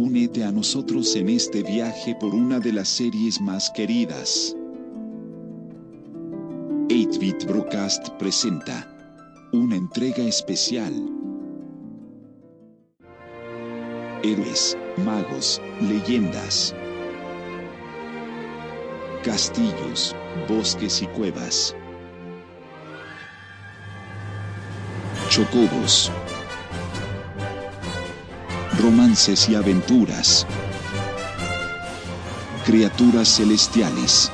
Únete a nosotros en este viaje por una de las series más queridas. 8-Bit Broadcast presenta una entrega especial. Héroes, magos, leyendas, castillos, bosques y cuevas. Chocobos, romances y aventuras, criaturas celestiales,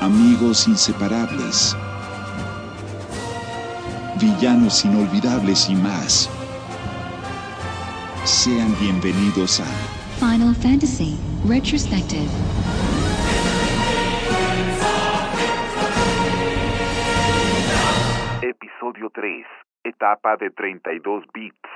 amigos inseparables, villanos inolvidables y más. Sean bienvenidos a Final Fantasy Retrospective. Episodio 3. Etapa de 32 bits.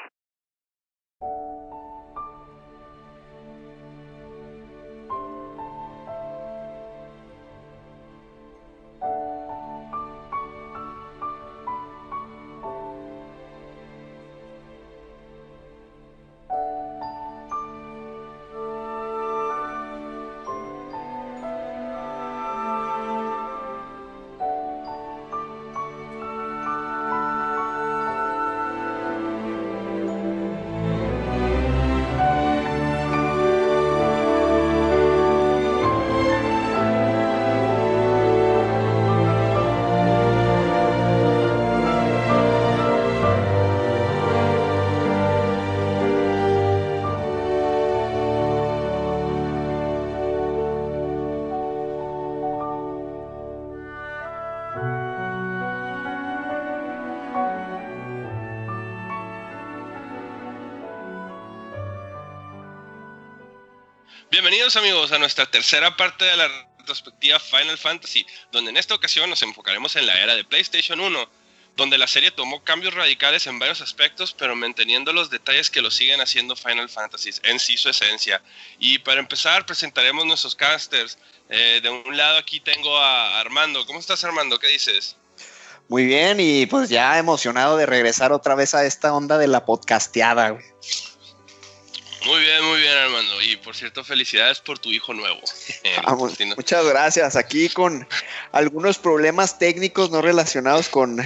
Amigos a nuestra tercera parte de la retrospectiva Final Fantasy, donde en esta ocasión nos enfocaremos en la era de PlayStation 1, donde la serie tomó cambios radicales en varios aspectos, pero manteniendo los detalles que lo siguen haciendo Final Fantasy en sí su esencia. Y para empezar presentaremos nuestros casters. Eh, de un lado aquí tengo a Armando. ¿Cómo estás Armando? ¿Qué dices? Muy bien, y pues ya emocionado de regresar otra vez a esta onda de la podcasteada. Muy bien, muy bien Armando. Y por cierto, felicidades por tu hijo nuevo. Eh, Ah, muchas gracias. Aquí con algunos problemas técnicos no relacionados con,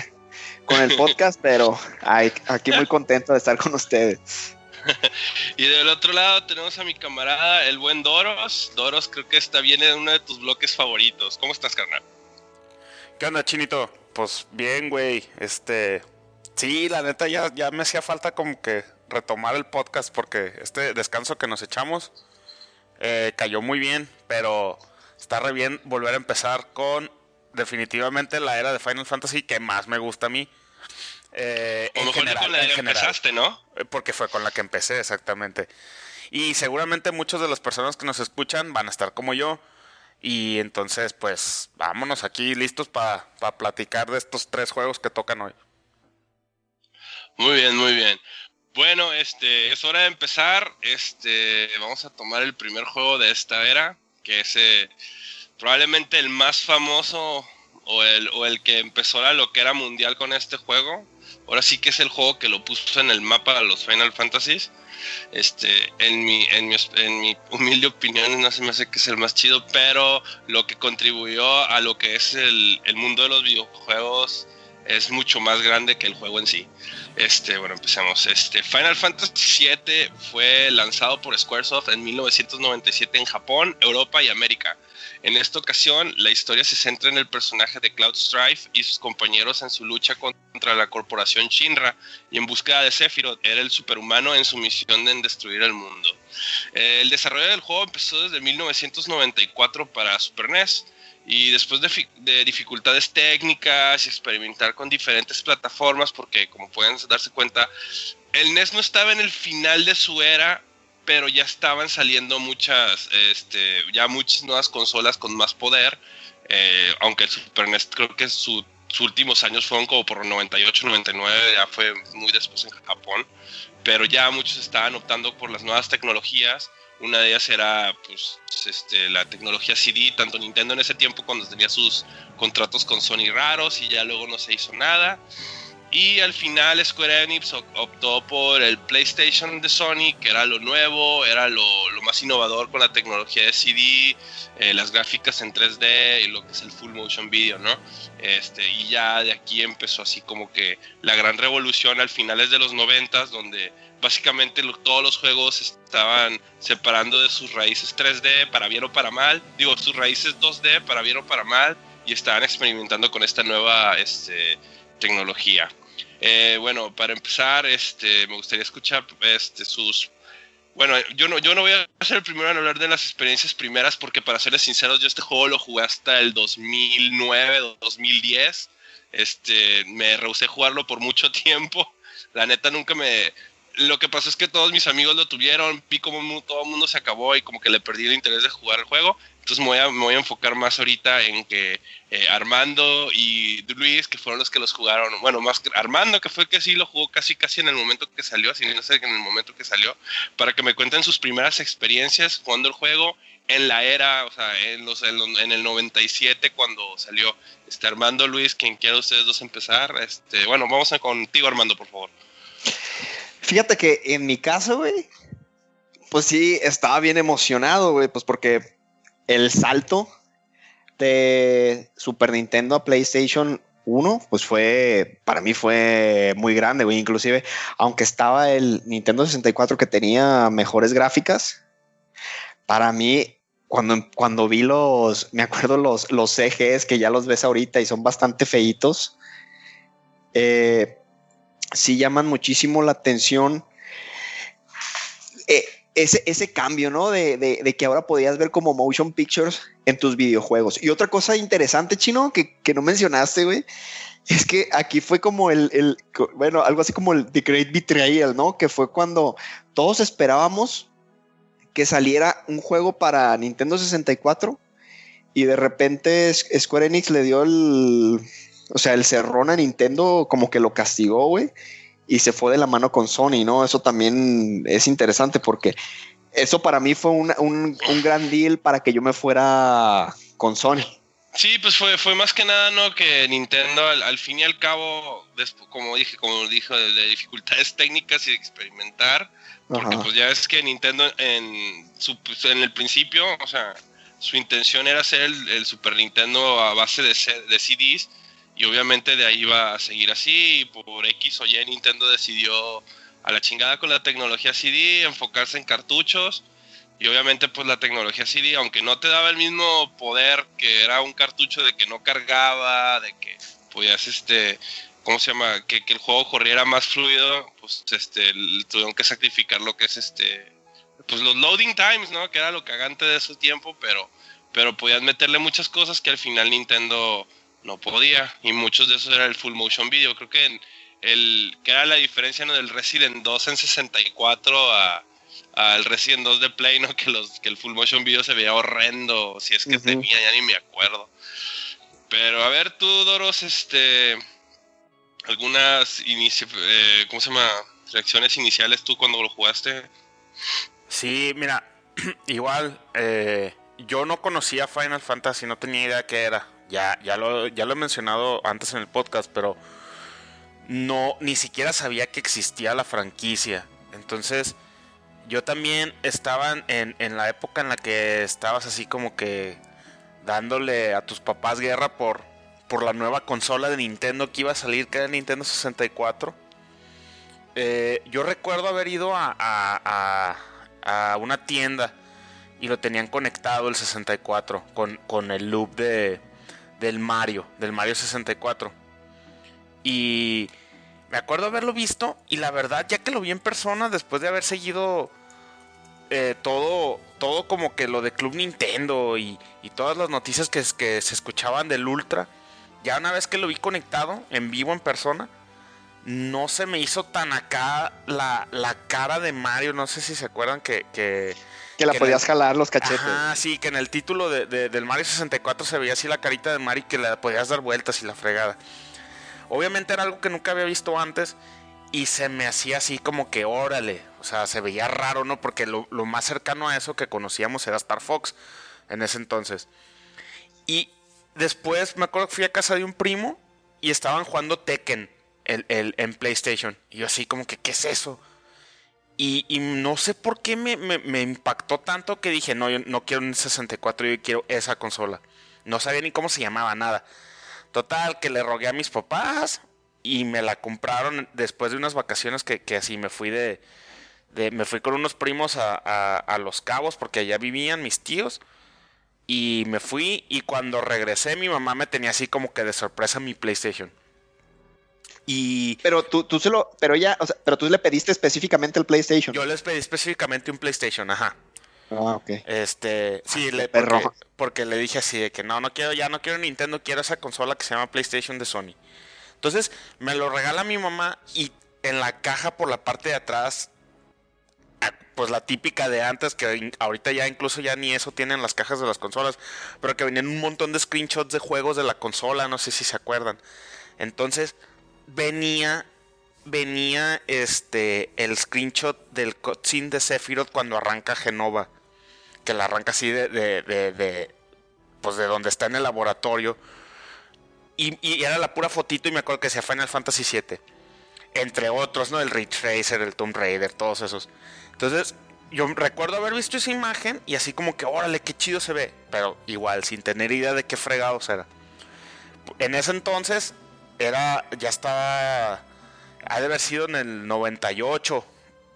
con el podcast, pero ay, aquí muy contento de estar con ustedes. Y del otro lado tenemos a mi camarada, el buen Doros. Doros creo que está bien en uno de tus bloques favoritos. ¿Cómo estás, carnal? ¿Qué onda, Chinito? Pues bien, güey. Este. Sí, la neta ya, ya me hacía falta como que retomar el podcast porque este descanso que nos echamos eh, cayó muy bien, pero está re bien volver a empezar con definitivamente la era de Final Fantasy que más me gusta a mí. Eh, en mejor general, con la en que general. empezaste, ¿no? Eh, Porque fue con la que empecé, exactamente. Y seguramente muchas de las personas que nos escuchan van a estar como yo. Y entonces, pues, vámonos aquí listos para platicar de estos tres juegos que tocan hoy. Muy bien, muy bien. Bueno, este, es hora de empezar. Este, vamos a tomar el primer juego de esta era, que es eh, probablemente el más famoso o el, o el que empezó la loquera mundial con este juego. Ahora sí que es el juego que lo puso en el mapa de los Final Fantasies. Este, en mi, en mi, en mi humilde opinión, no se me hace que es el más chido, pero lo que contribuyó a lo que es el, el mundo de los videojuegos es mucho más grande que el juego en sí. Este, bueno, empecemos. Este, Final Fantasy VII fue lanzado por Squaresoft en 1997 en Japón, Europa y América. En esta ocasión, la historia se centra en el personaje de Cloud Strife y sus compañeros en su lucha contra la corporación Shinra y en búsqueda de Sephiroth, el superhumano en su misión de destruir el mundo. Eh, el desarrollo del juego empezó desde 1994 para Super NES y después de, de dificultades técnicas y experimentar con diferentes plataformas, porque como pueden darse cuenta, el NES no estaba en el final de su era, pero ya estaban saliendo muchas, este, ya muchas nuevas consolas con más poder, eh, aunque el Super NES creo que su- sus últimos años fueron como por 98, 99, ya fue muy después en Japón, pero ya muchos estaban optando por las nuevas tecnologías. Una de ellas era pues, este, la tecnología CD, tanto Nintendo en ese tiempo cuando tenía sus contratos con Sony raros y ya luego no se hizo nada. Y al final Square Enix optó por el PlayStation de Sony, que era lo nuevo, era lo, más innovador con la tecnología de CD, eh, las gráficas en 3D y lo que es el full motion video, ¿no? Este, y ya de aquí empezó así como que la gran revolución al finales de los 90, donde básicamente todos los juegos estaban separando de sus raíces 3D para bien o para mal, digo, sus raíces 2D para bien o para mal, y estaban experimentando con esta nueva este, tecnología. Eh, bueno, para empezar, este, me gustaría escuchar este, sus... Bueno, yo no, yo no voy a ser el primero en hablar de las experiencias primeras porque para serles sinceros, yo este juego lo jugué hasta el 2009, 2010. Este, me rehusé jugarlo por mucho tiempo. La neta nunca me, lo que pasó es que todos mis amigos lo tuvieron, vi como todo el mundo se acabó y como que le perdí el interés de jugar el juego. Entonces me voy a, me voy a enfocar más ahorita en que eh, Armando y Luis, que fueron los que los jugaron, bueno, más que Armando, que fue que sí lo jugó casi casi en el momento que salió, así no sé, en el momento que salió, para que me cuenten sus primeras experiencias jugando el juego en la era, o sea, en, los, en, el 97 cuando salió. Este, Armando, Luis, quien quiera ustedes dos empezar. Este, bueno, vamos a contigo, Armando, por favor. Fíjate que en mi caso, güey, pues sí, estaba bien emocionado, güey, pues porque el salto de Super Nintendo a PlayStation 1, pues fue, para mí fue muy grande, güey, inclusive, aunque estaba el Nintendo 64 que tenía mejores gráficas, para mí, cuando, cuando vi los, me acuerdo los, los CGs que ya los ves ahorita y son bastante feitos, eh, sí llaman muchísimo la atención eh, ese, ese, cambio, ¿no? De, que ahora podías ver como motion pictures en tus videojuegos. Y otra cosa interesante, chino, que, no mencionaste, güey, es que aquí fue como el, bueno, algo así como el The Great Betrayal, ¿no? Que fue cuando todos esperábamos que saliera un juego para Nintendo 64 y de repente Square Enix le dio el, o sea, el cerrón a Nintendo como que lo castigó, güey, y se fue de la mano con Sony, ¿no? Eso también es interesante porque eso para mí fue un, un, gran deal para que yo me fuera con Sony. Sí, pues fue, fue más que nada, ¿no? Que Nintendo al, fin y al cabo, como dije, como dijo, de, dificultades técnicas y de experimentar, porque pues ya es que Nintendo en, su, pues, en el principio, o sea, su intención era hacer el, Super Nintendo a base de, de CDs, y obviamente de ahí va a seguir así. Y por X o Y Nintendo decidió a la chingada con la tecnología CD, enfocarse en cartuchos. Y obviamente pues la tecnología CD, aunque no te daba el mismo poder que era un cartucho de que no cargaba, de que podías este, ¿cómo se llama? Que, que el juego corriera más fluido, pues este, tuvieron que sacrificar lo que es este, pues los loading times, ¿no? Que era lo cagante de su tiempo, pero, pero podían meterle muchas cosas que al final Nintendo no podía. Y muchos de esos era el full motion video. Creo que el que era la diferencia ¿no? del Resident 2 en 64 a al Resident 2 de Play, ¿no? Que los que el full motion video se veía horrendo, si es que tenía, ya ni me acuerdo. Pero a ver tú, Doros, este algunas eh, ¿cómo se llama? reacciones iniciales tú cuando lo jugaste. Sí, mira, igual eh, yo no conocía Final Fantasy, no tenía idea qué era. Ya, ya, lo, ya lo he mencionado antes en el podcast, pero no, ni siquiera sabía que existía la franquicia. Entonces, yo también estaba en, en la época en la que estabas así como que dándole a tus papás guerra por, por la nueva consola de Nintendo que iba a salir, que era Nintendo 64. Eh, yo recuerdo haber ido a, a, a, una tienda y lo tenían conectado el 64 con, con el loop de, del Mario, del Mario 64. Y me acuerdo haberlo visto y la verdad, ya que lo vi en persona, después de haber seguido eh, todo, todo como que lo de Club Nintendo y, todas las noticias que, se escuchaban del Ultra, ya una vez que lo vi conectado, en vivo, en persona, no se me hizo tan acá la, la cara de Mario. No sé si se acuerdan que que la podías jalar los cachetes. Ah, sí, que en el título de, del Mario 64 se veía así la carita de Mario y que le podías dar vueltas y la fregada. Obviamente era algo que nunca había visto antes y se me hacía así como que órale. O sea, se veía raro, ¿no? Porque lo, más cercano a eso que conocíamos era Star Fox en ese entonces. Y después me acuerdo que fui a casa de un primo y estaban jugando Tekken. el, el- en PlayStation. Y yo así como que, ¿qué es eso? Y, no sé por qué me, impactó tanto que dije, no, yo no quiero un 64, yo quiero esa consola. No sabía ni cómo se llamaba, nada. Total, que le rogué a mis papás y me la compraron después de unas vacaciones que, que así me fui de, de- Me fui con unos primos a, a- a Los Cabos porque allá vivían mis tíos. Y me fui y cuando regresé mi mamá me tenía así como que de sorpresa mi PlayStation. Y Pero tú, tú se lo, pero ya, o sea, pero tú le pediste específicamente el PlayStation. yo les pedí específicamente un PlayStation, ajá. Ah, ok. Este, sí, le, perro. porque, porque le dije así de que no, no quiero, ya no quiero Nintendo, quiero esa consola que se llama PlayStation de Sony. Entonces, me lo regala mi mamá y en la caja por la parte de atrás, ah, pues la típica de antes, que ahorita ya incluso ya ni eso tienen las cajas de las consolas, pero que venían un montón de screenshots de juegos de la consola, no sé si se acuerdan. Entonces, venía venía este el screenshot del cutscene de Sephiroth cuando arranca Genova. Que la arranca así de, de, de, de, pues de donde está en el laboratorio. Y, y era la pura fotito y me acuerdo que decía Final Fantasy VII. Entre otros, ¿no? El Ridge Racer, el Tomb Raider, todos esos. Entonces, yo recuerdo haber visto esa imagen y así como que, órale, qué chido se ve. Pero igual, sin tener idea de qué fregados era. En ese entonces, era, ya estaba, ha de haber sido en el 98,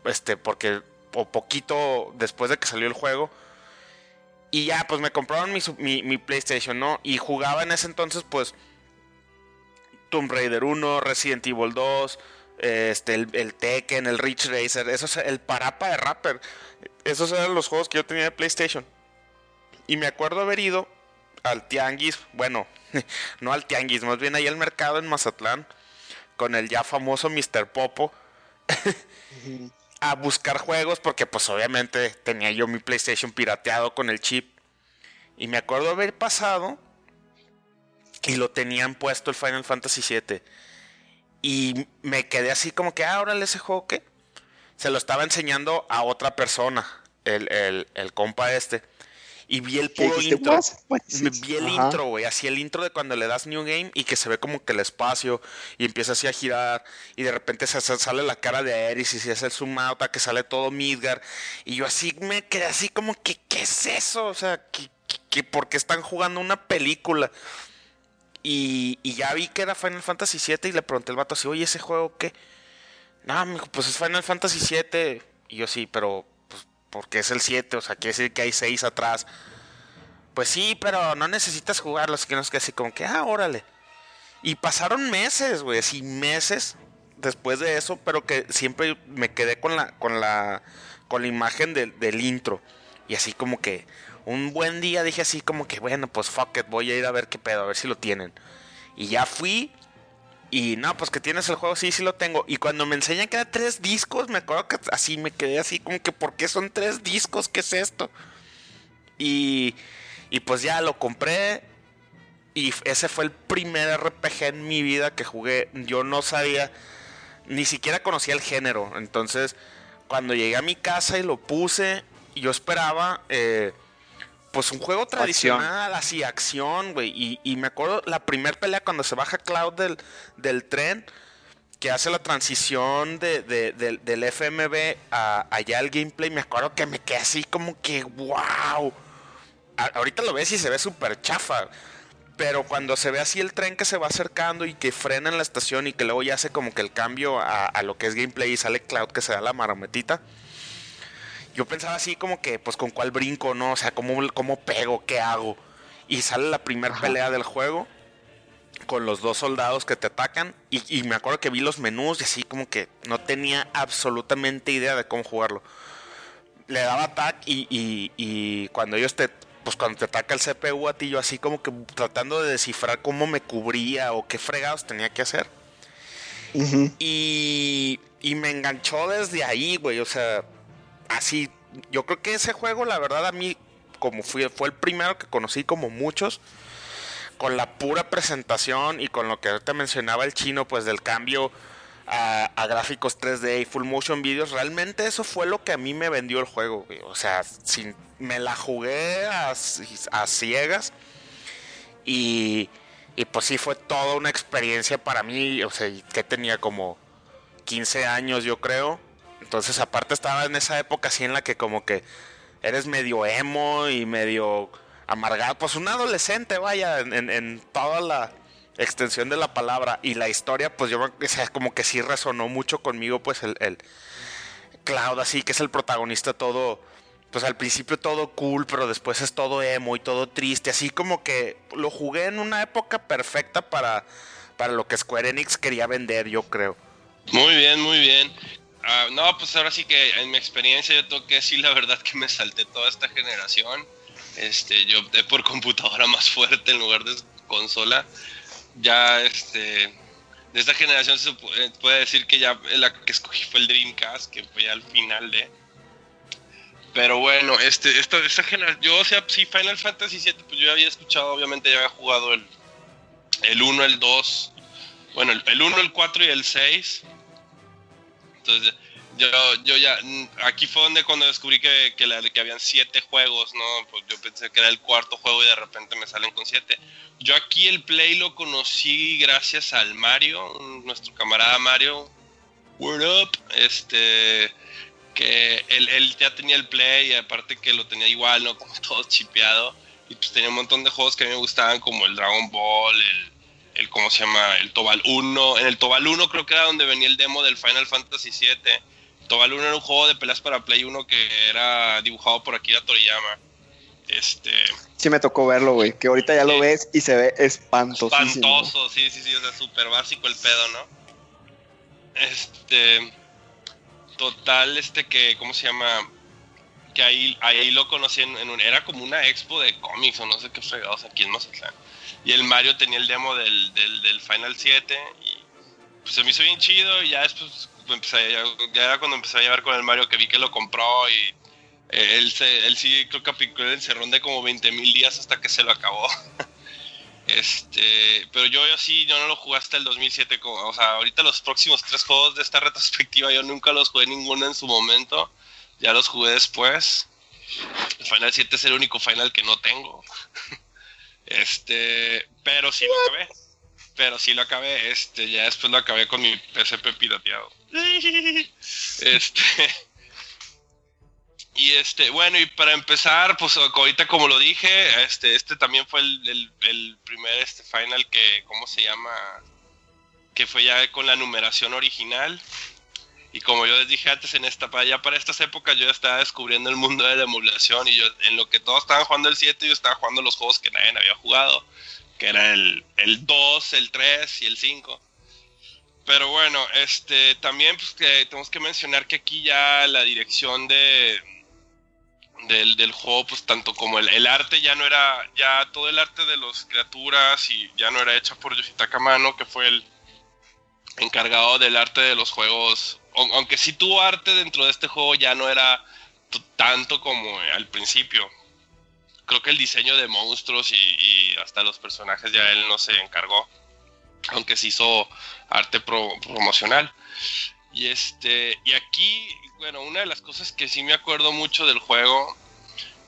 este, porque, o poquito después de que salió el juego. Y ya, pues me compraron mi, mi, PlayStation, ¿no? Y jugaba en ese entonces, pues, Tomb Raider 1, Resident Evil 2, este, el, el Tekken, el Ridge Racer, eso es el Parapa de Rapper. Esos eran los juegos que yo tenía de PlayStation. Y me acuerdo haber ido al Tianguis, bueno, no al Tianguis, más bien ahí al mercado en Mazatlán, con el ya famoso Mr. Popo, a buscar juegos, porque pues obviamente tenía yo mi PlayStation pirateado con el chip. Y me acuerdo haber pasado y lo tenían puesto el Final Fantasy VII. Y me quedé así como que, ah, órale, ese juego qué. Se lo estaba enseñando a otra persona, el, el, el compa este. Y vi el ¿Qué puro intro. Vi el Ajá. intro, güey. Así el intro de cuando le das New Game y que se ve como que el espacio y empieza así a girar. Y de repente se, sale la cara de Aeris y se hace el zoom out a que sale todo Midgar. Y yo así me quedé así como que, ¿qué es eso? O sea, que, que, que ¿por qué están jugando una película? Y, y ya vi que era Final Fantasy VII y le pregunté al vato así, oye, ¿ese juego qué? No, me dijo, pues es Final Fantasy VII. Y yo sí, pero porque es el 7, o sea, quiere decir que hay 6 atrás. Pues sí, pero no necesitas jugarlos, que no es que así como que, ah, órale. Y pasaron meses, güey, así meses después de eso, pero que siempre me quedé con la, con la, con la imagen del, del intro. Y así como que un buen día dije así como que, bueno, pues fuck it, voy a ir a ver qué pedo, a ver si lo tienen. Y ya fui. Y no, pues que tienes el juego, sí, sí lo tengo. Y cuando me enseñan que era tres discos, me acuerdo que así me quedé así como que, ¿por qué son tres discos? ¿Qué es esto? Y, y pues ya lo compré. Y ese fue el primer RPG en mi vida que jugué. Yo no sabía, ni siquiera conocía el género. Entonces, cuando llegué a mi casa y lo puse, yo esperaba, eh, pues un juego tradicional, así, acción, güey. Y, y me acuerdo la primer pelea cuando se baja Cloud del, del tren, que hace la transición de, de- del- del FMV a allá al gameplay. Me acuerdo que me quedé así como que, wow. A- ahorita lo ves y se ve súper chafa. Pero cuando se ve así el tren que se va acercando y que frena en la estación y que luego ya hace como que el cambio a, a lo que es gameplay y sale Cloud que se da la marometita. Yo pensaba así como que, pues con cuál brinco, ¿no? O sea, cómo, cómo pego, qué hago. Y sale la primera pelea del juego con los dos soldados que te atacan. Y, y me acuerdo que vi los menús y así como que no tenía absolutamente idea de cómo jugarlo. Le daba attack y, y- y cuando ellos te, pues cuando te ataca el CPU a ti, yo así como que tratando de descifrar cómo me cubría o qué fregados tenía que hacer. Y, y me enganchó desde ahí, güey. O sea, así. Yo creo que ese juego, la verdad, a mí, como fui, fue el primero que conocí, como muchos, con la pura presentación y con lo que ahorita mencionaba el chino, pues del cambio a, gráficos 3D y full motion videos, realmente eso fue lo que a mí me vendió el juego. O sea, me la jugué a, a ciegas y, Y pues sí fue toda una experiencia para mí, o sea, que tenía como 15 años yo creo. Entonces aparte estaba en esa época así en la que como que eres medio emo y medio amargado, pues un adolescente, vaya, en, toda la extensión de la palabra y la historia, pues yo, o sea, como que sí resonó mucho conmigo, pues el, el Cloud, así que es el protagonista todo, pues al principio todo cool, pero después es todo emo y todo triste, así como que lo jugué en una época perfecta para, para lo que Square Enix quería vender, yo creo. Muy bien, muy bien. Ah, no, pues ahora sí que en mi experiencia yo tengo que decir la verdad que me salté toda esta generación. Este, yo opté por computadora más fuerte en lugar de consola. Ya, este, de esta generación se puede decir que ya la que escogí fue el Dreamcast, que fue ya al final de. Pero bueno, este, esta, esta generación, yo, o sea, sí, Final Fantasy VII, pues yo había escuchado, obviamente ya había jugado el, el 1, el 2, bueno, el 1, el 4 y el 6 entonces, yo, yo ya, aquí fue donde cuando descubrí que, que, la, habían siete juegos, ¿no? Pues yo pensé que era el cuarto juego y de repente me salen con siete. Yo aquí el Play lo conocí gracias al Mario, nuestro camarada Mario. Word up, este, que él, él, ya tenía el Play y aparte que lo tenía igual, ¿no? Como todo chipeado. Y pues tenía un montón de juegos que a mí me gustaban, como el Dragon Ball, el, el ¿cómo se llama? El Tobal 1. En el Tobal 1 creo que era donde venía el demo del Final Fantasy 7. Tobal 1 era un juego de peleas para Play 1 que era dibujado por Akira Toriyama. Este. Sí me tocó verlo, güey. Que ahorita ya lo ves y se ve espantoso. Espantoso, sí, sí, sí. O sea, súper básico el pedo, ¿no? Este. Total, este que, ¿cómo se llama? Que ahí, ahí lo conocí en, un. Era como una expo de cómics o no sé qué fregados aquí en Mazatlán. Y el Mario tenía el demo del, del, del Final 7 y pues se me hizo bien chido y ya después empecé, ya, ya, era cuando empecé a llevar con el Mario que vi que lo compró y eh, él, se, él sí creo que aplicó el encerrón de como 20 mil días hasta que se lo acabó. este, pero yo, yo sí, yo no lo jugué hasta el 2007. Como, o sea, ahorita los próximos tres juegos de esta retrospectiva yo nunca los jugué ninguno en su momento. Ya los jugué después. El Final 7 es el único Final que no tengo. Este, pero sí lo acabé. Pero sí lo acabé. Este, ya después lo acabé con mi PSP pirateado. Este. Y este, bueno, y para empezar, pues ahorita como lo dije, este, este también fue el, el, el primer este final que, ¿cómo se llama? Que fue ya con la numeración original. Y como yo les dije antes, en esta, ya para estas épocas yo estaba descubriendo el mundo de la emulación y yo en lo que todos estaban jugando el 7 yo estaba jugando los juegos que nadie había jugado, que era el, el 2, el 3 y el 5. Pero bueno, este también pues que tenemos que mencionar que aquí ya la dirección de del, del juego, pues tanto como el, el, arte ya no era, ya todo el arte de las criaturas y ya no era hecha por Yoshitaka Mano, que fue el encargado del arte de los juegos aunque sí tuvo arte dentro de este juego, ya no era tanto como al principio. Creo que el diseño de monstruos y, hasta los personajes ya él no se encargó, aunque se hizo arte promocional. Y este, y aquí, bueno, una de las cosas que sí me acuerdo mucho del juego,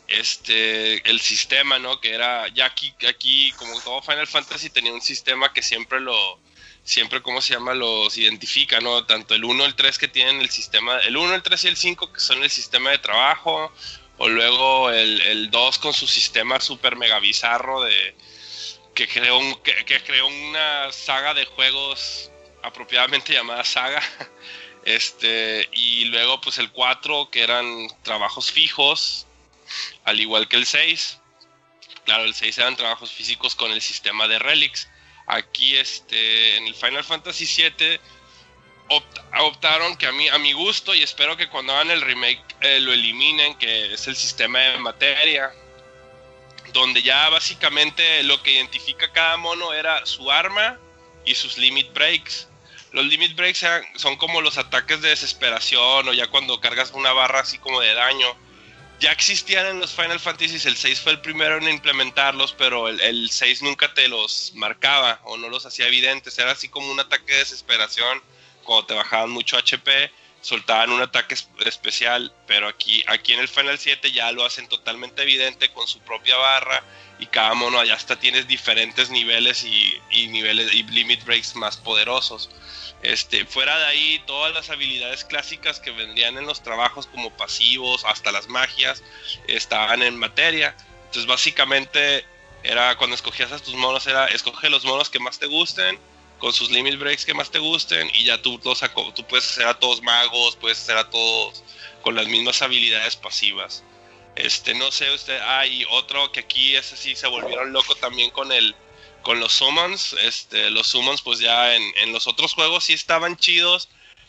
este, el sistema, ¿no? Que era, ya aquí, aquí, como todo Final Fantasy tenía un sistema que siempre lo, siempre, ¿cómo se llama? Los identifica, ¿no? Tanto el 1, el 3 que tienen el sistema, el 1, el 3 y el 5 que son el sistema de trabajo, o luego el, el 2 con su sistema super mega bizarro de que creó, un, que, que creó una saga de juegos apropiadamente llamada saga. Este, y luego pues el 4 que eran trabajos fijos, al igual que el 6. Claro, el 6 eran trabajos físicos con el sistema de Relics. Aquí este, en el Final Fantasy VII optaron que a mí, a mi gusto, y espero que cuando hagan el remake eh, lo eliminen, que es el sistema de materia, donde ya básicamente lo que identifica cada mono era su arma y sus limit breaks. Los limit breaks son como los ataques de desesperación o ya cuando cargas una barra así como de daño ya existían en los Final Fantasy, el 6 fue el primero en implementarlos, pero el, el, 6 nunca te los marcaba o no los hacía evidentes, era así como un ataque de desesperación cuando te bajaban mucho HP soltaban un ataque especial, pero aquí, aquí en el Final 7 ya lo hacen totalmente evidente con su propia barra y cada mono ya hasta tienes diferentes niveles y, y niveles y limit breaks más poderosos. Este, fuera de ahí, todas las habilidades clásicas que vendrían en los trabajos como pasivos, hasta las magias, estaban en materia. Entonces, básicamente, era cuando escogías a tus monos, era escoge los monos que más te gusten, con sus limit breaks que más te gusten, y ya tú, los, tú puedes hacer a todos magos, puedes hacer a todos con las mismas habilidades pasivas. Este, no sé, usted, hay otro que aquí ese sí se volvieron loco también con el con los summons. Este, los summons, pues ya en, los otros juegos sí estaban chidos,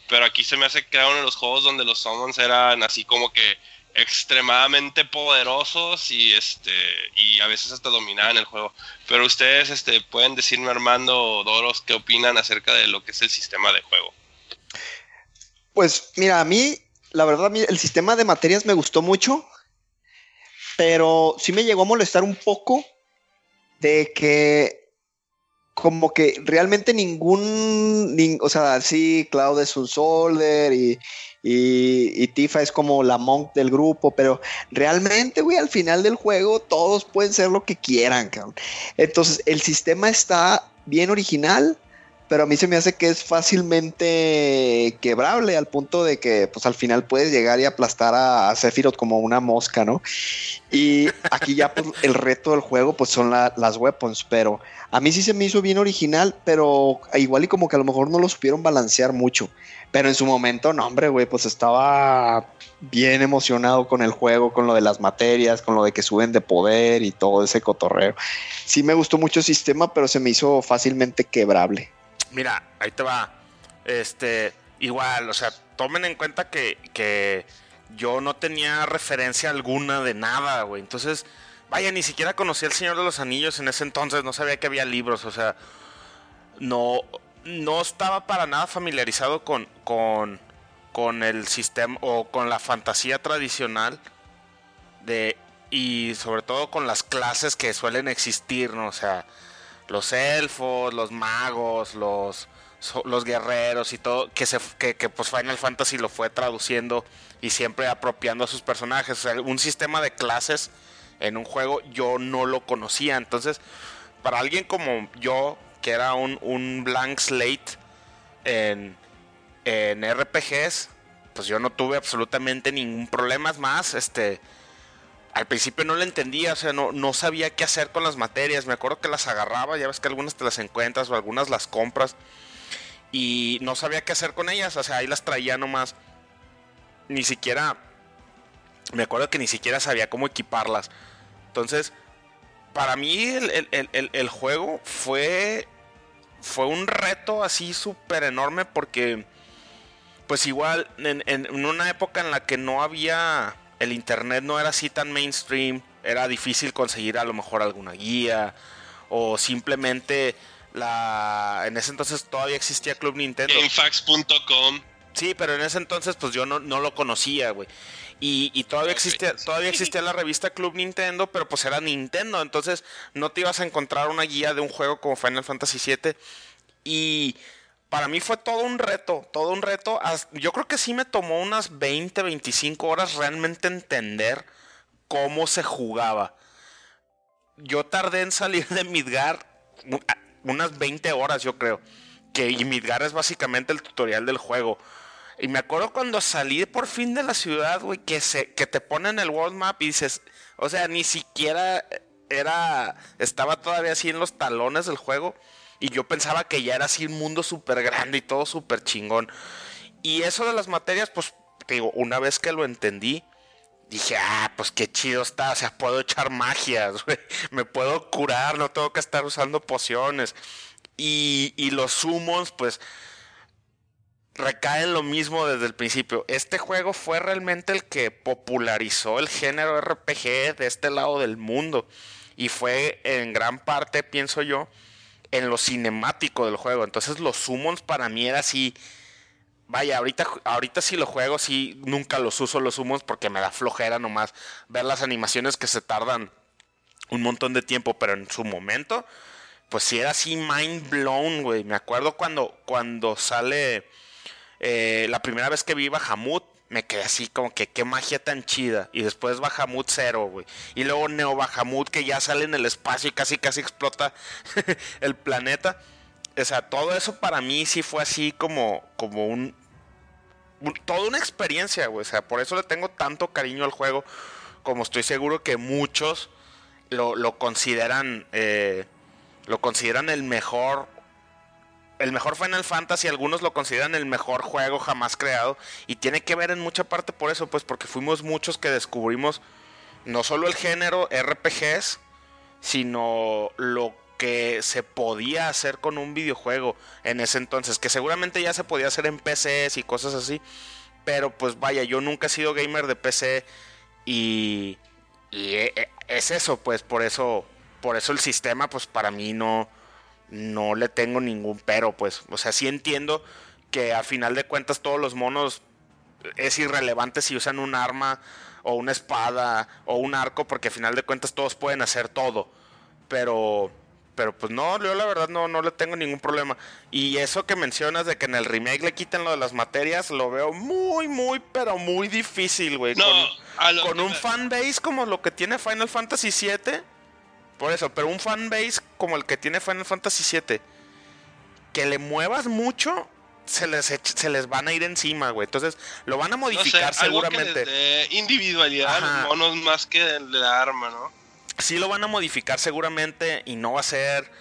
pero aquí se me hace que era de los juegos donde los summons eran así como que extremadamente poderosos y este y a veces hasta dominaban el juego. Pero ustedes este pueden decirme Armando Doros qué opinan acerca de lo que es el sistema de juego. Pues mira, a mí la verdad el sistema de materias me gustó mucho, pero sí me llegó a molestar un poco de que como que realmente ningún, o sea, sí, Cloud es un solder y, y, Tifa es como la monk del grupo, pero realmente, güey, al final del juego todos pueden ser lo que quieran. Entonces, el sistema está bien original, pero a mí se me hace que es fácilmente quebrable al punto de que pues al final puedes llegar y aplastar a, Sephiroth como una mosca, ¿no? Y aquí ya pues, el reto del juego pues son las weapons, pero a mí sí se me hizo bien original, pero igual y como que a lo mejor no lo supieron balancear mucho. Pero en su momento, no, hombre, güey, pues estaba bien emocionado con el juego, con lo de las materias, con lo de que suben de poder y todo ese cotorreo. Sí me gustó mucho el sistema, pero se me hizo fácilmente quebrable. Mira, ahí te va. Este, igual, o sea, tomen en cuenta que, que yo no tenía referencia alguna de nada, güey. Entonces, vaya, ni siquiera conocía El Señor de los Anillos en ese entonces, no sabía que había libros, o sea, no, no estaba para nada familiarizado con, con, con el sistema o con la fantasía tradicional de y sobre todo con las clases que suelen existir, ¿no? O sea, los elfos, los magos, los, los guerreros y todo, que, se, que, pues Final Fantasy lo fue traduciendo y siempre apropiando a sus personajes. Un sistema de clases en un juego yo no lo conocía. Entonces, para alguien como yo, que era un, un blank slate en, en RPGs, pues yo no tuve absolutamente ningún problema. Más, este al principio no le entendía, o sea, no, no sabía qué hacer con las materias. Me acuerdo que las agarraba, ya ves que algunas te las encuentras o algunas las compras. Y no sabía qué hacer con ellas, o sea, ahí las traía nomás. Ni siquiera. Me acuerdo que ni siquiera sabía cómo equiparlas. Entonces, para mí el, juego fue. Fue un reto así súper enorme porque. Pues igual, en una época en la que no había el internet no era así tan mainstream, era difícil conseguir a lo mejor alguna guía o simplemente la en ese entonces todavía existía Club Nintendo. Gamefax.com. Sí, pero en ese entonces pues yo no, no lo conocía, güey. Y, todavía existía, todavía existía la revista Club Nintendo, pero pues era Nintendo, entonces no te ibas a encontrar una guía de un juego como Final Fantasy VII. Y para mí fue todo un reto, todo un reto. Yo creo que sí me tomó unas 20, 25 horas realmente entender cómo se jugaba. Yo tardé en salir de Midgar unas 20 horas, yo creo. Que y Midgar es básicamente el tutorial del juego. Y me acuerdo cuando salí por fin de la ciudad, güey, que, se, que te ponen el world map y dices, o sea, ni siquiera era, estaba todavía así en los talones del juego. Y yo pensaba que ya era así un mundo súper grande y todo súper chingón. Y eso de las materias, pues, digo, una vez que lo entendí, dije, ah, pues qué chido está, o sea, puedo echar magias, me puedo curar, no tengo que estar usando pociones. Y, y los summons, pues, recaen lo mismo desde el principio. Este juego fue realmente el que popularizó el género RPG de este lado del mundo. Y fue en gran parte, pienso yo, en lo cinemático del juego. Entonces los summons para mí era así. Vaya, ahorita, ahorita sí lo juego, sí, nunca los uso los summons porque me da flojera nomás ver las animaciones que se tardan un montón de tiempo, pero en su momento, pues sí era así mind blown, güey. Me acuerdo cuando, cuando sale eh, la primera vez que vi Bahamut, me quedé así como que qué magia tan chida. Y después Bahamut cero, güey. Y luego Neo Bahamut que ya sale en el espacio y casi casi explota el planeta. O sea, todo eso para mí sí fue así como, como un, toda una experiencia, güey. O sea, por eso le tengo tanto cariño al juego. Como estoy seguro que muchos lo, lo consideran. eh, lo consideran el mejor. El mejor Final Fantasy, algunos lo consideran el mejor juego jamás creado. Y tiene que ver en mucha parte por eso, pues porque fuimos muchos que descubrimos no solo el género RPGs, sino lo que se podía hacer con un videojuego en ese entonces, que seguramente ya se podía hacer en PCs y cosas así, pero pues vaya, yo nunca he sido gamer de PC y, y e- e- es eso, pues por eso, por eso el sistema, pues para mí no, no le tengo ningún pero, pues, o sea, sí entiendo que a final de cuentas todos los monos es irrelevante si usan un arma o una espada o un arco, porque a final de cuentas todos pueden hacer todo. Pero, pero pues no, yo la verdad no, no le tengo ningún problema. Y eso que mencionas de que en el remake le quiten lo de las materias, lo veo muy, muy, pero muy difícil, güey. No, con con un fanbase como lo que tiene Final Fantasy VII. Por eso, pero un fanbase como el que tiene Final Fantasy VII, que le muevas mucho, se les, se les van a ir encima, güey. Entonces, lo van a No sé, modificar algo que seguramente. dé individualidad a Ajá. los monos más que el de la arma, ¿no? Sí lo van a modificar seguramente y no va a ser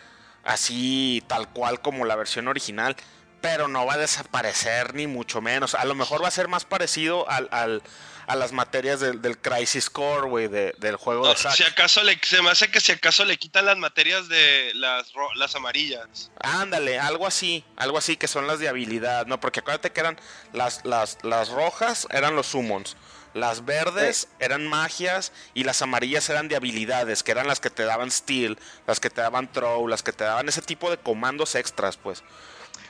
así tal cual como la versión original, pero no va a desaparecer ni mucho menos. A lo mejor va a ser más parecido al, al- a las materias del, del Crisis Core, güey, de- del juego No, de Zack. si acaso le, se me hace que si acaso le quitan las materias de las, ro- las amarillas. Ándale, algo así, algo así que son las de habilidad, ¿no? Porque acuérdate que eran las, las, las rojas eran los summons, las verdes eran magias y las amarillas eran de habilidades, que eran las que te daban steel, las que te daban throw, las que te daban ese tipo de comandos extras, pues.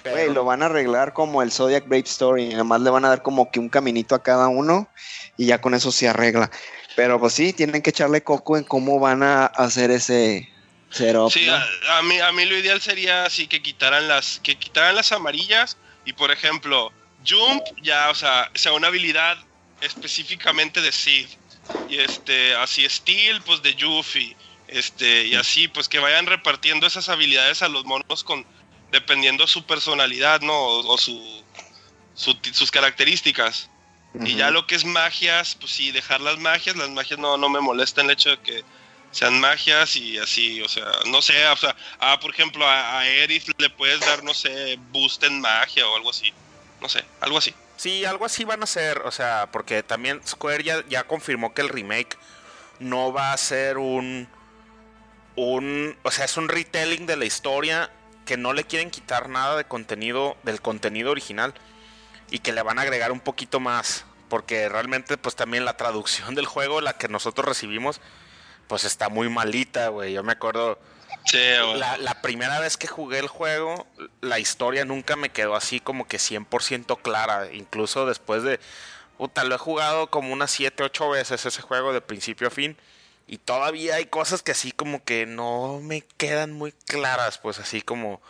Güey, lo van a arreglar como el Zodiac Brave Story. Nada más le van a dar como que un caminito a cada uno y ya con eso se arregla. Pero pues sí, tienen que echarle coco en cómo van a hacer ese setup. Sí, ¿no? a, a mí, a mí lo ideal sería así que quitaran las, que quitaran las amarillas y por ejemplo, Jump ya, o sea, sea una habilidad específicamente de Sid. Y este, así Steel, pues de Yuffie. Este, y así, pues que vayan repartiendo esas habilidades a los monos con, dependiendo su personalidad, ¿no? O, o su, su sus características. Y ya lo que es magias, pues sí, dejar las magias, las magias no, no me molesta el hecho de que sean magias y así, o sea, no sé, o sea, ah, por ejemplo, a, a Aerith le puedes dar, no sé, boost en magia o algo así, no sé, algo así. Sí, algo así van a ser, o sea, porque también Square ya, ya confirmó que el remake no va a ser un, un, o sea, es un retelling de la historia que no le quieren quitar nada de contenido del contenido original y que le van a agregar un poquito más, porque realmente pues también la traducción del juego, la que nosotros recibimos, pues está muy malita, güey. Yo me acuerdo, Sí, la, la primera vez que jugué el juego, la historia nunca me quedó así como que 100% clara. Incluso después de... Puta, lo he jugado como unas 7, 8 veces ese juego de principio a fin. Y todavía hay cosas que así como que no me quedan muy claras, pues así como...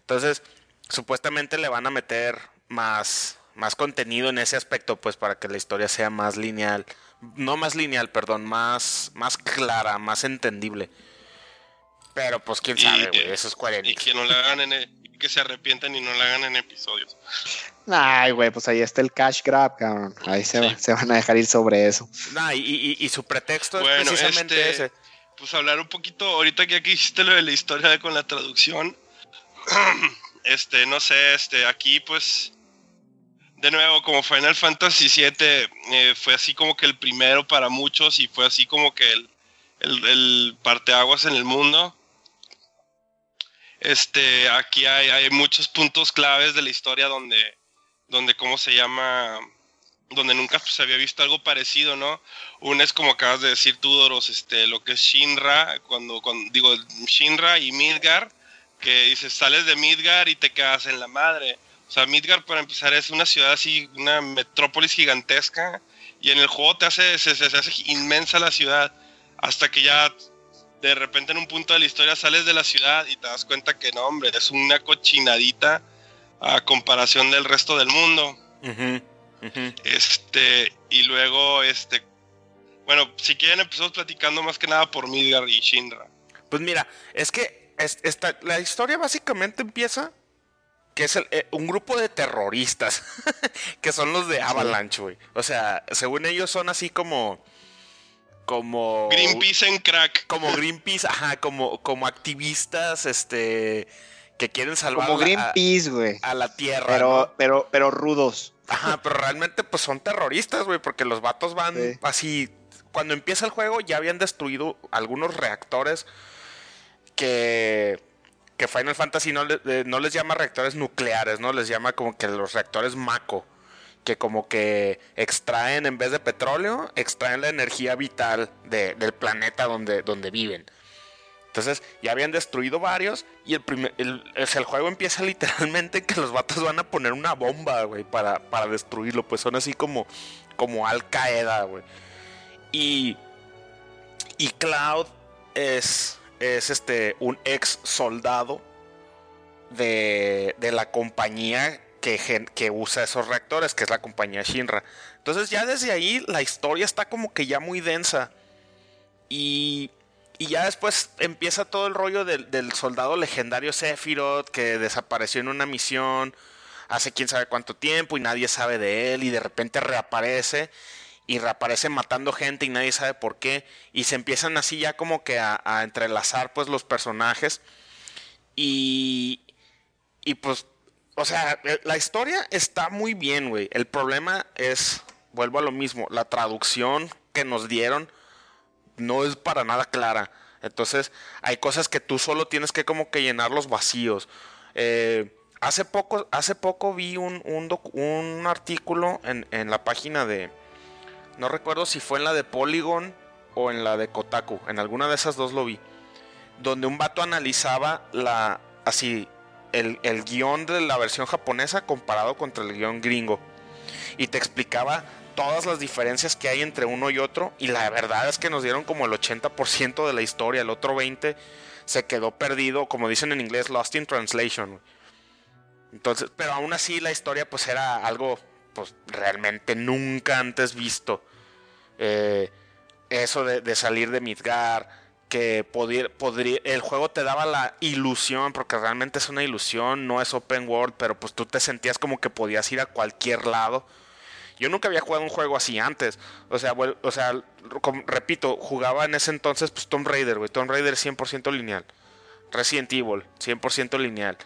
Entonces, supuestamente le van a meter más, más contenido en ese aspecto, pues para que la historia sea más lineal. No más lineal, perdón, más, más clara, más entendible. Pero pues quién sabe, güey, eso es Square y Enix. que no le hagan en, e- que se arrepientan y no le hagan en episodios. Ay, güey, pues ahí está el cash grab, cabrón. Ahí se, va- Sí. se van a dejar ir sobre eso. Nah, y, y- y su pretexto es Bueno, precisamente este- ese. Pues hablar un poquito, ahorita que aquí hiciste lo de la historia de- con la traducción, este, no sé, este, aquí pues, de nuevo, como Final Fantasy VII eh, fue así como que el primero para muchos y fue así como que el, el, el parteaguas en el mundo. Este, aquí hay, hay muchos puntos claves de la historia donde, donde, ¿cómo se llama? Donde nunca se había visto algo parecido, ¿no? Una es como acabas de decir tú, Doros, este, lo que es Shinra, cuando, cuando digo Shinra y Midgar, que dices, sales de Midgar y te quedas en la madre. O sea, Midgar para empezar es una ciudad así, una metrópolis gigantesca, y en el juego te hace, se, se- hace inmensa la ciudad, hasta que ya de repente en un punto de la historia sales de la ciudad y te das cuenta que no, hombre, es una cochinadita a comparación del resto del mundo. Ujú. Este, y luego, este, bueno, si quieren empezamos platicando más que nada por Midgar y Shinra. Pues mira, es que es- esta- la historia básicamente empieza que es el- eh, un grupo de terroristas que son los de Avalanche, güey. O sea, según ellos son así como como Greenpeace en crack. como Greenpeace, ajá, como como activistas este que quieren salvar Como la- Greenpeace, güey. a, a la tierra, Pero, ¿no? pero, pero rudos. Ajá, pero realmente pues son terroristas, güey, porque los vatos van Sí. así. Cuando empieza el juego ya habían destruido algunos reactores que, que Final Fantasy no, le- eh, no les llama reactores nucleares, ¿no? Les llama como que los reactores Mako, que como que extraen en vez de petróleo, extraen la energía vital de- del planeta donde, donde viven. Entonces ya habían destruido varios y el, primer, el, el juego empieza literalmente que los vatos van a poner una bomba, güey, para, para destruirlo. Pues son así como, como Al Qaeda, güey. Y, y Cloud es, es este, un ex soldado de, de la compañía que, que usa esos reactores, que es la compañía Shinra. Entonces ya desde ahí la historia está como que ya muy densa. Y, y ya después empieza todo el rollo del, soldado legendario Sephiroth que desapareció en una misión hace quién sabe cuánto tiempo y nadie sabe de él y de repente reaparece y reaparece matando gente y nadie sabe por qué y se empiezan así ya como que a, a entrelazar pues los personajes y y pues o sea eh, la historia está muy bien güey. El problema es vuelvo a lo mismo la traducción que nos dieron no es para nada clara. Entonces, hay cosas que tú solo tienes que como que llenar los vacíos. Eh, hace poco, hace poco vi un, un, artículo en, en la página de. No recuerdo si fue en la de Polygon o en la de Kotaku. En alguna de esas dos lo vi. Donde un vato analizaba la. así. El, el guion de la versión japonesa comparado contra el guion gringo. Y te explicaba todas las diferencias que hay entre uno y otro. Y la verdad es que nos dieron como el 80% de la historia. El otro 20% se quedó perdido, como dicen en inglés, lost in translation. Entonces, pero aún así la historia pues era algo pues realmente nunca antes visto. Eh, eso de, salir de Midgar, que el juego te daba la ilusión, porque realmente es una ilusión, no es open world, pero pues tú te sentías como que podías ir a cualquier lado. Yo nunca había jugado un juego así antes. O sea, o sea, repito, jugaba en ese entonces pues Tomb Raider, güey. Tomb Raider 100% lineal. Resident Evil, 100% lineal.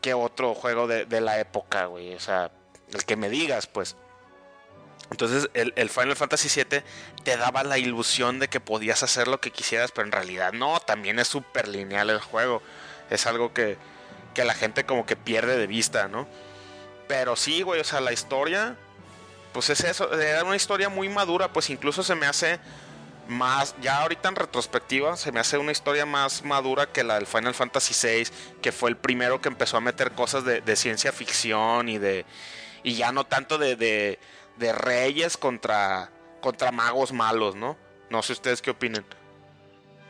¿Qué otro juego de, de la época, güey? O sea, el que me digas, pues. Entonces, el, el Final Fantasy VII te daba la ilusión de que podías hacer lo que quisieras, pero en realidad no, también es súper lineal el juego. Es algo que, que la gente como que pierde de vista, ¿no? Pero sí, güey, o sea, la historia, pues es eso, era una historia muy madura, pues incluso se me hace más, ya ahorita en retrospectiva, se me hace una historia más madura que la del Final Fantasy VI, que fue el primero que empezó a meter cosas de, ciencia ficción y de, y ya no tanto de, de, de reyes contra, contra magos malos, ¿no? No sé ustedes qué opinan.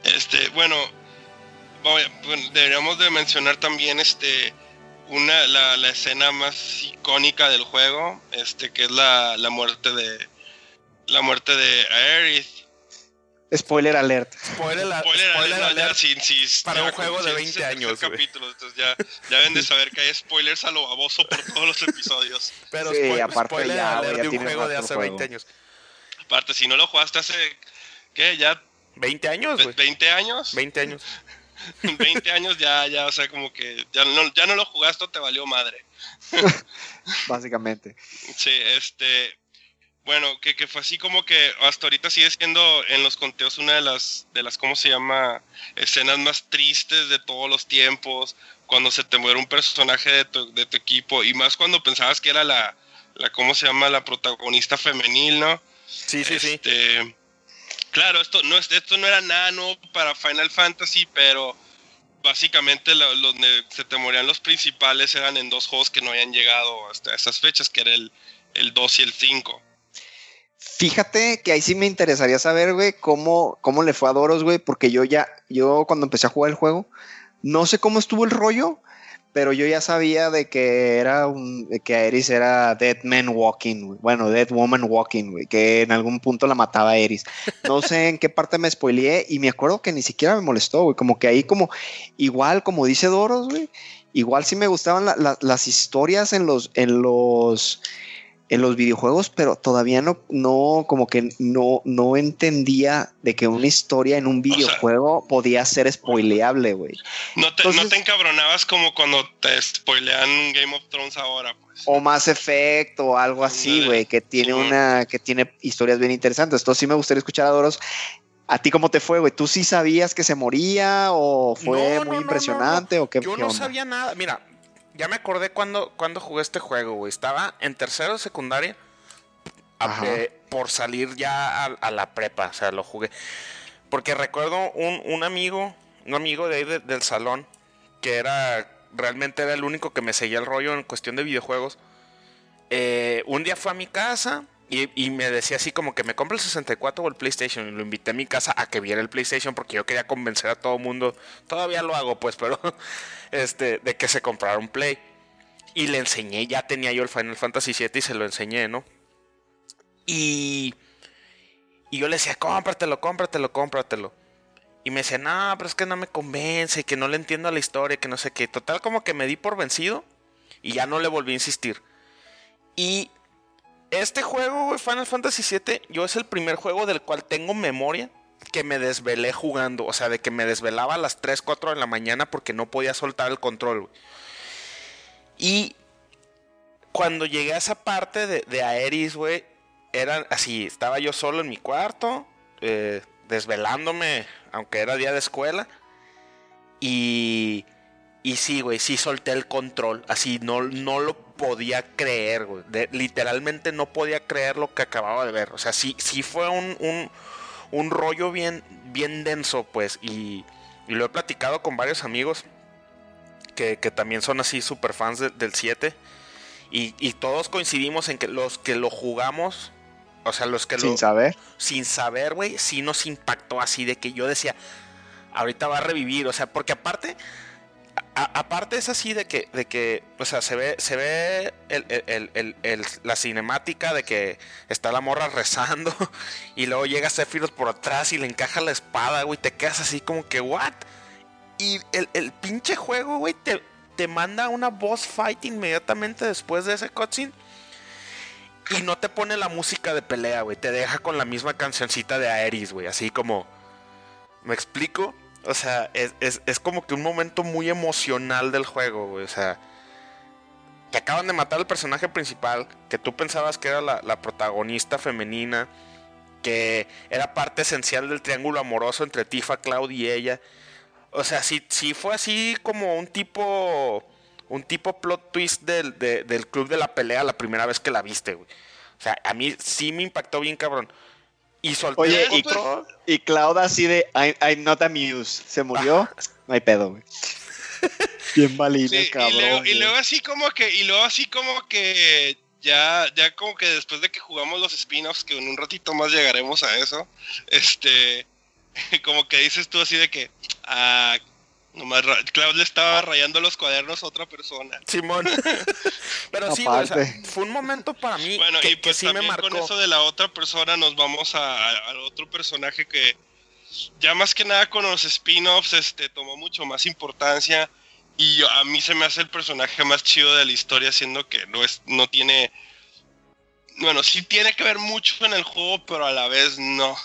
Este, bueno, bueno, deberíamos de mencionar también este una la, la escena más icónica del juego, este que es la, la muerte de la muerte de Aerith. Spoiler alert. Spoiler, la- Spoiler, spoiler alert, ya, alert. sí, sí, para ya, un juego de sí, 20 es el tercer años, güey. capítulo, entonces ya, ya deben de saber que hay spoilers a lo baboso por todos los episodios. Pero Sí, spoil- aparte spoiler ya, alert ya de un juego de hace juego. 20 años. Aparte, si no lo jugaste hace, ¿qué? ¿Ya 20 años, güey. 20 años? 20 años. 20 años ya, ya, o sea, como que ya no, ya no lo jugaste te valió madre. Básicamente. Sí, este. Bueno, que, que fue así como que hasta ahorita sigue siendo en los conteos una de las, de las, ¿cómo se llama? Escenas más tristes de todos los tiempos. Cuando se te muere un personaje de tu, de tu equipo. Y más cuando pensabas que era la, la, ¿cómo se llama? La protagonista femenil, ¿no? Sí, sí, sí. Este, Claro, esto no, es, esto no era nada nuevo para Final Fantasy, pero básicamente lo- los se te morían los principales eran en dos juegos que no habían llegado hasta esas fechas, que era el, el 2 y el 5. Fíjate que ahí sí me interesaría saber, güey, cómo, cómo le fue a Doros, güey, porque yo ya, yo cuando empecé a jugar el juego, no sé cómo estuvo el rollo, pero yo ya sabía de que era un, de que Aeris era Dead Man Walking, güey. bueno, Dead Woman Walking, güey, que en algún punto la mataba Aeris. No sé en qué parte me spoileé y me acuerdo que ni siquiera me molestó, güey, como que ahí como, igual como dice Doros, güey, igual sí me gustaban la- la- las historias en los, en los, en los videojuegos, pero todavía no, no, como que no, no entendía de que una historia en un sea- videojuego podía ser spoileable, güey. No te, no te encabronabas como cuando te spoilean Game of Thrones ahora, pues. o Mass Effect o algo así, güey, que tiene una, que tiene historias bien interesantes. Entonces sí me gustaría escuchar a Doros. ¿A ti cómo te fue, güey? ¿Tú sí sabías que se moría o fue No, no, muy no, no, impresionante o qué, Yo qué no onda? sabía nada. Mira, ya me acordé cuando, cuando jugué este juego, güey. Estaba en tercero de secundaria. a- eh, por salir ya a, a la prepa. O sea, lo jugué. Porque recuerdo un, un amigo, un amigo de ahí de- del salón, que era realmente era el único que me seguía el rollo en cuestión de videojuegos. Eh, un día fue a mi casa y, me decía así como que me compra el 64 o el PlayStation. Y lo invité a mi casa a que viera el PlayStation porque yo quería convencer a todo mundo. Todavía lo hago, pues, pero este, de que se comprara un Play. Y le enseñé, ya tenía yo el Final Fantasy VII y se lo enseñé, ¿no? Y, y yo le decía, cómpratelo, cómpratelo, cómpratelo. Y me decía, no, pero es que no me convence, que no le entiendo la historia, que no sé qué. Total, como que me di por vencido y ya no le volví a insistir. Y este juego, güey, Final Fantasy VII, yo es el primer juego del cual tengo memoria que me desvelé jugando. O sea, de que me desvelaba a las 3, 4 de la mañana porque no podía soltar el control, güey. Y cuando llegué a esa parte de, Aeris, güey, era así, estaba yo solo en mi cuarto, eh, desvelándome, aunque era día de escuela. Y, y sí, güey, sí solté el control, así, no, no lo podía creer, güey. De- literalmente no podía creer lo que acababa de ver. O sea, sí, sí fue un, un, un rollo bien, bien denso, pues, y, y lo he platicado con varios amigos que, que también son así super fans de- del 7. Y, y todos coincidimos en que los que lo jugamos, o sea, los que lo Sin saber. sin saber, güey, sí nos impactó así de que yo decía, ahorita va a revivir, o sea, porque aparte, aparte es así de que, de que, o sea, se ve, se ve la cinemática de que está la morra rezando y luego llega Sephiroth por atrás y le encaja la espada, güey, te quedas así como que, ¿what? Y el, el pinche juego, güey, te, te manda una boss fight inmediatamente después de ese cutscene. Y no te pone la música de pelea, güey. Te deja con la misma cancioncita de Aeris, güey. Así como... ¿Me explico? O sea, es, es- es como que un momento muy emocional del juego, güey. O sea... Te acaban de matar al personaje principal, que tú pensabas que era la, protagonista femenina, que era parte esencial del triángulo amoroso entre Tifa, Cloud y ella. O sea, sí, sí fue así como un tipo. Un tipo plot twist del, de- del club de la pelea la primera vez que la viste, güey. O sea, a mí sí me impactó bien cabrón. Y solté Oye, el y- Cloud así de I'm, I'm not amused. Se murió. No hay pedo, güey. Bien Sí, y, cabrón. luego, y luego así como que, y luego así como que ya, ya como que después de que jugamos los spin-offs, que en un ratito más llegaremos a eso, este, como que dices tú así de que, ah, nomás Cloud le estaba rayando los cuadernos a otra persona. Simón. Pero sí, o sea, fue un momento para mí Bueno, que, y pues que sí me también marcó. con eso de la otra persona nos vamos al otro personaje que ya más que nada con los spin-offs este, tomó mucho más importancia y yo- a mí se me hace el personaje más chido de la historia siendo que no es no tiene bueno sí tiene que ver mucho en el juego pero a la vez no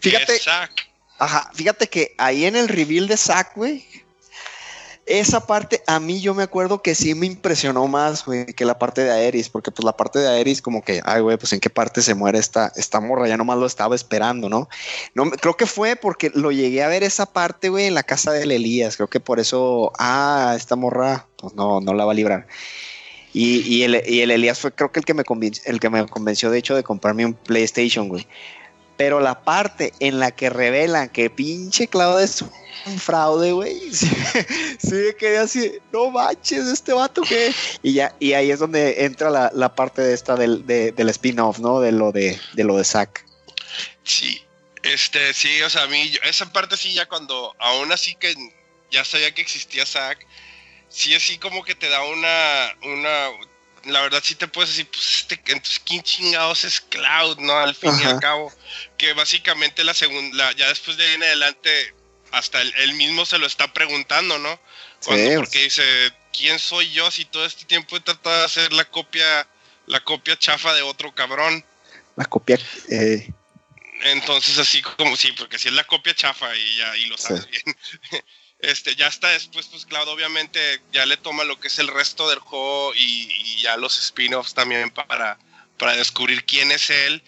que Fíjate, es Zack. Ajá, fíjate que ahí en el reveal de Zack, güey, esa parte a mí yo me acuerdo que sí me impresionó más, güey, que la parte de Aeris, porque pues la parte de Aeris como que, ay, güey, pues en qué parte se muere esta, esta morra, ya nomás lo estaba esperando, ¿no? No, creo que fue porque lo llegué a ver esa parte, güey, en la casa del Elías, creo que por eso, ah, esta morra, pues no, no la va a librar. Y, y el, y el Elías fue creo que el que me convenció, el que me convenció de hecho de comprarme un PlayStation, güey. Pero la parte en la que revelan que pinche Cloud es un fraude, güey. Sí, sí me quedé así, no manches, este vato que. Y ya, y ahí es donde entra la, la parte de esta del, de- del spin-off, ¿no? De lo de, de lo de Zack. sí este sí o sea a mí esa parte sí ya cuando aún así que ya sabía que existía Zack sí así como que te da una, una, la verdad sí te puedes decir, pues este, entonces quién chingados es Cloud, ¿no? Al fin y al cabo, que básicamente la segunda, ya después de ahí en adelante, hasta él, él mismo se lo está preguntando, ¿no? Cuando, Sí, porque dice, ¿quién soy yo si todo este tiempo he tratado de hacer la copia, la copia chafa de otro cabrón? La copia. eh, Entonces así como sí, porque si es la copia chafa y ya y lo sabes bien. Este, ya está después, pues Cloud obviamente ya le toma lo que es el resto del juego y, ya los spin-offs también para, para descubrir quién es él,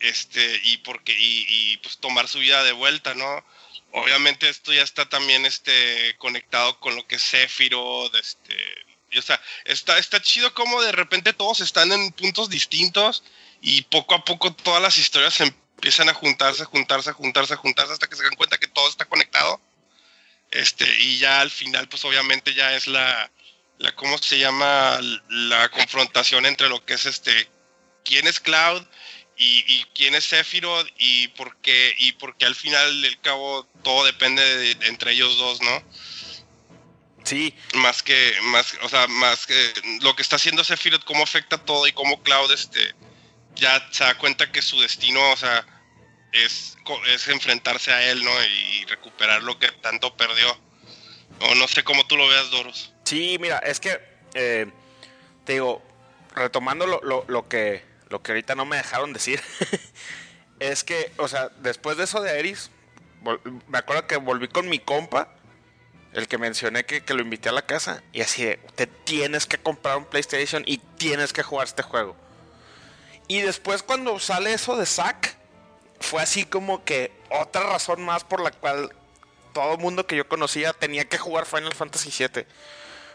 este, y porque, y, y, pues tomar su vida de vuelta, ¿no? Obviamente esto ya está también este conectado con lo que es Sephiroth, este, o sea, está, está chido como de repente todos están en puntos distintos y poco a poco todas las historias empiezan a juntarse, juntarse, juntarse, juntarse hasta que se dan cuenta que todo está conectado. Este, y ya al final, pues obviamente ya es la, la ¿cómo se llama? La confrontación entre lo que es este, quién es Cloud y, y quién es Sephiroth y por qué, y porque al final del cabo todo depende de, de entre ellos dos, ¿no? Sí, Más que, más, o sea, más que lo que está haciendo Sephiroth, cómo afecta todo y cómo Cloud, este, ya se da cuenta que su destino, o sea, es, es enfrentarse a él, ¿no? Y recuperar lo que tanto perdió. O no sé cómo tú lo veas, Doros. Sí, mira, es que eh, te digo, retomando lo, lo- que lo que ahorita no me dejaron decir, es que, o sea, después de eso de Eris, me acuerdo que volví con mi compa, el que mencioné que, que lo invité a la casa, y así de, te tienes que comprar un PlayStation y tienes que jugar este juego. Y después cuando sale eso de Zack, fue así como que otra razón más por la cual todo mundo que yo conocía tenía que jugar Final Fantasy VII.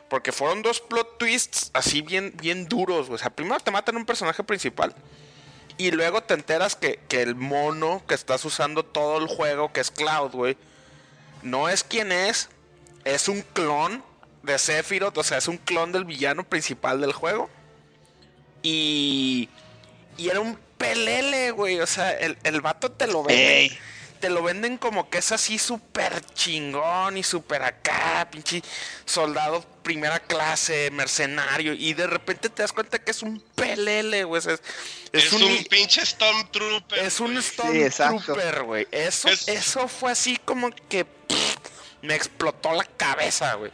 Porque fueron dos plot twists así bien, bien duros. O sea, primero te matan un personaje principal. Y luego te enteras que, que el mono que estás usando todo el juego, que es Cloud, güey, no es quien es. Es un clon de Sephiroth. O sea, es un clon del villano principal del juego. Y. Y era un pelele, güey. O sea, el, el vato te lo vende ey, te lo venden como que es así súper chingón y súper acá, pinche soldado primera clase, mercenario, y de repente te das cuenta que es un pelele, güey. Es, es Es, un, un, pinche Stormtrooper. es un. Stormtrooper, güey. Eso, Es- eso fue así como que pff, me explotó la cabeza, güey.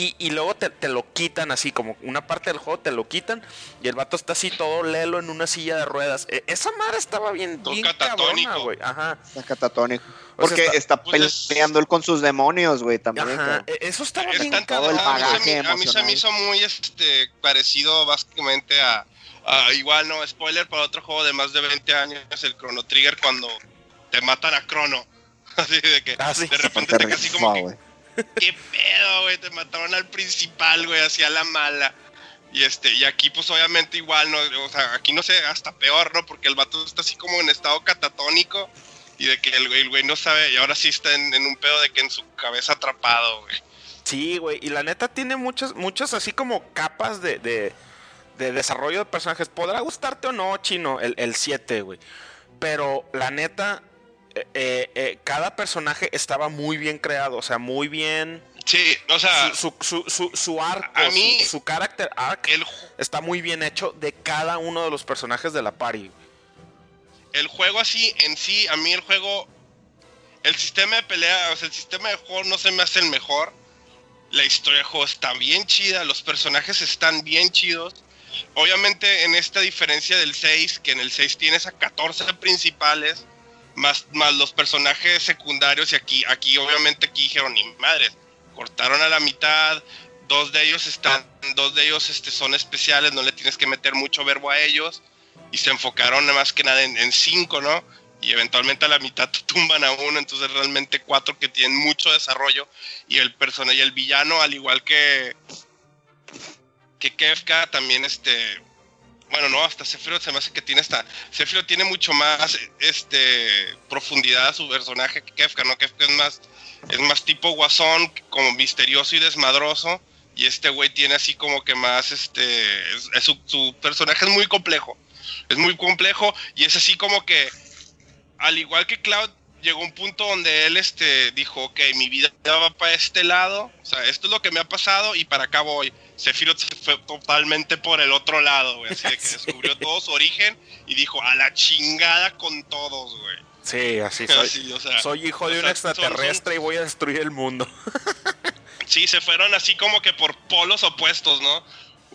Y, y luego te, te lo quitan así, como una parte del juego te lo quitan y el vato está así todo lelo en una silla de ruedas. E- esa madre estaba bien, Todo bien catatónico. cabrona, güey. Ajá. está catatónico. O sea, Porque está- está, pues es- peleando él con sus demonios, güey, también. Ajá, e- eso estaba Está bien en todo el a mí se bagaje me- A mí se me hizo muy este, parecido básicamente a, a- igual, no, spoiler para otro juego de más de 20 años, el Chrono Trigger cuando te matan a Chrono. Así de que Ah, sí. de repente Te así como que. ¿qué pedo, güey? Te mataron al principal, güey, hacia la mala. Y este, y aquí pues obviamente igual, ¿no? O sea, aquí no sé, hasta peor, ¿no? Porque el vato está así como en estado catatónico y de que el güey, el güey no sabe, y ahora sí está en, un pedo de que en su cabeza atrapado, güey. Sí, güey. Y la neta tiene muchas, muchas así como capas de, de, de desarrollo de personajes. Podrá gustarte o no, chino, el 7, güey. Pero la neta, eh, eh, eh, cada personaje estaba muy bien creado. O sea, muy bien. Sí, o sea, Su, su, su, arco, a mí- su, arc el, está muy bien hecho de cada uno de los personajes de la party. el juego así, en sí, a mí el juego, el sistema de pelea, o sea, el sistema de juego no se me hace el mejor. La historia del juego está bien chida, los personajes están bien chidos. Obviamente en esta diferencia del 6, que en el 6 tienes a 14 principales, más, más los personajes secundarios, y aquí, aquí obviamente aquí dijeron, ni madres, cortaron a la mitad, dos de ellos están, dos de ellos este, son especiales, no le tienes que meter mucho verbo a ellos, y se enfocaron más que nada en, cinco, ¿no? Y eventualmente a la mitad tumban a uno, entonces realmente cuatro que tienen mucho desarrollo, y el personaje y el villano, al igual que que Kefka también este bueno no hasta Sephiroth se me hace que tiene esta Sephiroth tiene mucho más este profundidad a su personaje que Kefka no Kefka es más es más tipo guasón como misterioso y desmadroso y este güey tiene así como que más este es- es su, su personaje es muy complejo es muy complejo y es así como que al igual que Cloud llegó un punto donde él este, dijo, ok, mi vida va para este lado, o sea, esto es lo que me ha pasado y para acá voy. Sephiroth se fue totalmente por el otro lado, güey, así de que Sí. descubrió todo su origen y dijo, a la chingada con todos, güey. Sí, así soy. Así, o sea, soy hijo de un sea, son- extraterrestre y voy a destruir el mundo. Sí, se fueron así como que por polos opuestos, ¿no?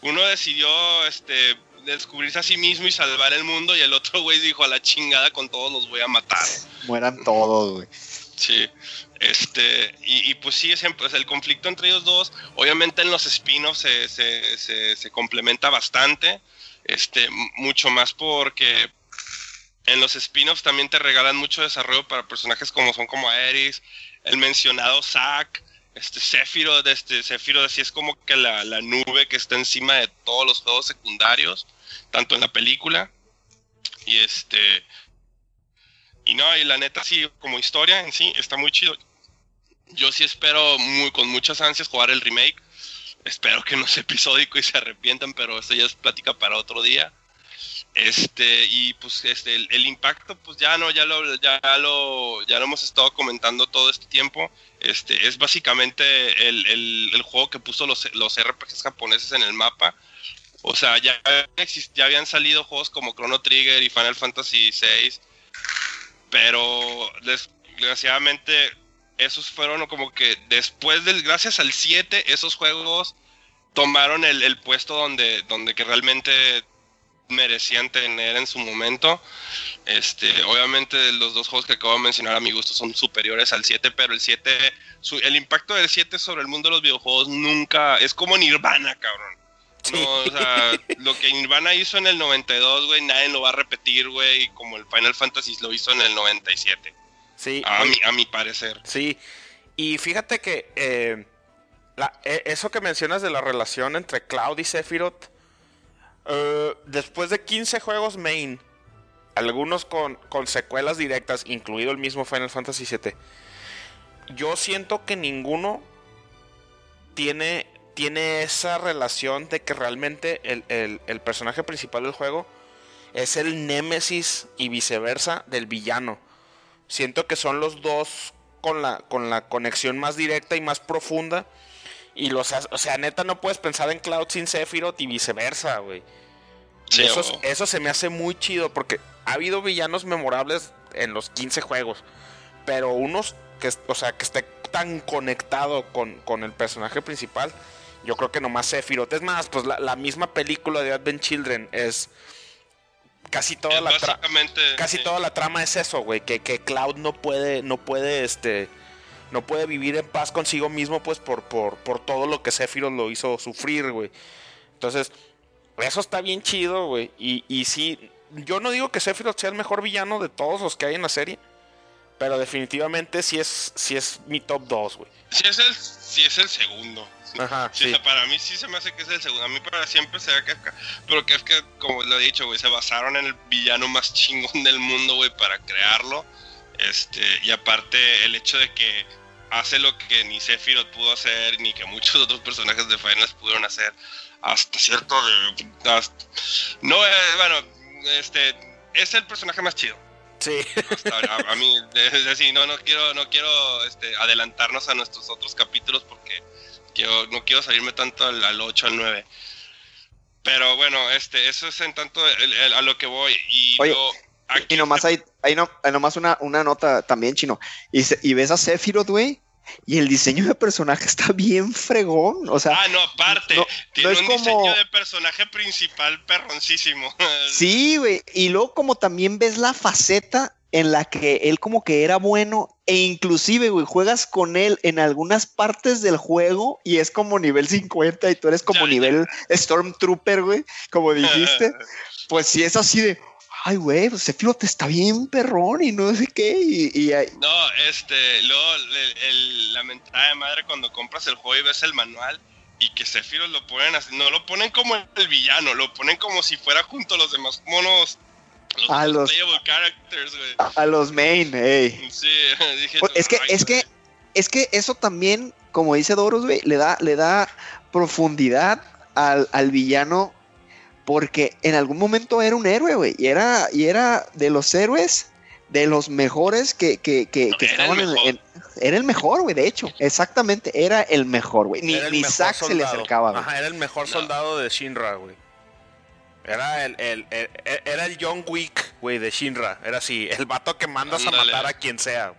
Uno decidió este descubrirse a sí mismo y salvar el mundo y el otro güey dijo a la chingada con todos los voy a matar. Mueran todos, güey. Sí. Este, y, pues sí, es el conflicto entre ellos dos, obviamente en los spin-offs se, se, complementa bastante, este, mucho más porque en los spin-offs también te regalan mucho desarrollo para personajes como son como Aerys, el mencionado Zack, este Sephiroth, este Sephiroth así es como que la, la nube que está encima de todos los juegos secundarios, tanto en la película y este y no, y la neta sí, como historia en sí, está muy chido. Yo sí espero muy, con muchas ansias jugar el remake. Espero que no sea episódico y se arrepientan, pero eso ya es plática para otro día. Este, y pues este, el, impacto, pues ya no, ya lo, ya lo, ya lo hemos estado comentando todo este tiempo. Este, es básicamente el, el, juego que puso los, los RPGs japoneses en el mapa. O sea, ya, ya habían salido juegos como Chrono Trigger y Final Fantasy VI, pero des- desgraciadamente esos fueron como que después del, gracias al 7, esos juegos tomaron el, el puesto donde, donde que realmente merecían tener en su momento. Este, obviamente los dos juegos que acabo de mencionar a mi gusto son superiores al 7, pero el 7, su- el impacto del 7 sobre el mundo de los videojuegos nunca, es como Nirvana, cabrón. No, o sea, lo que Nirvana hizo en el 92, güey, nadie lo va a repetir, güey, como el Final Fantasy lo hizo en el 97. Sí, A mi, a mi parecer. sí. Y fíjate que eh, la- e- eso que mencionas de la relación entre Cloud y Sephiroth, eh, después de 15 juegos main, algunos con, con secuelas directas, incluido el mismo Final Fantasy VII, yo siento que ninguno tiene, tiene esa relación de que realmente el, el- el personaje principal del juego es el némesis y viceversa del villano. Siento que son los dos con la, con la conexión más directa y más profunda. Y los, o sea, neta, no puedes pensar en Cloud sin Sephiroth y viceversa, güey. Sí, eso, eso se me hace muy chido porque ha habido villanos memorables en los 15 juegos. Pero unos que, o sea, que esté tan conectado con, con el personaje principal, yo creo que nomás Sephiroth. Es más, pues la, la misma película de Advent Children es casi toda Es la básicamente, casi sí. toda la trama es eso, güey, que, que Cloud no puede, no puede, este, no puede vivir en paz consigo mismo, pues, por, por, por todo lo que Sephiroth lo hizo sufrir, güey. Entonces, eso está bien chido, güey. Y, y sí, yo no digo que Sephiroth sea el mejor villano de todos los que hay en la serie, pero definitivamente sí es, sí es mi top 2, güey. Sí es el, sí es el segundo. Ajá, Sí, o sí. sea, para mí sí se me hace que es el segundo. A mí para siempre será Kafka. Pero Kafka, como lo he dicho, güey, se basaron en el villano más chingón del mundo, güey, para crearlo. Este, y aparte el hecho de que hace lo que ni Sephiroth pudo hacer, ni que muchos otros personajes de Finals pudieron hacer. Hasta cierto de... hasta- no, eh, bueno, este... Es el personaje más chido. Sí. Hasta a, a mí, es decir, no, no quiero, no quiero este, adelantarnos a nuestros otros capítulos porque quiero, no quiero salirme tanto al, al 8, al 9. Pero bueno, este, eso es en tanto el- el- a lo que voy. Y, Oye, lo- aquí Y nomás hay, hay no, hay nomás una, una nota también, chino. Y, se- y ves a Sephiroth, güey. Y el diseño de personaje está bien fregón. O sea, Ah, no, aparte, no- tiene no es un como- diseño de personaje principal perroncísimo. sí, güey. Y luego como también ves la faceta en la que él como que era bueno e inclusive, güey, juegas con él en algunas partes del juego y es como nivel 50 y tú eres como Ya, ya. nivel Stormtrooper, güey, como dijiste. pues sí es así de, ay, güey, pues Sephiroth está bien perrón y no sé qué. Y, y ahí- No, este, luego el- el- la mentada de madre cuando compras el juego y ves el manual y que Sephiroth lo ponen así, no lo ponen como el villano, lo ponen como si fuera junto a los demás monos, los, A los- playable characters, güey. a los main, ey. Sí, dije, Pues es que, es que, es que eso también, como dice Doros, güey, le da, le da profundidad al, al villano. Porque en algún momento era un héroe, güey. Y era, y era de los héroes de los mejores que, que, que, No, que el estaban en, Era el mejor, güey, de hecho. Exactamente, era el mejor, güey. Ni, ni Zack se le acercaba, güey. Ajá, era el mejor No. soldado de Shinra, güey. Era el, el, el- el- era el John Wick, güey, de Shinra. Era así, el vato que mandas a matar a quien sea.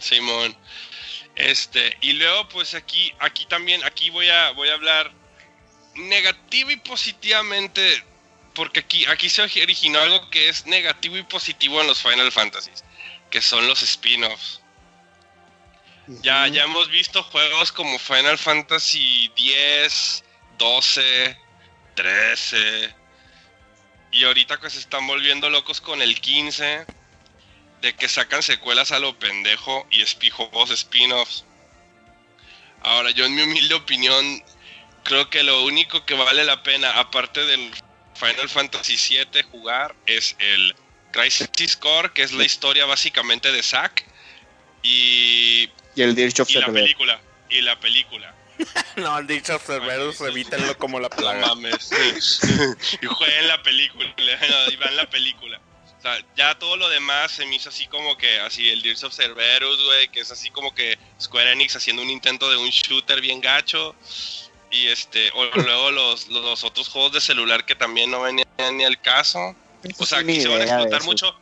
Simón. Este, y luego pues aquí aquí también aquí voy a voy a hablar negativo y positivamente porque aquí aquí se originó algo que es negativo y positivo en los Final Fantasies, que son los spin-offs. Ya ya hemos visto juegos como Final Fantasy 10, 12, 13 y ahorita que se están volviendo locos con el 15 de que sacan secuelas a lo pendejo y espijos spin-offs. Ahora, yo en mi humilde opinión, creo que lo único que vale la pena, aparte del Final Fantasy VII jugar, es el Crisis Core, que es la historia básicamente de Zack, y, Y el Dirge of y la Cerberus. película. Y la película. No, el Ditch of Cerberus, evítenlo como la No plaga. mames. y jueguen la película. y vean la película. O sea, ya todo lo demás se me hizo así como que, así, el Gears of Cerberus, güey, que es así como que Square Enix haciendo un intento de un shooter bien gacho. Y este, o luego los, los otros juegos de celular que también no venían ni al caso. O sea, quisieron explotar mucho,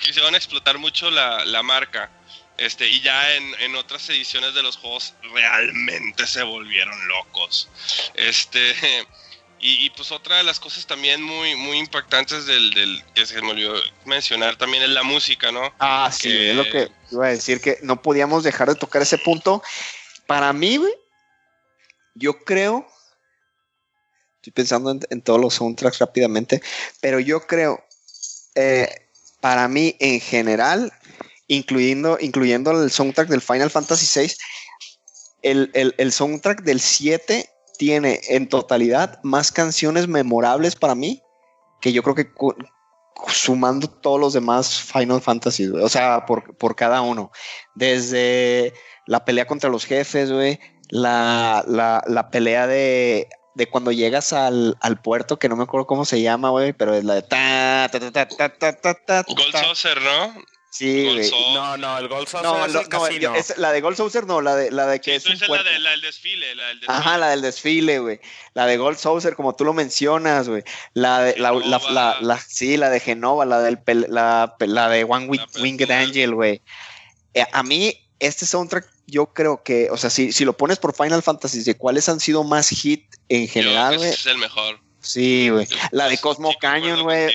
quisieron explotar mucho la, la marca. Este, y ya en, en otras ediciones de los juegos realmente se volvieron locos. Este, y, y, pues otra de las cosas también muy, muy impactantes del, del que se me olvidó mencionar también es la música, ¿no? Ah, sí, que- es lo que iba a decir, que no podíamos dejar de tocar ese punto. Para mí, güey, yo creo, estoy pensando en, todos los soundtracks rápidamente, pero yo creo, eh, para mí en general, incluyendo, incluyendo el soundtrack del Final Fantasy VI, el, el- el soundtrack del 7 tiene en totalidad más canciones memorables para mí que yo creo que sumando todos los demás Final Fantasy. O sea, por, por cada uno. Desde la pelea contra los jefes, güey la, la, la pelea de, de, cuando llegas al, al, puerto, que no me acuerdo cómo se llama, güey, pero es la de ta, ta, ta, ta, ta, ta, ta, Gold. Saucer, la de Gold no, la de, la de que sí. Ajá, la del desfile, güey. La de Gold como tú lo mencionas, güey. La de, la, de Genova, la del, la, eh, a mí, este soundtrack, yo creo que, o sea, si, si lo pones por Final Fantasy, de cuáles han sido más hit en general, güey. ese es el mejor. Sí, güey. La de Cosmo sí, Canyon, güey.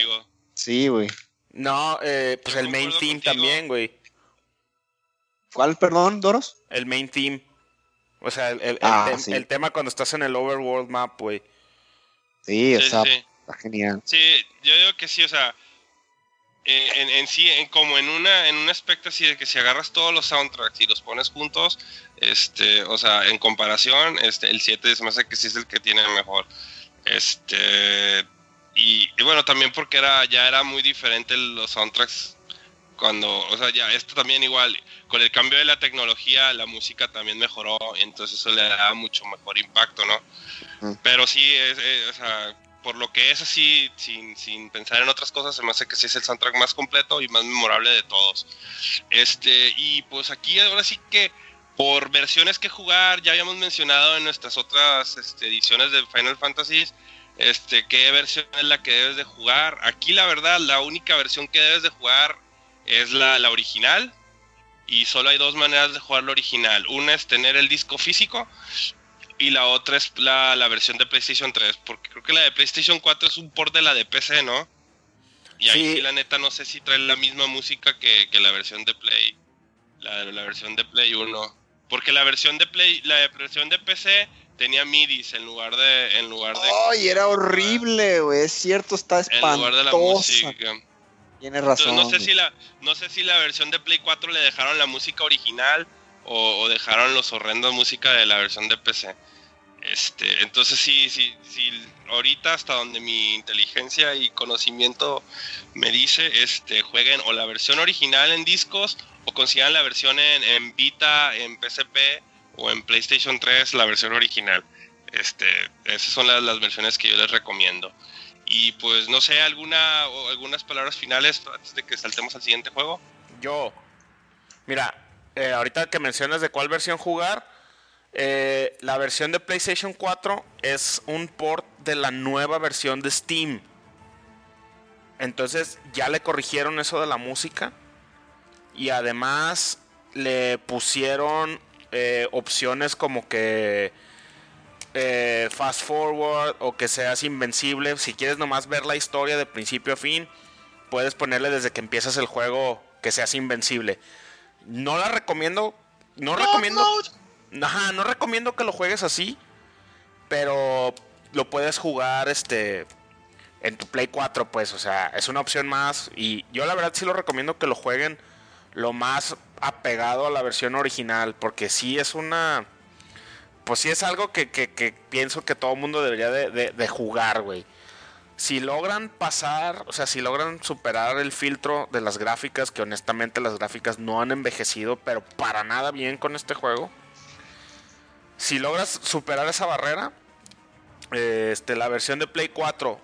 Sí, güey. No, eh, pues el main theme contigo. también, güey. ¿Cuál, perdón, Doros? El main theme. O sea, el, el- Ah, tem- sí. el tema cuando estás en el overworld map, güey. Sí, sí. está genial. Sí, yo digo que sí, o sea, eh, en, en sí, en, como en una en un aspecto así de que si agarras todos los soundtracks y los pones juntos, este, o sea, en comparación, este, el 7 se me hace que sí es el que tiene mejor. Este, y, y bueno, también porque era ya era muy diferente los soundtracks cuando, o sea, ya esto también igual, con el cambio de la tecnología, la música también mejoró, entonces eso le da mucho mejor impacto, ¿no? Pero sí, es, es- o sea, por lo que es así, sin, sin pensar en otras cosas, se me hace que sí es el soundtrack más completo y más memorable de todos. Este, y pues aquí ahora sí que por versiones que jugar, ya habíamos mencionado en nuestras otras este, ediciones de Final Fantasy, este, qué versión es la que debes de jugar. Aquí la verdad, la única versión que debes de jugar es la, la original. Y solo hay dos maneras de jugar la original. Una es tener el disco físico y la otra es la, la versión de PlayStation 3. Porque creo que la de PlayStation 4 es un port de la de PC, ¿no? Y ahí Sí. sí, la neta, no sé si trae la misma música que, que la versión de Play. La, la versión de Play 1. Porque la versión de Play, la versión de PC tenía MIDIs en lugar de. En lugar de Ay, era horrible, güey. Es cierto, está En lugar de la espantosa. música. Tienes Entonces, razón. no sé si la no sé si la versión de Play 4 le dejaron la música original o, dejaron los horrendos música de la versión de PC. Este, entonces sí, sí, sí, ahorita hasta donde mi inteligencia y conocimiento me dice, este, jueguen o la versión original en discos o consigan la versión en, en Vita, en PSP o en PlayStation 3, la versión original. Este, esas son las, las versiones que yo les recomiendo. Y pues no sé, alguna o algunas palabras finales antes de que saltemos al siguiente juego. Yo, mira, eh, ahorita que mencionas de cuál versión jugar, eh, la versión de PlayStation 4 es un port de la nueva versión de Steam. Entonces ya le corrigieron eso de la música. Y además le pusieron eh, opciones como que fast forward o que seas invencible. Si quieres nomás ver la historia de principio a fin, puedes ponerle desde que empiezas el juego que seas invencible. No la recomiendo. No recomiendo. Ajá, no recomiendo que lo juegues así. Pero lo puedes jugar este en tu Play 4, pues, o sea, es una opción más. Y yo la verdad sí lo recomiendo que lo jueguen lo más apegado a la versión original. Porque sí es una. Pues sí es algo que, que, que pienso que todo mundo debería de, de, de jugar, güey. Si logran pasar, o sea, si logran superar el filtro de las gráficas, que honestamente las gráficas no han envejecido, pero para nada bien con este juego. Si logras superar esa barrera, eh, este, la versión de Play 4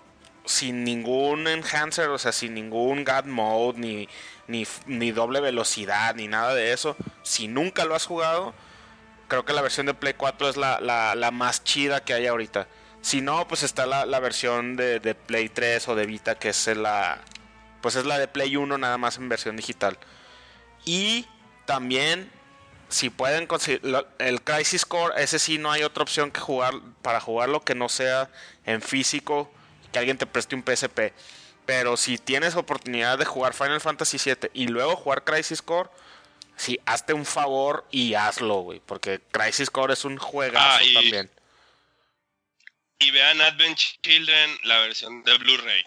sin ningún enhancer, o sea, sin ningún God Mode, ni, ni, doble velocidad, ni nada de eso. Si nunca lo has jugado, creo que la versión de Play 4 es la, la, la más chida que hay ahorita. Si no, pues está la, la versión de, de, Play 3 o de Vita, que es la. Pues es la de Play 1, nada más en versión digital. Y también, si pueden conseguir. El Crisis Core, ese sí no hay otra opción que jugar. Para jugarlo que no sea en físico que alguien te preste un PSP. Pero si tienes oportunidad de jugar Final Fantasy VII y luego jugar Crisis Core, sí, hazte un favor y hazlo, güey. Porque Crisis Core es un juegazo ah, y, también. Y vean Advent Children, la versión de Blu-ray.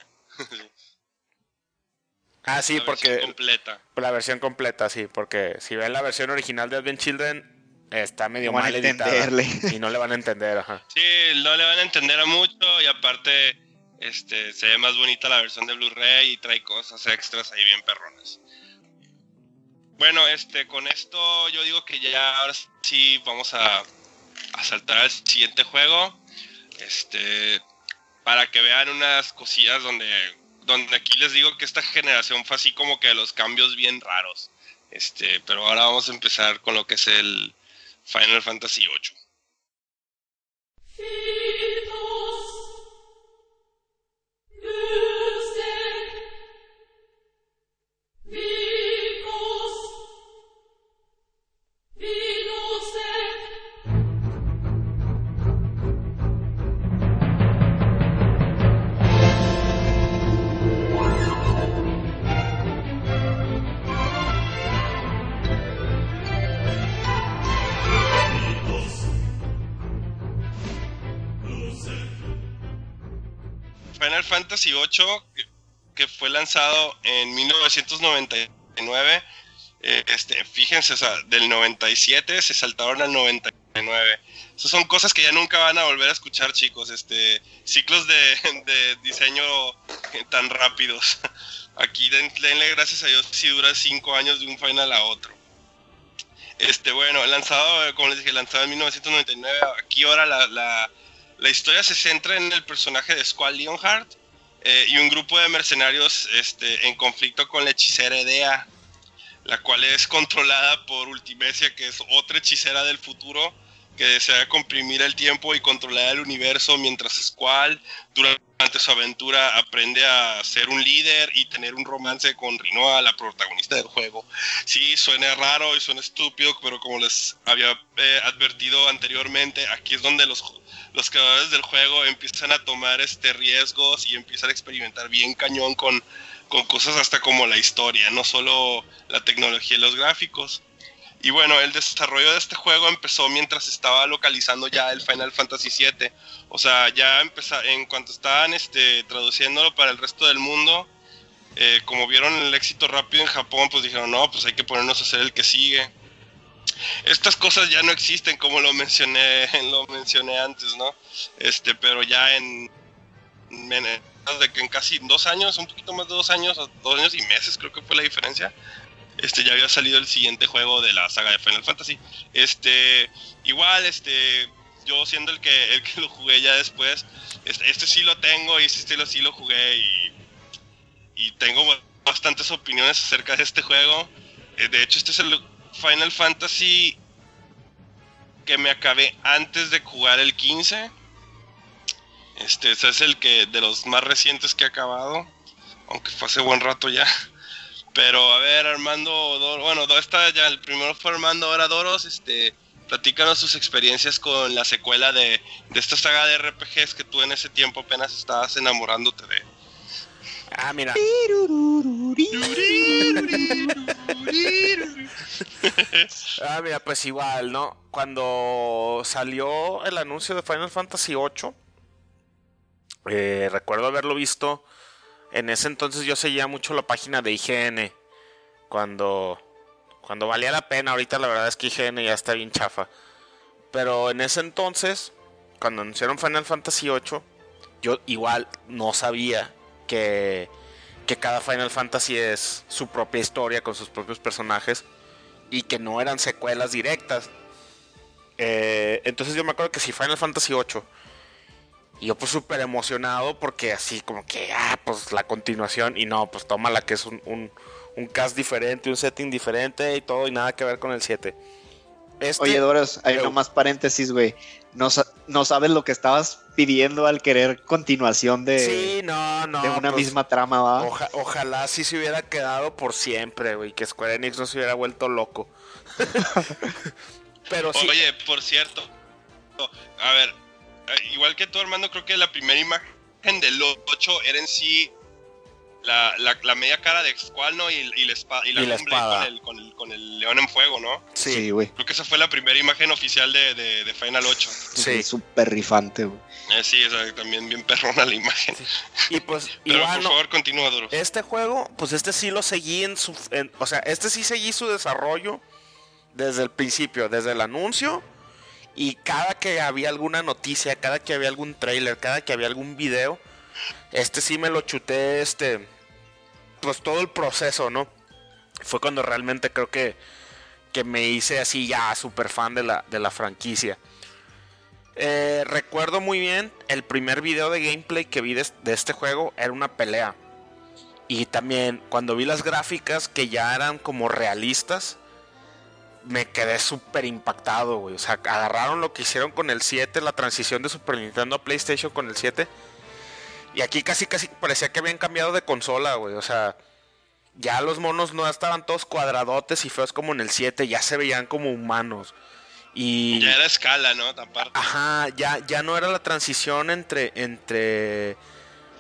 ah, sí, la porque. Versión completa. La versión completa, sí. Porque si ven la versión original de Advent Children, está medio no mal editada. Y no le van a entender, ajá. Sí, no le van a entender a mucho y aparte este, se ve más bonita la versión de Blu-ray y trae cosas extras ahí bien perrones. Bueno, este, con esto yo digo que ya ahora sí vamos a, a saltar al siguiente juego. Este, para que vean unas cosillas donde, donde aquí les digo que esta generación fue así como que los cambios bien raros. Este, pero ahora vamos a empezar con lo que es el Final Fantasy VIII. Final Fantasy VIII, que, fue lanzado en 1999. Eh, este, fíjense, o del 97 se saltaron al 99. Esas son cosas que ya nunca van a volver a escuchar, chicos. Este, ciclos de, diseño tan rápidos. Aquí den, denle gracias a Dios si dura 5 años de un final a otro. Este, bueno, lanzado, como les dije, lanzado en 1999. Aquí ahora la, la historia se centra en el personaje de Squall Leonhardt eh, y un grupo de mercenarios este, en conflicto con la hechicera Edea, la cual es controlada por Ultimecia, que es otra hechicera del futuro que desea comprimir el tiempo y controlar el universo mientras Squall durante su aventura aprende a ser un líder y tener un romance con Rinoa, la protagonista del juego. Sí, suena raro y suena estúpido, pero como les había eh, advertido anteriormente, aquí es donde los los creadores del juego empiezan a tomar este riesgos y empiezan a experimentar bien cañón con, con cosas hasta como la historia, no solo la tecnología y los gráficos. Y bueno, el desarrollo de este juego empezó mientras estaba localizando ya el Final Fantasy VII. O sea, ya empezó, en cuanto estaban este, traduciéndolo para el resto del mundo, eh, como vieron el éxito rápido en Japón, pues dijeron, no, pues hay que ponernos a hacer el que sigue. Estas cosas ya no existen como lo mencioné, lo mencioné antes, ¿no? Este, pero ya en, de en casi dos años, un poquito más de dos años, dos años y meses creo que fue la diferencia, este ya había salido el siguiente juego de la saga de Final Fantasy. Este, igual, este, yo siendo el que, el que lo jugué ya después, este, este sí lo tengo y este sí lo jugué y, y tengo bastantes opiniones acerca de este juego. Eh, de hecho, este es el Final Fantasy que me acabé antes de jugar el 15. Este, ese es el que de los más recientes que he acabado, aunque fue hace buen rato ya. Pero a ver, Armando, Dor- bueno, esta ya el primero fue Armando, ahora Doros, este, platícanos sus experiencias con la secuela de, de esta saga de RPGs que tú en ese tiempo apenas estabas enamorándote de. Ah, mira. Ah, mira, pues igual, ¿no? Cuando salió el anuncio de Final Fantasy VIII, eh, recuerdo haberlo visto. En ese entonces yo seguía mucho la página de IGN. Cuando, cuando valía la pena. Ahorita la verdad es que IGN ya está bien chafa. Pero en ese entonces, cuando anunciaron Final Fantasy VIII, yo igual no sabía que, que cada Final Fantasy es su propia historia con sus propios personajes y que no eran secuelas directas. Eh, entonces yo me acuerdo que si Final Fantasy VIII y yo pues súper emocionado porque así como que, ah, pues la continuación y no, pues toma la que es un, un, un cast diferente, un setting diferente y todo y nada que ver con el 7. Este, Oye, Doros, hay nomás paréntesis, güey. No, sa- no sabes lo que estabas pidiendo al querer continuación de, sí, no, no. de una pues, misma trama, ¿va? oja- ojalá sí se hubiera quedado por siempre, güey, que Square Enix no se hubiera vuelto loco. Pero sí, Oye, por cierto, a ver, igual que tú, Armando, creo que la primera imagen del 8 era en sí la, la, la media cara de Squall, ¿no? Y, y la espada, y la, Y la cumbre espada. Con, el, con, el, con el león en fuego, ¿no? sí, Sí, güey. Creo que esa fue la primera imagen oficial de, de, de Final 8. sí. Súper rifante, güey. Eh, sí, o sea, también bien perrona la imagen. Y pues Pero igual por no- favor, continúa, Duro. Este juego, pues este sí lo seguí en su... en- o sea, este sí seguí su desarrollo desde el principio, desde el anuncio. Y cada que había alguna noticia, cada que había algún trailer, cada que había algún video, este sí me lo chuté, este... Pues todo el proceso, ¿no? Fue cuando realmente creo que, que me hice así ya súper fan de la, de la franquicia. Eh, recuerdo muy bien el primer video de gameplay que vi de, de este juego era una pelea. Y también cuando vi las gráficas que ya eran como realistas, me quedé súper impactado, güey. O sea, agarraron lo que hicieron con el 7, la transición de Super Nintendo a PlayStation con el 7. Y aquí casi casi parecía que habían cambiado de consola, güey. O sea, ya los monos no estaban todos cuadradotes y feos como en el 7, ya se veían como humanos. Y Ya era escala, ¿no? Aparte. Ajá, ya, ya no era la transición entre, entre,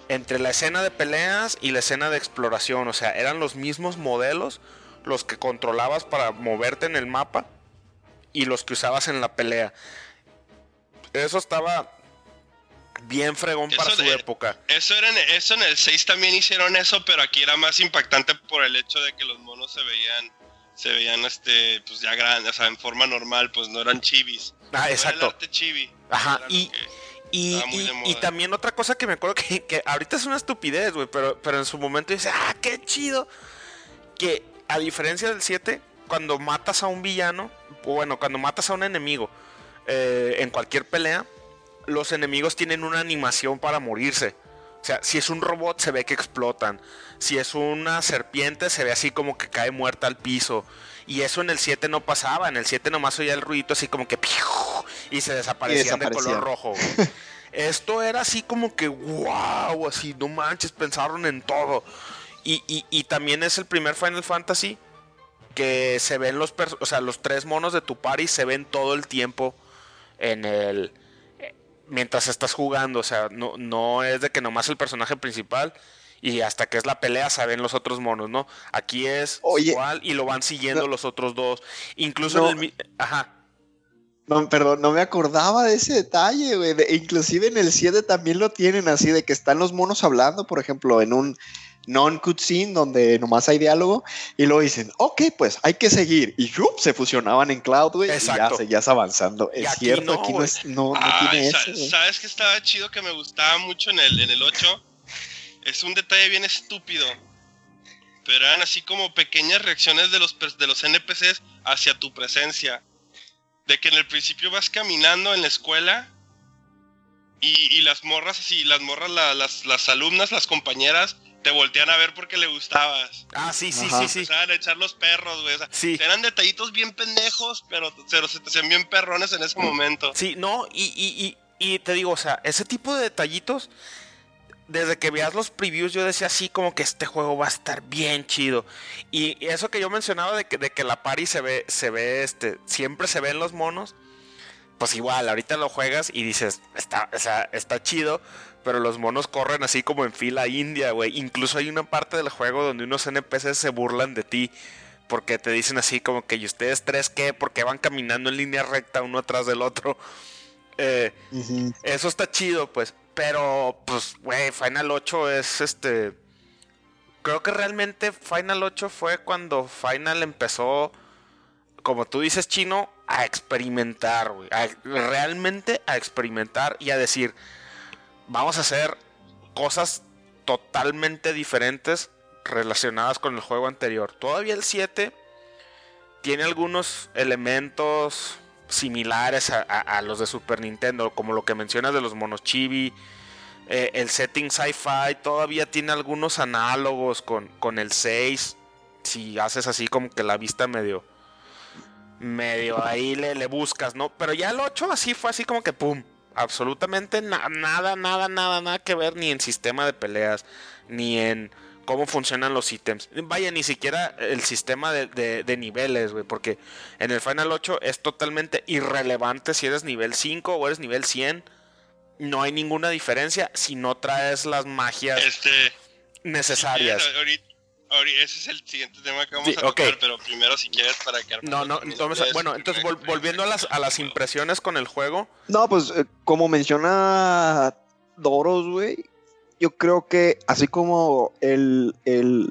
entre la escena de peleas y la escena de exploración. O sea, eran los mismos modelos los que controlabas para moverte en el mapa y los que usabas en la pelea. Eso estaba bien fregón para su de- época. Eso, era en, eso en el 6 también hicieron eso, pero aquí era más impactante por el hecho de que los monos se veían, se veían este, pues ya grandes, o sea, en forma normal, pues no eran chivis. Ah, No era el exacto. arte chibi. Ajá, y, y, y- y también otra cosa que me acuerdo que, que ahorita es una estupidez, güey, pero, pero en su momento dice, ah, qué chido. Que a diferencia del 7, cuando matas a un villano, bueno, cuando matas a un enemigo eh, en cualquier pelea, los enemigos tienen una animación para morirse. O sea, si es un robot se ve que explotan. Si es una serpiente se ve así como que cae muerta al piso. Y eso en el 7 no pasaba. En el 7 nomás oía el ruidito así como que... Y se desaparecían de desaparecían. color rojo. Esto era así como que wow, así, no manches, pensaron en todo. Y, y- y también es el primer Final Fantasy que se ven los, o sea, los tres monos de tu party se ven todo el tiempo en el eh, mientras estás jugando, o sea, no, no es de que nomás el personaje principal y hasta que es la pelea se ven los otros monos, ¿no? Aquí es Oye. igual y lo van siguiendo No. los otros dos. Incluso No. en el ajá. No, perdón, no me acordaba de ese detalle, güey. De- inclusive en el 7 también lo tienen así, de que están los monos hablando, por ejemplo, en un non-cutscene donde nomás hay diálogo, y luego dicen, ok, pues hay que seguir. Y ¡yup! se fusionaban en Cloud, güey, y ya seguías avanzando. Y Es aquí cierto, no, aquí no, güey. es, no, no Ay, tiene sa- eso. ¿Sabes qué estaba chido que me gustaba mucho en el, en el 8? Es un detalle bien estúpido. Pero eran así como pequeñas reacciones de los, de los NPCs hacia tu presencia. de que en el principio vas caminando en la escuela y, y las morras así, las morras, la- las, las alumnas, las compañeras, te voltean a ver porque le gustabas. Ah, sí, sí, Ajá. sí, sí. Empezaban a echar los perros, güey. o sea, Sí. Eran detallitos bien pendejos, pero, pero se te hacían bien perrones en ese momento. Sí, no, y, y, y, y te digo, o sea, ese tipo de detallitos, desde que veas los previews, yo decía así como que este juego va a estar bien chido. Y eso que yo mencionaba de que, de que la party se ve, se ve, este, siempre se ven los monos, pues igual, ahorita lo juegas y dices, está, o sea, está chido, pero los monos corren así como en fila india, güey. Incluso hay una parte del juego donde unos NPCs se burlan de ti. Porque te dicen así como que, ¿y ustedes tres qué? Porque van caminando en línea recta uno atrás del otro. Eh, eso está chido, pues. Pero, pues, güey, Final 8 es este. Creo que realmente Final 8 fue cuando Final empezó, como tú dices, chino, a experimentar, güey. realmente a experimentar y a decir, vamos a hacer cosas totalmente diferentes relacionadas con el juego anterior. Todavía el 7 tiene algunos elementos similares a, los de Super Nintendo, como lo que mencionas de los monos chibi. eh, el setting sci-fi todavía tiene algunos análogos con, con el 6. Si haces así como que la vista medio. Medio ahí le, le buscas, ¿no? Pero ya el 8 así fue así como que pum. Absolutamente na- nada, nada, nada, nada que ver ni en sistema de peleas, ni en cómo funcionan los ítems. Vaya, ni siquiera el sistema de, de- de niveles, güey, porque en el Final 8 es totalmente irrelevante si eres nivel 5 o eres nivel 100. No hay ninguna diferencia si no traes las magias Este. necesarias. ahorita- ahori- ese es el siguiente tema que vamos Sí, a tocar, pero primero si quieres para que No, no, entonces, bueno, entonces vol- volviendo a las, a las impresiones con el juego, No, pues eh, como menciona Doros, güey, yo creo que así como el, el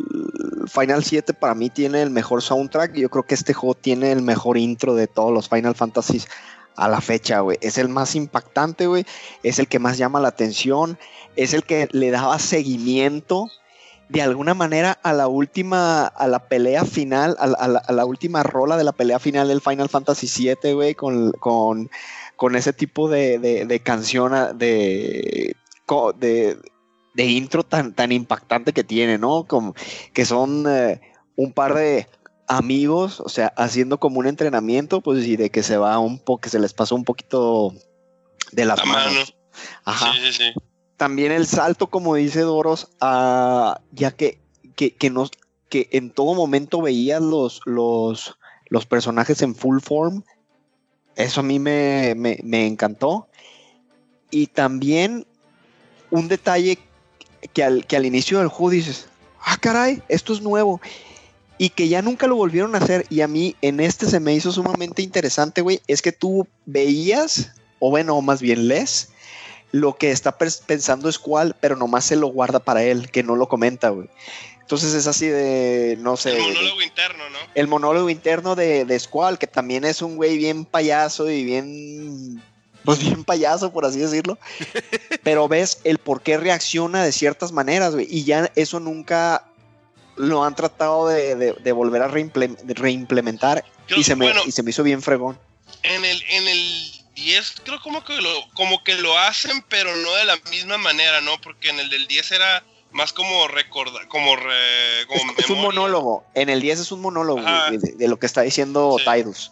Final 7 para mí tiene el mejor soundtrack, yo creo que este juego tiene el mejor intro de todos los Final Fantasies a la fecha, güey. Es el más impactante, güey. Es el que más llama la atención. Es el que le daba seguimiento de alguna manera a la última, a la pelea final, a la, a la- a la última rola de la pelea final del Final Fantasy 7, güey, con, con, con ese tipo de, de, de canción, ah, de, de intro tan, tan impactante que tiene, ¿no? Como que son eh, un par de amigos, o sea, haciendo como un entrenamiento, pues, y de que se va un poco, que se les pasó un poquito de las La manos. mano. Ajá Sí, sí, sí. También el salto, como dice Doros, a- ya que, que, que, nos, que en todo momento veías los, los, los personajes en full form. Eso a mí me, me- me encantó. Y también un detalle que al, que al inicio del juego dices, ah, caray, esto es nuevo. Y que ya nunca lo volvieron a hacer. Y a mí en este se me hizo sumamente interesante, güey. Es que tú veías, o bueno, más bien les, lo que está pensando es cuál, pero nomás se lo guarda para él, que no lo comenta, güey. Entonces es así de, no sé, El de- monólogo interno, ¿no? el monólogo interno de, de Squall, que también es un güey bien payaso y bien, pues bien payaso, por así decirlo. Pero ves el por qué reacciona de ciertas maneras, güey. Y ya eso nunca lo han tratado de, de- de volver a reimple- reimplementar. Y, se me, bueno, y se me hizo bien fregón. en el, en el 10 creo como que lo, como que lo hacen, pero no de la misma manera, ¿no? Porque en el del 10 era más como recordar, como, re- como Es, es un monólogo. En el 10 es un monólogo güey, de, de lo que está diciendo Sí. Tidus.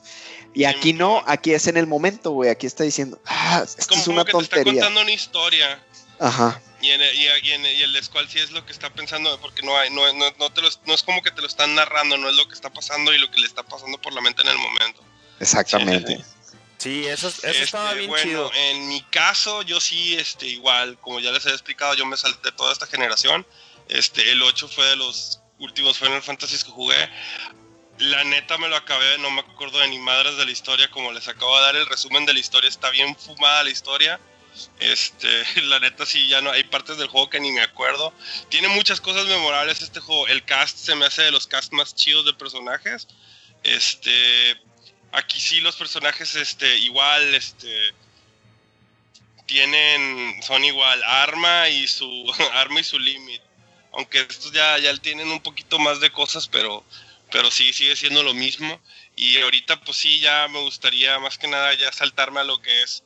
Y aquí no, aquí es en el momento, güey. Aquí está diciendo, ah, esto Como, es como que te está contando una historia. Ajá. Y, en, el- y, y en- y el de Squall sí es lo que está pensando, porque no hay, no, no, no te lo- no es como que te lo están narrando, no es lo que está pasando y lo que le está pasando por la mente en el momento. Exactamente. Sí, sí, eso, eso Este, estaba bien bueno, chido. En mi caso, yo sí, este, igual, como ya les he explicado, yo me salté toda esta generación. Este, el 8 fue de los últimos Final Fantasy que jugué. La neta me lo acabé, no me acuerdo de ni madres de la historia, como les acabo de dar el resumen de la historia, está bien fumada la historia. Este, la neta sí, ya no hay partes del juego que ni me acuerdo. Tiene muchas cosas memorables este juego. El cast se me hace de los cast más chidos de personajes. Este, aquí sí los personajes, este, igual, este, tienen, son igual, arma y su, arma y su limit. Aunque estos ya, ya tienen un poquito más de cosas, pero, pero sí, sigue siendo lo mismo. Y ahorita pues sí, ya me gustaría más que nada ya saltarme a lo que es,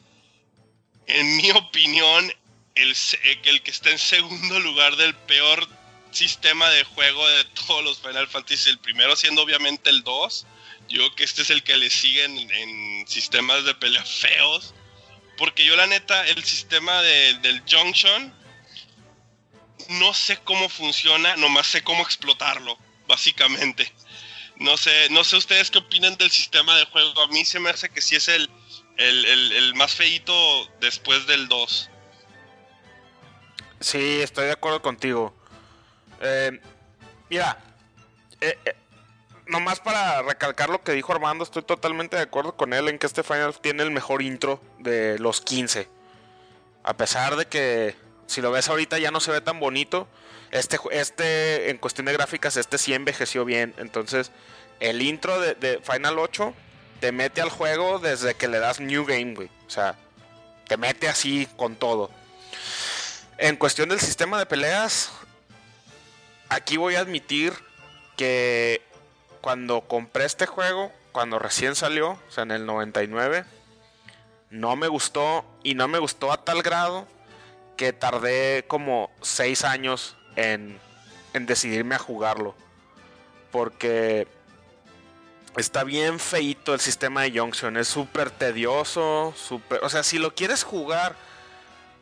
en mi opinión, el, el que está en segundo lugar del peor sistema de juego de todos los Final Fantasy. El primero siendo obviamente el 2. Yo creo que este es el que le siguen en, sistemas de pelea feos. Porque yo la neta, el sistema del Junction, no sé cómo funciona, nomás sé cómo explotarlo, básicamente. No sé, no sé ustedes qué opinan del sistema de juego. A mí se me hace que sí es el, el, más feito después del 2. Sí, estoy de acuerdo contigo. Eh, mira, eh, eh, nomás para recalcar lo que dijo Armando, estoy totalmente de acuerdo con él en que este Final tiene el mejor intro de los 15. A pesar de que si lo ves ahorita ya no se ve tan bonito, este, este en cuestión de gráficas, este sí envejeció bien. Entonces, el intro de, Final 8 te mete al juego desde que le das New Game, güey. O sea, te mete así con todo. En cuestión del sistema de peleas, aquí voy a admitir que cuando compré este juego, cuando recién salió, o sea, en el 99, no me gustó y no me gustó a tal grado que tardé como 6 años en, en decidirme a jugarlo. Porque está bien feito el sistema de Junction, es súper tedioso, super, o sea, si lo quieres jugar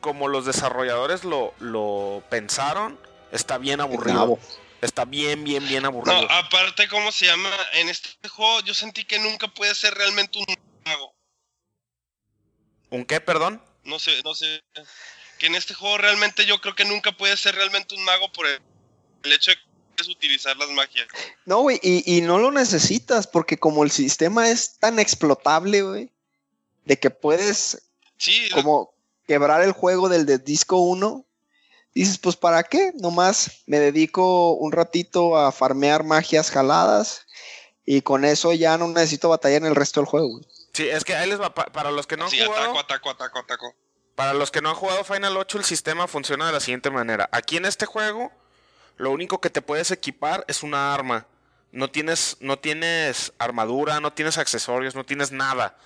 como los desarrolladores lo, lo pensaron, está bien aburrido. Está bien, bien, bien aburrido. No, aparte, ¿cómo se llama? En este juego yo sentí que nunca puede ser realmente un mago. ¿Un qué, perdón? No sé, no sé. Que en este juego realmente yo creo que nunca puede ser realmente un mago por el, hecho de que puedes utilizar las magias. No, güey, y, y no lo necesitas porque como el sistema es tan explotable, güey, de que puedes sí, como quebrar el juego del de disco 1 dices, pues ¿para qué? Nomás me dedico un ratito a farmear magias jaladas y con eso ya no necesito batallar en el resto del juego. Sí, es que ahí les va, para los que no han sí, jugado... Ataco, ataco, ataco, ataco. Para los que no han jugado Final 8, el sistema funciona de la siguiente manera. Aquí en este juego, lo único que te puedes equipar es una arma. No tienes, no tienes armadura, no tienes accesorios, no tienes nada.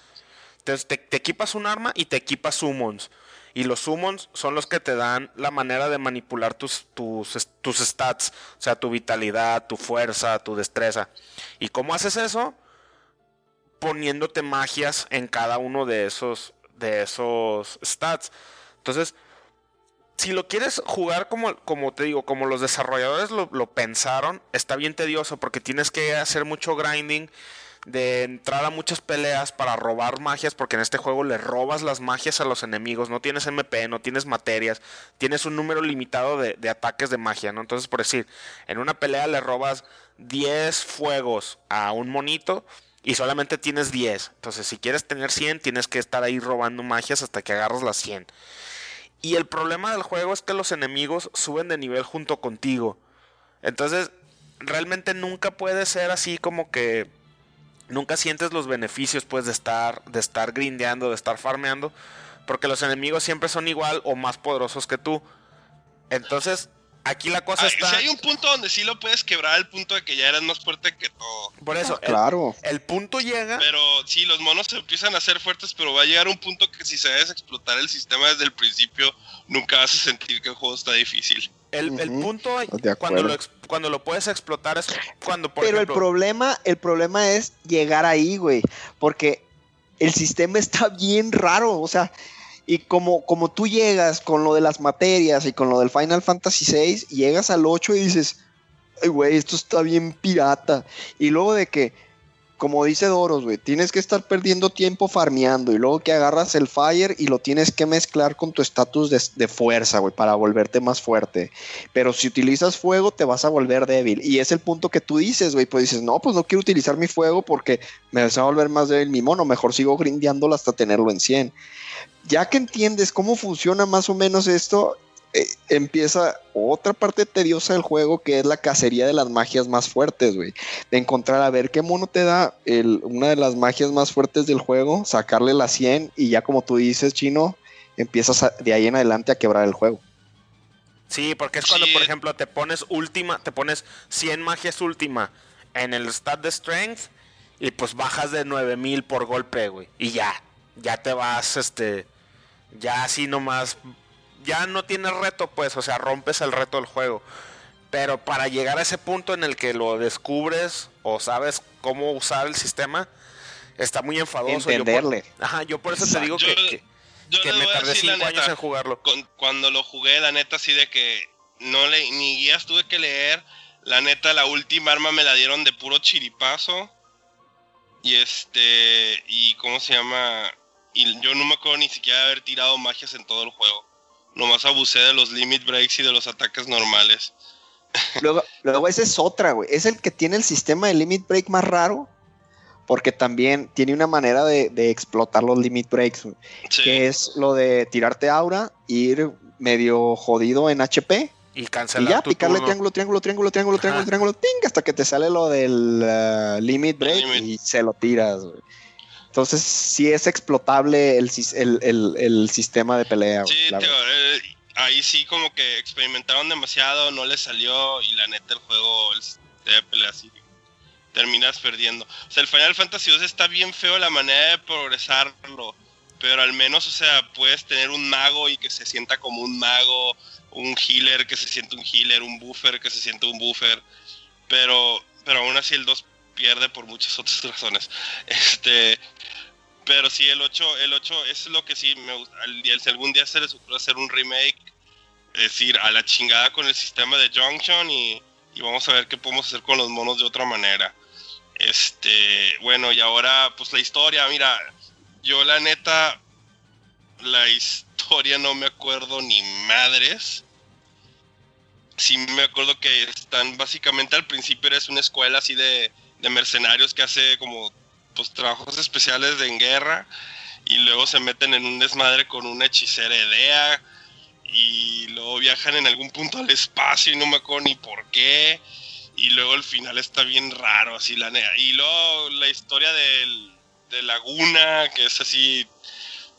Entonces te, te equipas un arma y te equipas summons. Y los summons son los que te dan la manera de manipular tus, tus, tus stats, o sea, tu vitalidad, tu fuerza, tu destreza. ¿Y cómo haces eso? Poniéndote magias en cada uno de esos, de esos stats. Entonces, si lo quieres jugar como, como te digo, como los desarrolladores lo, lo pensaron, está bien tedioso porque tienes que hacer mucho grinding de entrar a muchas peleas para robar magias, porque en este juego le robas las magias a los enemigos, no tienes MP, no tienes materias, tienes un número limitado de, ataques de magia, ¿no? Entonces, por decir, en una pelea le robas 10 fuegos a un monito y solamente tienes 10. Entonces, si quieres tener 100, tienes que estar ahí robando magias hasta que agarras las 100. Y el problema del juego es que los enemigos suben de nivel junto contigo. Entonces, realmente nunca puede ser así como que nunca sientes los beneficios pues de estar de estar grindeando, de estar farmeando, porque los enemigos siempre son igual o más poderosos que tú. Entonces, aquí la cosa está Si hay un punto donde sí lo puedes quebrar el punto de que ya eres más fuerte que todo. Por eso, claro. El, punto llega. Pero sí, los monos se empiezan a hacer fuertes, pero va a llegar un punto que si se debes explotar el sistema desde el principio, nunca vas a sentir que el juego está difícil. El, punto cuando lo, cuando lo puedes explotar es cuando, por Pero el problema, el problema es llegar ahí, güey. Porque el sistema está bien raro. O sea, y como, como tú llegas con lo de las materias y con lo del Final Fantasy VI, llegas al 8 y dices, ay, güey, esto está bien pirata. Y luego de que como dice Doros, güey, tienes que estar perdiendo tiempo farmeando y luego que agarras el fire y lo tienes que mezclar con tu estatus de, fuerza, güey, para volverte más fuerte. Pero si utilizas fuego, te vas a volver débil. Y es el punto que tú dices, güey, pues dices, no, pues no quiero utilizar mi fuego porque me vas a volver más débil mi mono, mejor sigo grindeándolo hasta tenerlo en 100. Ya que entiendes cómo funciona más o menos esto, eh, empieza otra parte tediosa del juego que es la cacería de las magias más fuertes, güey. De encontrar a ver qué mono te da una de las magias más fuertes del juego, sacarle la 100 y ya como tú dices, chino, empiezas de ahí en adelante a quebrar el juego. Sí, porque es cuando, por ejemplo, te pones última, te pones 100 magias última en el stat de strength y pues bajas de 9000 por golpe, güey. Y ya, ya te vas, este, ya así nomás, ya no tienes reto, pues, o sea, rompes el reto del juego. Pero para llegar a ese punto en el que lo descubres o sabes cómo usar el sistema, está muy enfadoso. Entenderle. Yo por, ajá, yo por eso te digo Yo- que, que- Yo que les me tardé decir la 5 años neta, en jugarlo. con- cuando lo jugué, la neta, así de que no le, ni guías tuve que leer. La neta, la última arma me la dieron de puro chiripazo. Y este, y cómo se llama, y yo no me acuerdo ni siquiera de haber tirado magias en todo el juego. Nomás abusé de los limit breaks y de los ataques normales. Luego, luego esa es otra, güey. Es el que tiene el sistema de limit break más raro. Porque también tiene una manera de, de explotar los limit breaks, güey, Sí. que es lo de tirarte aura, ir medio jodido en HP Y y cancelar ya tu picarle turno. triángulo, triángulo, triángulo, triángulo, triángulo, triángulo, ting, hasta que te sale lo del uh, limit break limit. y se lo tiras, güey. Entonces, sí es explotable el, el, el- el sistema de pelea, Sí, verdad. eh, ahí sí como que experimentaron demasiado, no les salió y la neta el juego el sistema de pelea así terminas perdiendo. O sea, el Final Fantasy II está bien feo la manera de progresarlo, pero al menos, o sea, puedes tener un mago y que se sienta como un mago, un healer que se siente un healer, un buffer que se siente un buffer, pero pero aún así el 2 pierde por muchas otras razones. Este, pero sí, el 8, el 8 es lo que sí me gusta. Si algún día se les ocurre hacer un remake, es decir, a la chingada con el sistema de Junction y, y vamos a ver qué podemos hacer con los monos de otra manera. Este, bueno, y ahora, pues la historia, mira, yo la neta, la historia no me acuerdo ni madres. Sí me acuerdo que están, básicamente al principio eres una escuela así de, de mercenarios que hace como pues trabajos especiales de en guerra y luego se meten en un desmadre con una hechicera idea y luego viajan en algún punto al espacio y no me acuerdo ni por qué y luego el final está bien raro así la neta y luego la historia del, de Laguna que es así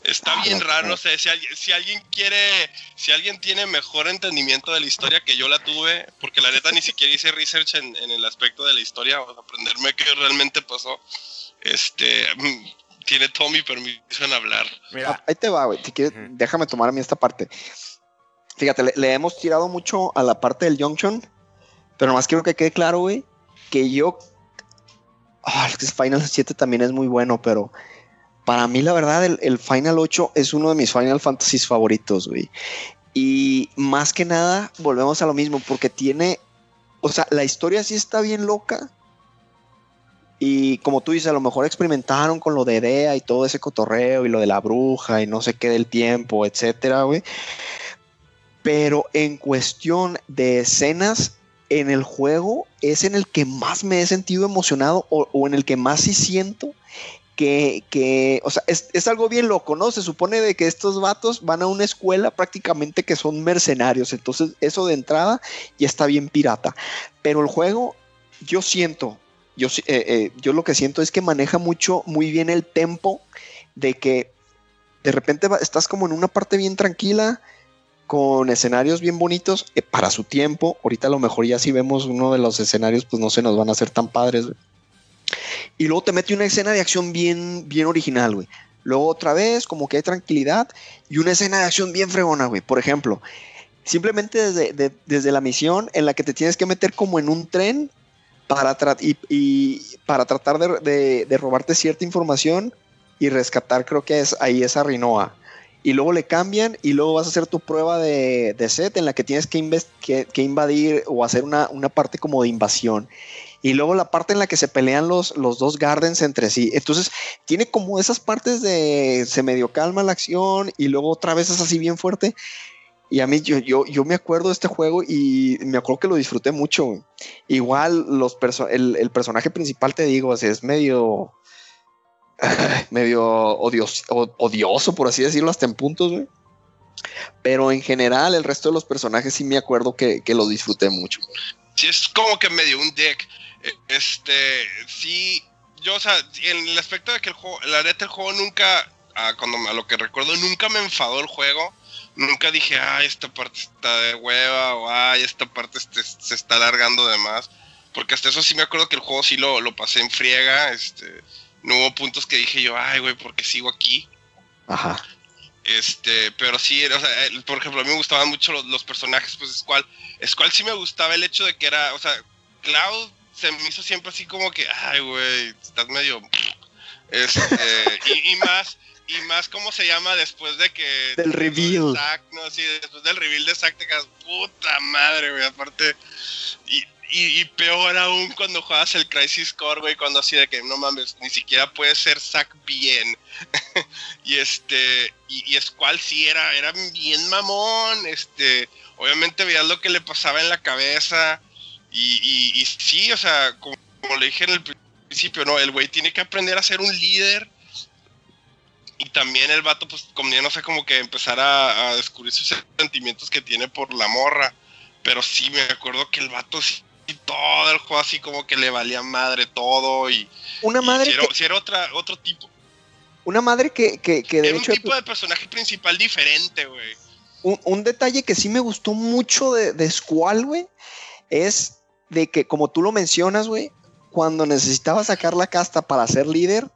está Ah, bien raro no. no sé si alguien, si alguien quiere si alguien tiene mejor entendimiento de la historia que yo la tuve porque la neta ni siquiera hice research en, en el aspecto de la historia o aprenderme qué realmente pasó este mm, tiene todo mi permiso en hablar Mira, Ah, Ahí te va, güey. Si quieres, déjame tomar a mí esta parte. Fíjate, le, le hemos tirado mucho a la parte del Junction, pero nomás quiero que quede claro, güey, que yo. Ah, es que Final 7 también es muy bueno, pero para mí, la verdad, el, el Final 8 es uno de mis Final Fantasies favoritos, güey. Y más que nada, volvemos a lo mismo, porque tiene. O sea, la historia sí está bien loca. Y como tú dices, a lo mejor experimentaron con lo de Dea y todo ese cotorreo y lo de la bruja y no sé qué del tiempo, etcétera, güey. Pero en cuestión de escenas en el juego es en el que más me he sentido emocionado o, en el que más sí siento que, que o sea, es, es algo bien loco, ¿no? Se supone de que estos vatos van a una escuela prácticamente que son mercenarios, entonces eso de entrada ya está bien pirata. Pero el juego, yo siento, yo, eh, eh, yo lo que siento es que maneja mucho, muy bien el tempo de que de repente estás como en una parte bien tranquila, con escenarios bien bonitos eh, para su tiempo. Ahorita a lo mejor ya si vemos uno de los escenarios, pues no se nos van a hacer tan padres. Y luego te mete una escena de acción bien, bien original, güey. Luego otra vez, como que hay tranquilidad y una escena de acción bien fregona, güey. Por ejemplo, simplemente desde, de- desde la misión en la que te tienes que meter como en un tren para, y, para tratar de, de- robarte cierta información y rescatar, creo que es ahí esa Rinoa. Y luego le cambian y luego vas a hacer tu prueba de, de set en la que tienes que, que, que invadir o hacer una, una parte como de invasión. Y luego la parte en la que se pelean los, los dos Gardens entre sí. Entonces, tiene como esas partes de se medio calma la acción y luego otra vez es así bien fuerte. Y a mí, yo, yo, yo me acuerdo de este juego y me acuerdo que lo disfruté mucho. Igual los el, personaje principal, te digo, así, es medio, medio odios- odioso, por así decirlo, hasta en puntos, güey. Pero en general, el resto de los personajes sí me acuerdo que, que lo disfruté mucho. sí es como que medio un deck. Eh, Este, sí, yo, o sea, en el aspecto de que el juego, la neta, el juego nunca, ah, cuando a lo que recuerdo, nunca me enfadó el juego. Nunca dije, ay, esta parte está de hueva, o ay, esta parte este- se está alargando de más. Porque hasta eso sí me acuerdo que el juego sí lo, lo pasé en friega. Este, no hubo puntos que dije yo, ay, güey, ¿por qué sigo aquí? Ajá. Este, pero sí, o sea, por ejemplo, a mí me gustaban mucho los, los personajes, pues Squall. Squall sí me gustaba el hecho de que era, o sea, Cloud se me hizo siempre así como que, ay, güey, estás medio... Este, y, y más, y más, ¿cómo se llama después de que... Del reveal. Zack, no, sí, después del reveal de Zack te quedas, puta madre, güey, aparte... Y, y, y peor aún cuando juegas el Crisis Core, güey, cuando así de que, no mames, ni siquiera puede ser Zack bien. y este, y, y Squall sí era, era bien mamón, este, obviamente veías lo que le pasaba en la cabeza, y sí, o sea, como, como le dije en el principio, no, el güey tiene que aprender a ser un líder, y también el vato, pues, como ya no sé, como que empezar a, a descubrir sus sentimientos que tiene por la morra, pero sí, me acuerdo que el vato sí, todo el juego así como que le valía madre todo, y, Una y madre si era, que, si era otra, otro tipo. una madre que, que, que de Era un hecho tipo de personaje principal diferente, güey. un, un detalle que sí me gustó mucho de, de Squall, güey, es de que, como tú lo mencionas, güey, cuando necesitaba sacar la casta para ser líder,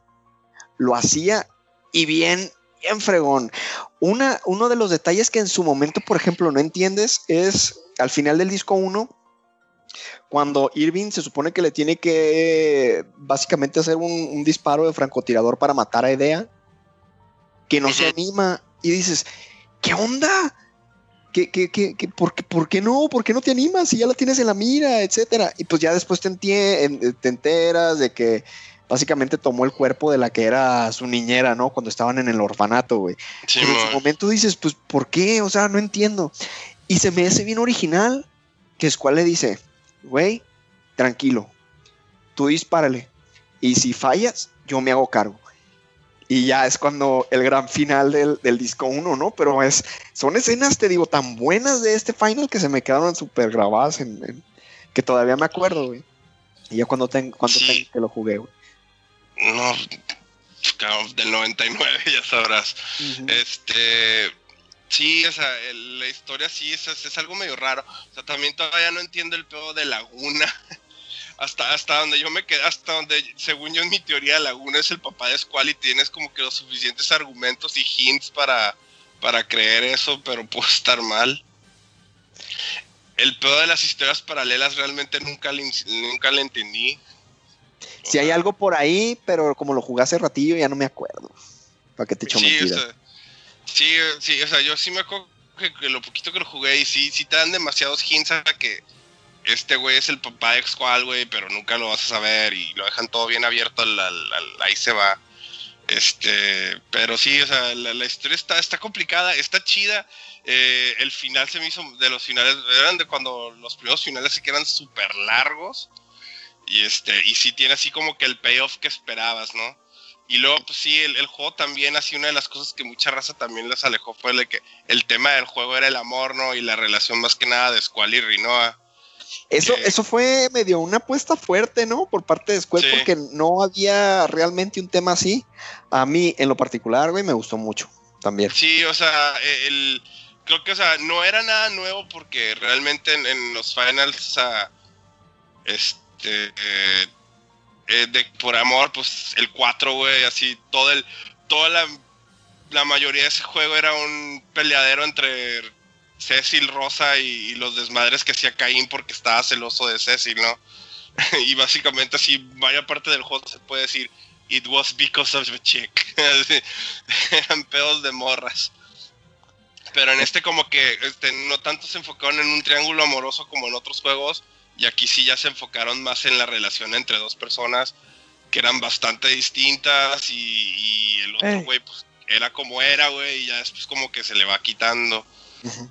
lo hacía y bien, bien fregón. Una, uno de los detalles que en su momento, por ejemplo, no entiendes es al final del disco 1, cuando Irving se supone que le tiene que básicamente hacer un, un disparo de francotirador para matar a Idea, que no se anima y dices, ¿qué onda? ¿Qué, qué, qué, qué- por, qué, por qué no? ¿Por qué no te animas si ya la tienes en la mira, etcétera? Y pues ya después te, te enteras de que básicamente tomó el cuerpo de la que era su niñera, ¿no? Cuando estaban en el orfanato, güey. Sí, Pero en su mo- momento dices, pues, ¿por qué? O sea, no entiendo. Y se me hace bien original que Squall le dice, güey, tranquilo, tú dispárale. Y si fallas, yo me hago cargo. Y ya es cuando el gran final del, del disco 1, ¿no? Pero es, son escenas, te digo, tan buenas de este final que se me quedaron súper grabadas en, en- que todavía me acuerdo, güey. Y ya cuando, ten- cuando Sí. ten- que lo jugué, güey. No, cabrón, del 99, ya sabrás. Este. Sí, o sea, el- la historia sí es, es, es algo medio raro. O sea, también todavía no entiendo el pedo de Laguna. Hasta, hasta donde yo me quedé, hasta donde, según yo en mi teoría, Laguna es el papá de Squall y tienes como que los suficientes argumentos y hints para, para creer eso, pero puedo estar mal. El pedo de las historias paralelas realmente nunca le, nunca le entendí. Si hay algo por ahí, pero como lo jugué hace ratillo, ya no me acuerdo. ¿Para qué te echo Sí, o mentiras? sea, sí, eh, sí, o sea, yo sí me acuerdo que, que lo poquito que lo jugué y sí, sí te dan demasiados hints a que este güey es el papá de Squall, güey, pero nunca lo vas a saber y lo dejan todo bien abierto, al- al- al- ahí se va. Este, pero sí, o sea, la, la historia está, está complicada, está chida. eh, el final se me hizo de los finales, eran de cuando los primeros finales se quedan súper largos. Y este, y sí tiene así como que el payoff que esperabas, ¿no? Y luego, pues sí, el, el juego también, así una de las cosas que mucha raza también les alejó fue el que el tema del juego era el amor, ¿no? Y la relación más que nada de Squall y Rinoa. Eso, que- eso fue medio una apuesta fuerte, ¿no? Por parte de Square, Sí. porque no había realmente un tema así. A mí, en lo particular, güey, me gustó mucho también. Sí, o sea, eh, el, creo que, o sea, no era nada nuevo porque realmente en, en los finals, o sea, este, eh, eh, de, por amor, pues el 4, güey, así, todo el, toda la, la mayoría de ese juego era un peleadero entre Cecil, Rosa y, los desmadres que hacía Caín porque estaba celoso de Cecil, ¿no? y básicamente así, vaya parte del juego se puede decir, it was because of the chick. Eran pedos de morras. Pero en este como que este, no tanto se enfocaron en un triángulo amoroso como en otros juegos, y aquí sí ya se enfocaron más en la relación entre dos personas que eran bastante distintas y, y el otro Eh. güey pues era como era, güey, y ya después como que se le va quitando.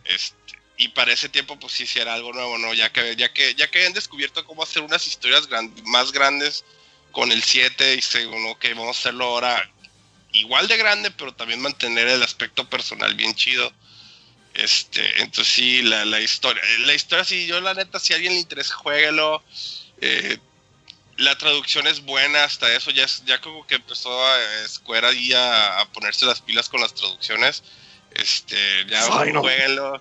Este, y para ese tiempo pues sí, sí era algo nuevo, ¿no? Ya que, ya que, ya que habían descubierto cómo hacer unas historias gran- más grandes con el 7 y según, ok, vamos a hacerlo ahora igual de grande, pero también mantener el aspecto personal bien chido. Este, entonces sí, la, la historia, la historia sí, yo la neta, si a alguien le interesa, jueguelo. Eh, la traducción es buena, hasta eso ya, es- ya como que empezó a Square ahí a, a ponerse las pilas con las traducciones. Este, ya jueguenlo,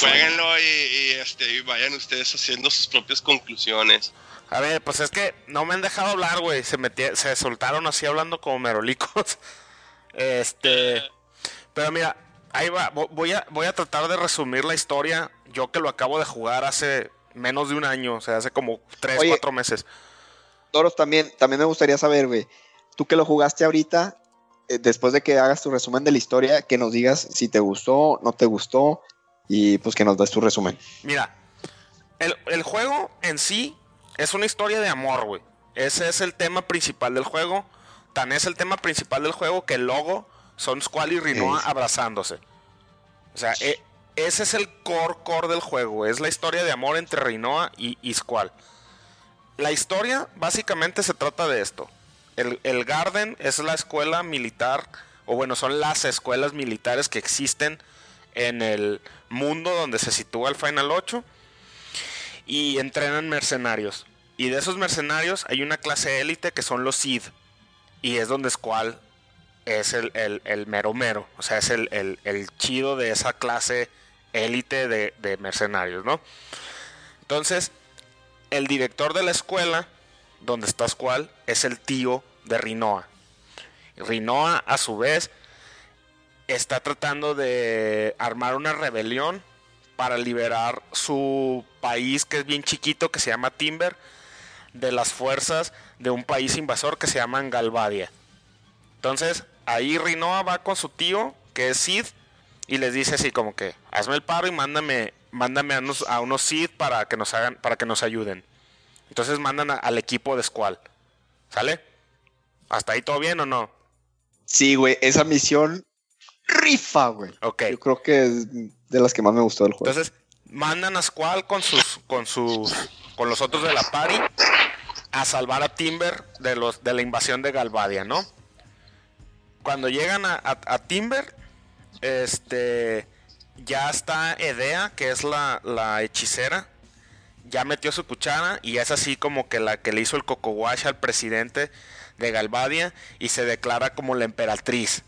jueguenlo y, y, este, y vayan ustedes haciendo sus propias conclusiones. A ver, pues es que no me han dejado hablar, güey. Se metí- se soltaron así hablando como merolicos. Este. Pero mira, ahí va. Vo- Voy a, voy a tratar de resumir la historia. Yo que lo acabo de jugar hace menos de un año, o sea, hace como 3, Oye. 4 meses. Doros, también, también me gustaría saber, güey, tú que lo jugaste ahorita, eh, después de que hagas tu resumen de la historia, que nos digas si te gustó, no te gustó, y pues que nos des tu resumen. Mira, el, el juego en sí es una historia de amor, güey. Ese es el tema principal del juego. Tan es el tema principal del juego que el logo son Squall y Rinoa Sí. abrazándose. O sea, e- ese es el core core del juego. Es la historia de amor entre Rinoa y, y Squall. La historia básicamente se trata de esto. El, el Garden es la escuela militar, o bueno, son las escuelas militares que existen en el mundo donde se sitúa el Final 8 y entrenan mercenarios. Y de esos mercenarios hay una clase élite que son los Sith. Y es donde Squall es el, el- mero mero. O sea, es el, el- chido de esa clase élite de, de mercenarios, ¿no? Entonces, el director de la escuela, donde está Squall, es el tío de Rinoa. Rinoa, a su vez, está tratando de armar una rebelión para liberar su país, que es bien chiquito, que se llama Timber, de las fuerzas de un país invasor que se llama Galvadia. Entonces, ahí Rinoa va con su tío, que es Sid, y les dice así como que, hazme el paro y mándame, mándame a unos, a unos Sid para que nos hagan, para que nos ayuden. Entonces mandan a- al equipo de Squall. ¿Sale? ¿Hasta ahí todo bien o no? Sí, güey, esa misión rifa, güey. Ok. Yo creo que es de las que más me gustó del juego. Entonces, mandan a Squall con sus, con sus, con los otros de la party a salvar a Timber de los, de la invasión de Galvadia, ¿no? Cuando llegan a, Timber, este, ya está Edea, que es la, hechicera, ya metió su cuchara y es así como que la que le hizo el coco wash al presidente de Galvadia y se declara como la emperatriz.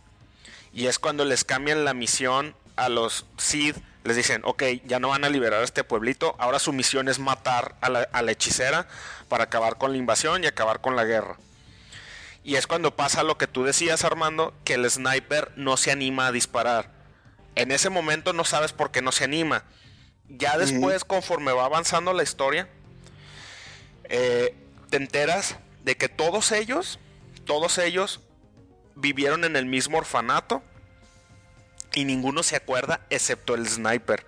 Y es cuando les cambian la misión a los Sith. Les dicen, ok, ya no van a liberar a este pueblito. Ahora su misión es matar a la hechicera para acabar con la invasión y acabar con la guerra. Y es cuando pasa lo que tú decías, Armando, que el sniper no se anima a disparar. En ese momento no sabes por qué no se anima. Ya después, conforme va avanzando la historia, eh, te enteras de que todos ellos, todos ellos vivieron en el mismo orfanato y ninguno se acuerda excepto el sniper.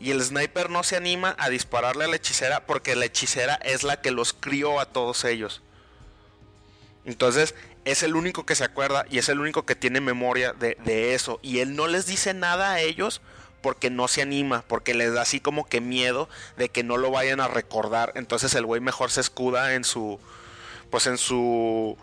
Y el sniper no se anima a dispararle a la hechicera porque la hechicera es la que los crió a todos ellos. Entonces es el único que se acuerda y es el único que tiene memoria de, de eso. Y él no les dice nada a ellos porque no se anima, porque les da así como que miedo de que no lo vayan a recordar. Entonces el güey mejor se escuda en su, pues en su,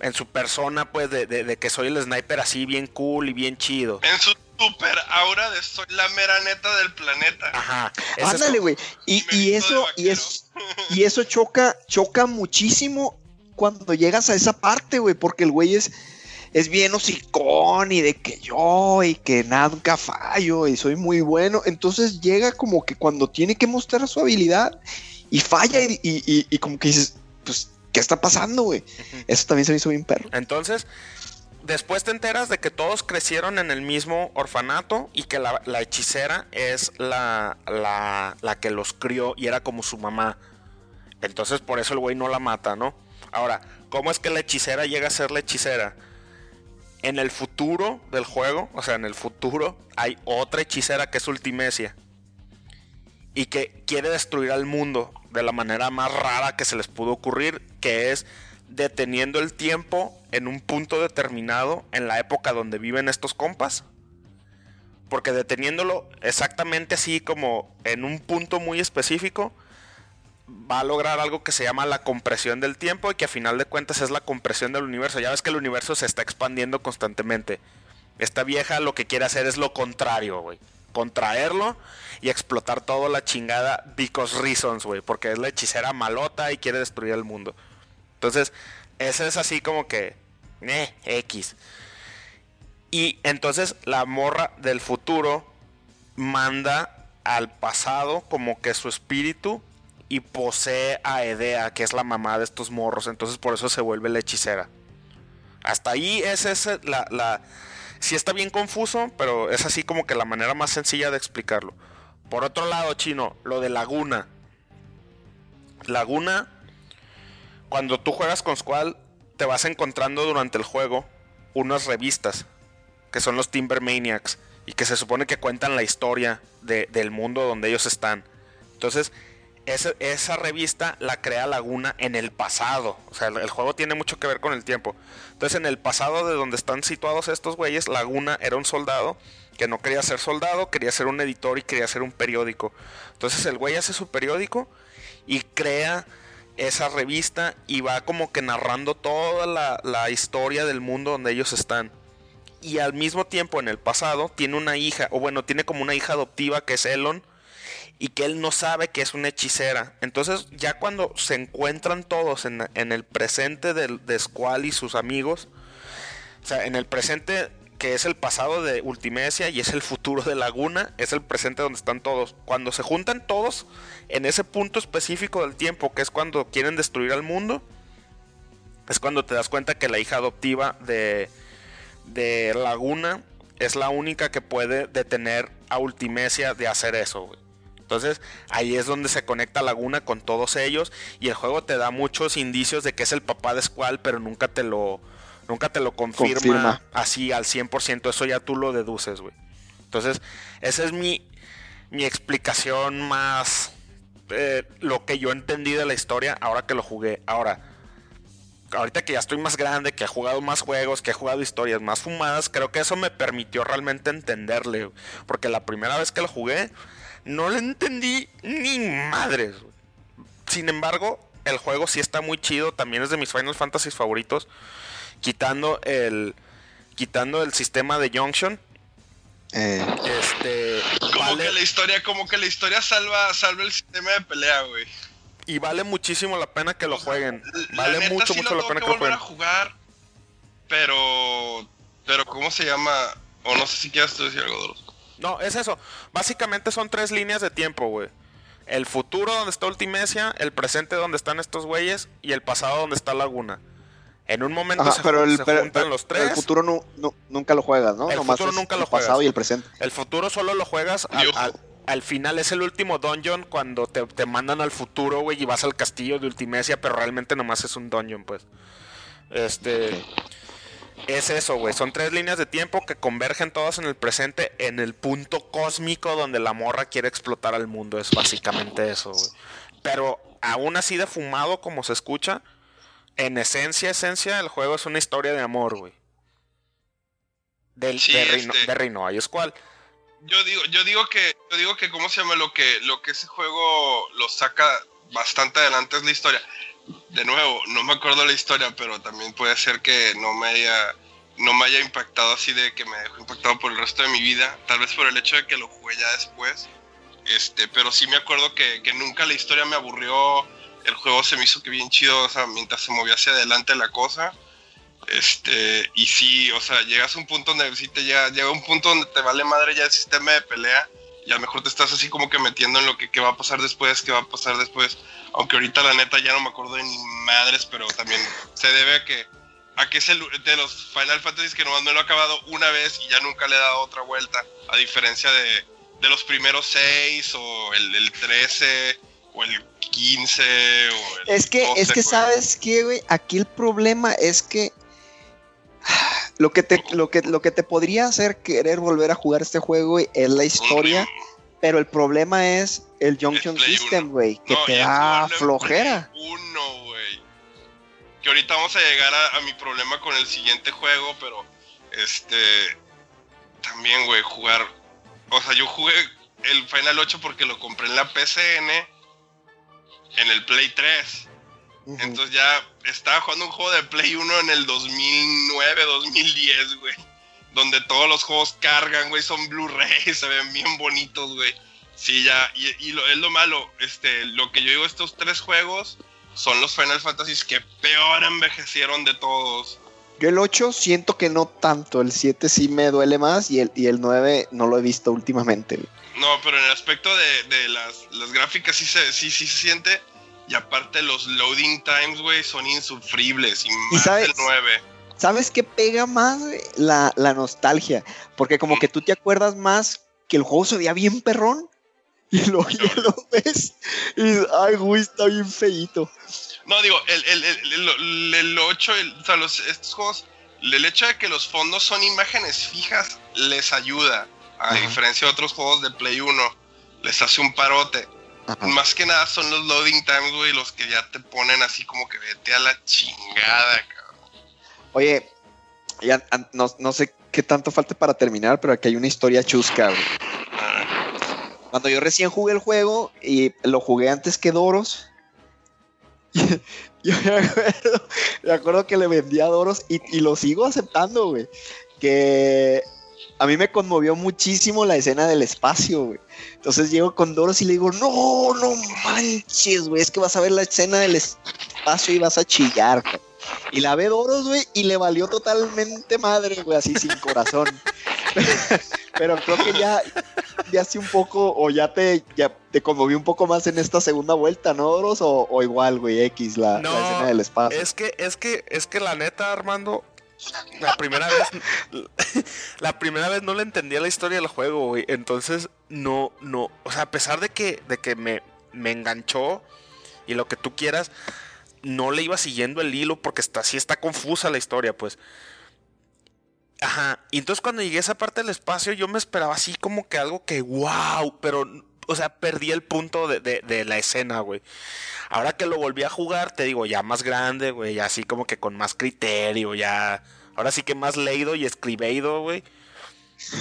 en su persona, pues de, de- de que soy el sniper así bien cool y bien chido. En su super aura de soy la mera neta del planeta. Ajá. Ándale, güey. Y, Y eso, y y eso choca, choca muchísimo cuando llegas a esa parte, güey, porque el güey es, es bien hocicón y de que yo y que nunca fallo y soy muy bueno. Entonces llega como que cuando tiene que mostrar su habilidad y falla y, y- y- y como que dices, pues, ¿qué está pasando, güey? Eso también se me hizo bien perro. Entonces, después te enteras de que todos crecieron en el mismo orfanato y que la, la hechicera es la, la, la que los crió y era como su mamá. Entonces, por eso el güey no la mata, ¿no? Ahora, ¿cómo es que la hechicera llega a ser la hechicera? En el futuro del juego, o sea, en el futuro, hay otra hechicera que es Ultimecia. Y que quiere destruir al mundo de la manera más rara que se les pudo ocurrir, que es deteniendo el tiempo en un punto determinado en la época donde viven estos compas. Porque deteniéndolo exactamente así como en un punto muy específico, va a lograr algo que se llama la compresión del tiempo y que a final de cuentas es la compresión del universo. Ya ves que el universo se está expandiendo constantemente. Esta vieja lo que quiere hacer es lo contrario, güey. Contraerlo y explotar toda la chingada because reasons, güey. Porque es la hechicera malota y quiere destruir el mundo. Entonces, ese es así como que... Eh, X. Y entonces la morra del futuro manda al pasado como que su espíritu y posee a Edea, que es la mamá de estos morros. Entonces por eso se vuelve la hechicera. Hasta ahí es esa la, la... Está bien confuso, pero es así como que la manera más sencilla de explicarlo. Por otro lado, chino, lo de Laguna. Laguna, cuando tú juegas con Squall, te vas encontrando durante el juego unas revistas, que son los Timber Maniacs, y que se supone que cuentan la historia de- del mundo donde ellos están. Entonces, esa, revista la crea Laguna en el pasado. O sea, el, el juego tiene mucho que ver con el tiempo. Entonces, en el pasado de donde están situados estos güeyes, Laguna era un soldado que no quería ser soldado, quería ser un editor y quería ser un periódico. Entonces, el güey hace su periódico y crea esa revista y va como que narrando toda la, la historia del mundo donde ellos están. Y al mismo tiempo, en el pasado, tiene una hija, o bueno, tiene como una hija adoptiva que es Elon, y que él no sabe que es una hechicera. Entonces, ya cuando se encuentran todos en, en el presente del, de Squall y sus amigos, o sea, en el presente que es el pasado de Ultimecia y es el futuro de Laguna, es el presente donde están todos. Cuando se juntan todos en ese punto específico del tiempo, que es cuando quieren destruir al mundo, es cuando te das cuenta que la hija adoptiva de, de Laguna es la única que puede detener a Ultimecia de hacer eso. Entonces ahí es donde se conecta Laguna con todos ellos y el juego te da muchos indicios de que es el papá de Squall, pero nunca te lo nunca te lo confirma, Confirma. así al 100%, eso ya tú lo deduces, güey. Entonces, esa es mi mi explicación más eh, lo que yo entendí de la historia ahora que lo jugué. Ahora, ahorita que ya estoy más grande, que he jugado más juegos, que he jugado historias más fumadas, creo que eso me permitió realmente entenderle. Porque la primera vez que lo jugué, no le entendí ni madres. Sin embargo, el juego sí está muy chido, también es de mis Final Fantasy favoritos. Quitando el. Quitando el sistema de Junction. Eh, Este. Como vale- que la historia, como que la historia salva, salva el sistema de pelea, güey. y vale muchísimo la pena que lo jueguen. Vale neta, mucho, sí mucho lo la pena que que lo volver a jueguen. jugar. Pero. Pero, ¿cómo se llama? O no sé si quieras tú decir algo, Doros. No, es eso. Básicamente son tres líneas de tiempo, güey. El futuro donde está Ultimecia, el presente donde están estos güeyes y el pasado donde está Laguna. En un momento ajá, se, pero, el, se pero- juntan pero los el tres. futuro nu- nu- nunca lo juegas, ¿no? El Nomás futuro nunca el lo juegas. pasado y el presente. El futuro solo lo juegas al, Yo- al- al final. Es el último dungeon cuando te, te mandan al futuro, güey, y vas al castillo de Ultimecia, pero realmente nomás es un dungeon, pues. Este. Es eso, güey. Son tres líneas de tiempo que convergen todas en el presente, en el punto cósmico donde la morra quiere explotar al mundo. Es básicamente eso, güey. Pero aún así de fumado como se escucha, en esencia, esencia, el juego es una historia de amor, güey. Del, Sí, de, Rino, este- de y Squall. Yo digo, yo digo que, yo digo que, ¿cómo se llama? Lo que, lo que ese juego lo saca bastante adelante es la historia. De nuevo, no me acuerdo la historia, pero también puede ser que no me haya, no me haya impactado así de que me dejó impactado por el resto de mi vida. Tal vez por el hecho de que lo jugué ya después. Este, pero sí me acuerdo que, que nunca la historia me aburrió. El juego se me hizo que bien chido, o sea, mientras se movía hacia adelante la cosa. Este, y sí, o sea, llegas a un punto donde sí te llega, llega un punto donde te vale madre ya el sistema de pelea y a lo mejor te estás así como que metiendo en lo que qué va a pasar después, qué va a pasar después. Aunque ahorita la neta ya no me acuerdo de ni madres, pero también se debe a que a que es el de los Final Fantasy que nomás me lo he acabado una vez y ya nunca le he dado otra vuelta, a diferencia de, de los primeros seis o el, el 13 o el 15 o el Es que, 12, es que güey. sabes qué, güey, aquí el problema es que lo que te, lo que, lo que te podría hacer querer volver a jugar este juego, güey, es la historia, pero el problema es el Junction System, güey, que No, te da flojera. Uno, güey. Que ahorita vamos a llegar a, a mi problema con el siguiente juego, pero este también, güey, jugar. O sea, yo jugué el Final 8 porque lo compré en la PCN en el Play 3. Ujú. Entonces ya estaba jugando un juego de Play 1 en el 2009, 2010, güey. Donde todos los juegos cargan, güey, son Blu-ray, se ven bien bonitos, güey. Sí, ya, y, y lo, es lo malo, este, lo que yo digo, estos tres juegos son los Final Fantasy que peor envejecieron de todos. Yo el 8 siento que no tanto, el 7 sí me duele más y el, y el 9 no lo he visto últimamente. No, pero en el aspecto de, de las, las, gráficas sí se, sí, sí se siente. Y aparte los loading times, güey, son insufribles. Y más sabes, el 9. ¿Sabes qué pega más? La, la nostalgia. Porque como que tú te acuerdas más que el juego se veía bien perrón. Y lo ves. Y ay, güey, está bien feito. No, digo, el, el, el, el 8, o sea, los, estos juegos, el hecho de que los fondos son imágenes fijas les ayuda. A Ajá. diferencia de otros juegos de Play 1, les hace un parote. Ajá. Más que nada son los loading times, güey, los que ya te ponen así como que vete a la chingada, cabrón. Oye, ya no, no sé qué tanto falta para terminar, pero aquí hay una historia chusca, güey. Cuando yo recién jugué el juego y lo jugué antes que Doros, yo me acuerdo, me acuerdo, que le vendía a Doros y, y lo sigo aceptando, güey. Que a mí me conmovió muchísimo la escena del espacio, güey. Entonces llego con Doros y le digo, no, no manches, güey, es que vas a ver la escena del espacio y vas a chillar, güey. Y la ve Doros, güey, y le valió totalmente madre, güey, así sin corazón. Pero creo que ya, ya hace un poco, o ya te, ya te conmovió un poco más en esta segunda vuelta, ¿no, Doros? O, o igual, güey, X, la, no, la escena del espacio. Es que, es que, es que la neta, Armando, la primera vez la primera vez no le entendía la historia del juego, güey. Entonces, no, no. O sea, a pesar de que, de que me, me enganchó y lo que tú quieras, no le iba siguiendo el hilo porque está, sí está confusa la historia, pues. Ajá. Y entonces cuando llegué a esa parte del espacio, yo me esperaba así como que algo que wow, pero, o sea, perdí el punto de, de, de la escena, güey. Ahora que lo volví a jugar, te digo, ya más grande, güey, ya así como que con más criterio, ya. Ahora sí que más leído y escribido, güey.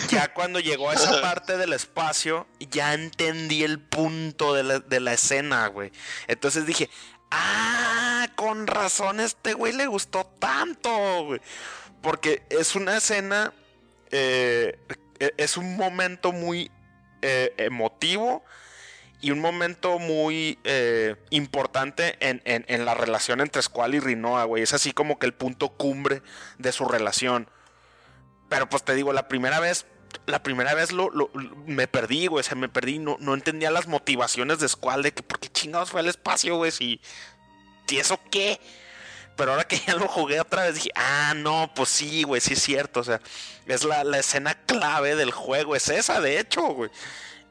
Ya cuando llegó a esa parte del espacio, ya entendí el punto de la, de la escena, güey. Entonces dije, ah, con razón este güey le gustó tanto, güey. Porque es una escena, eh, es un momento muy eh, emotivo y un momento muy eh, importante en, en, en, la relación entre Squall y Rinoa, güey. Es así como que el punto cumbre de su relación. Pero pues te digo, la primera vez, la primera vez lo, lo me perdí, güey. O sea, me perdí, no, no entendía las motivaciones de Squall de que por qué chingados fue al espacio, güey. Si, si eso qué. Pero ahora que ya lo jugué otra vez dije, ah, no, pues sí, güey, sí es cierto. O sea, es la, la escena clave del juego, es esa, de hecho, güey.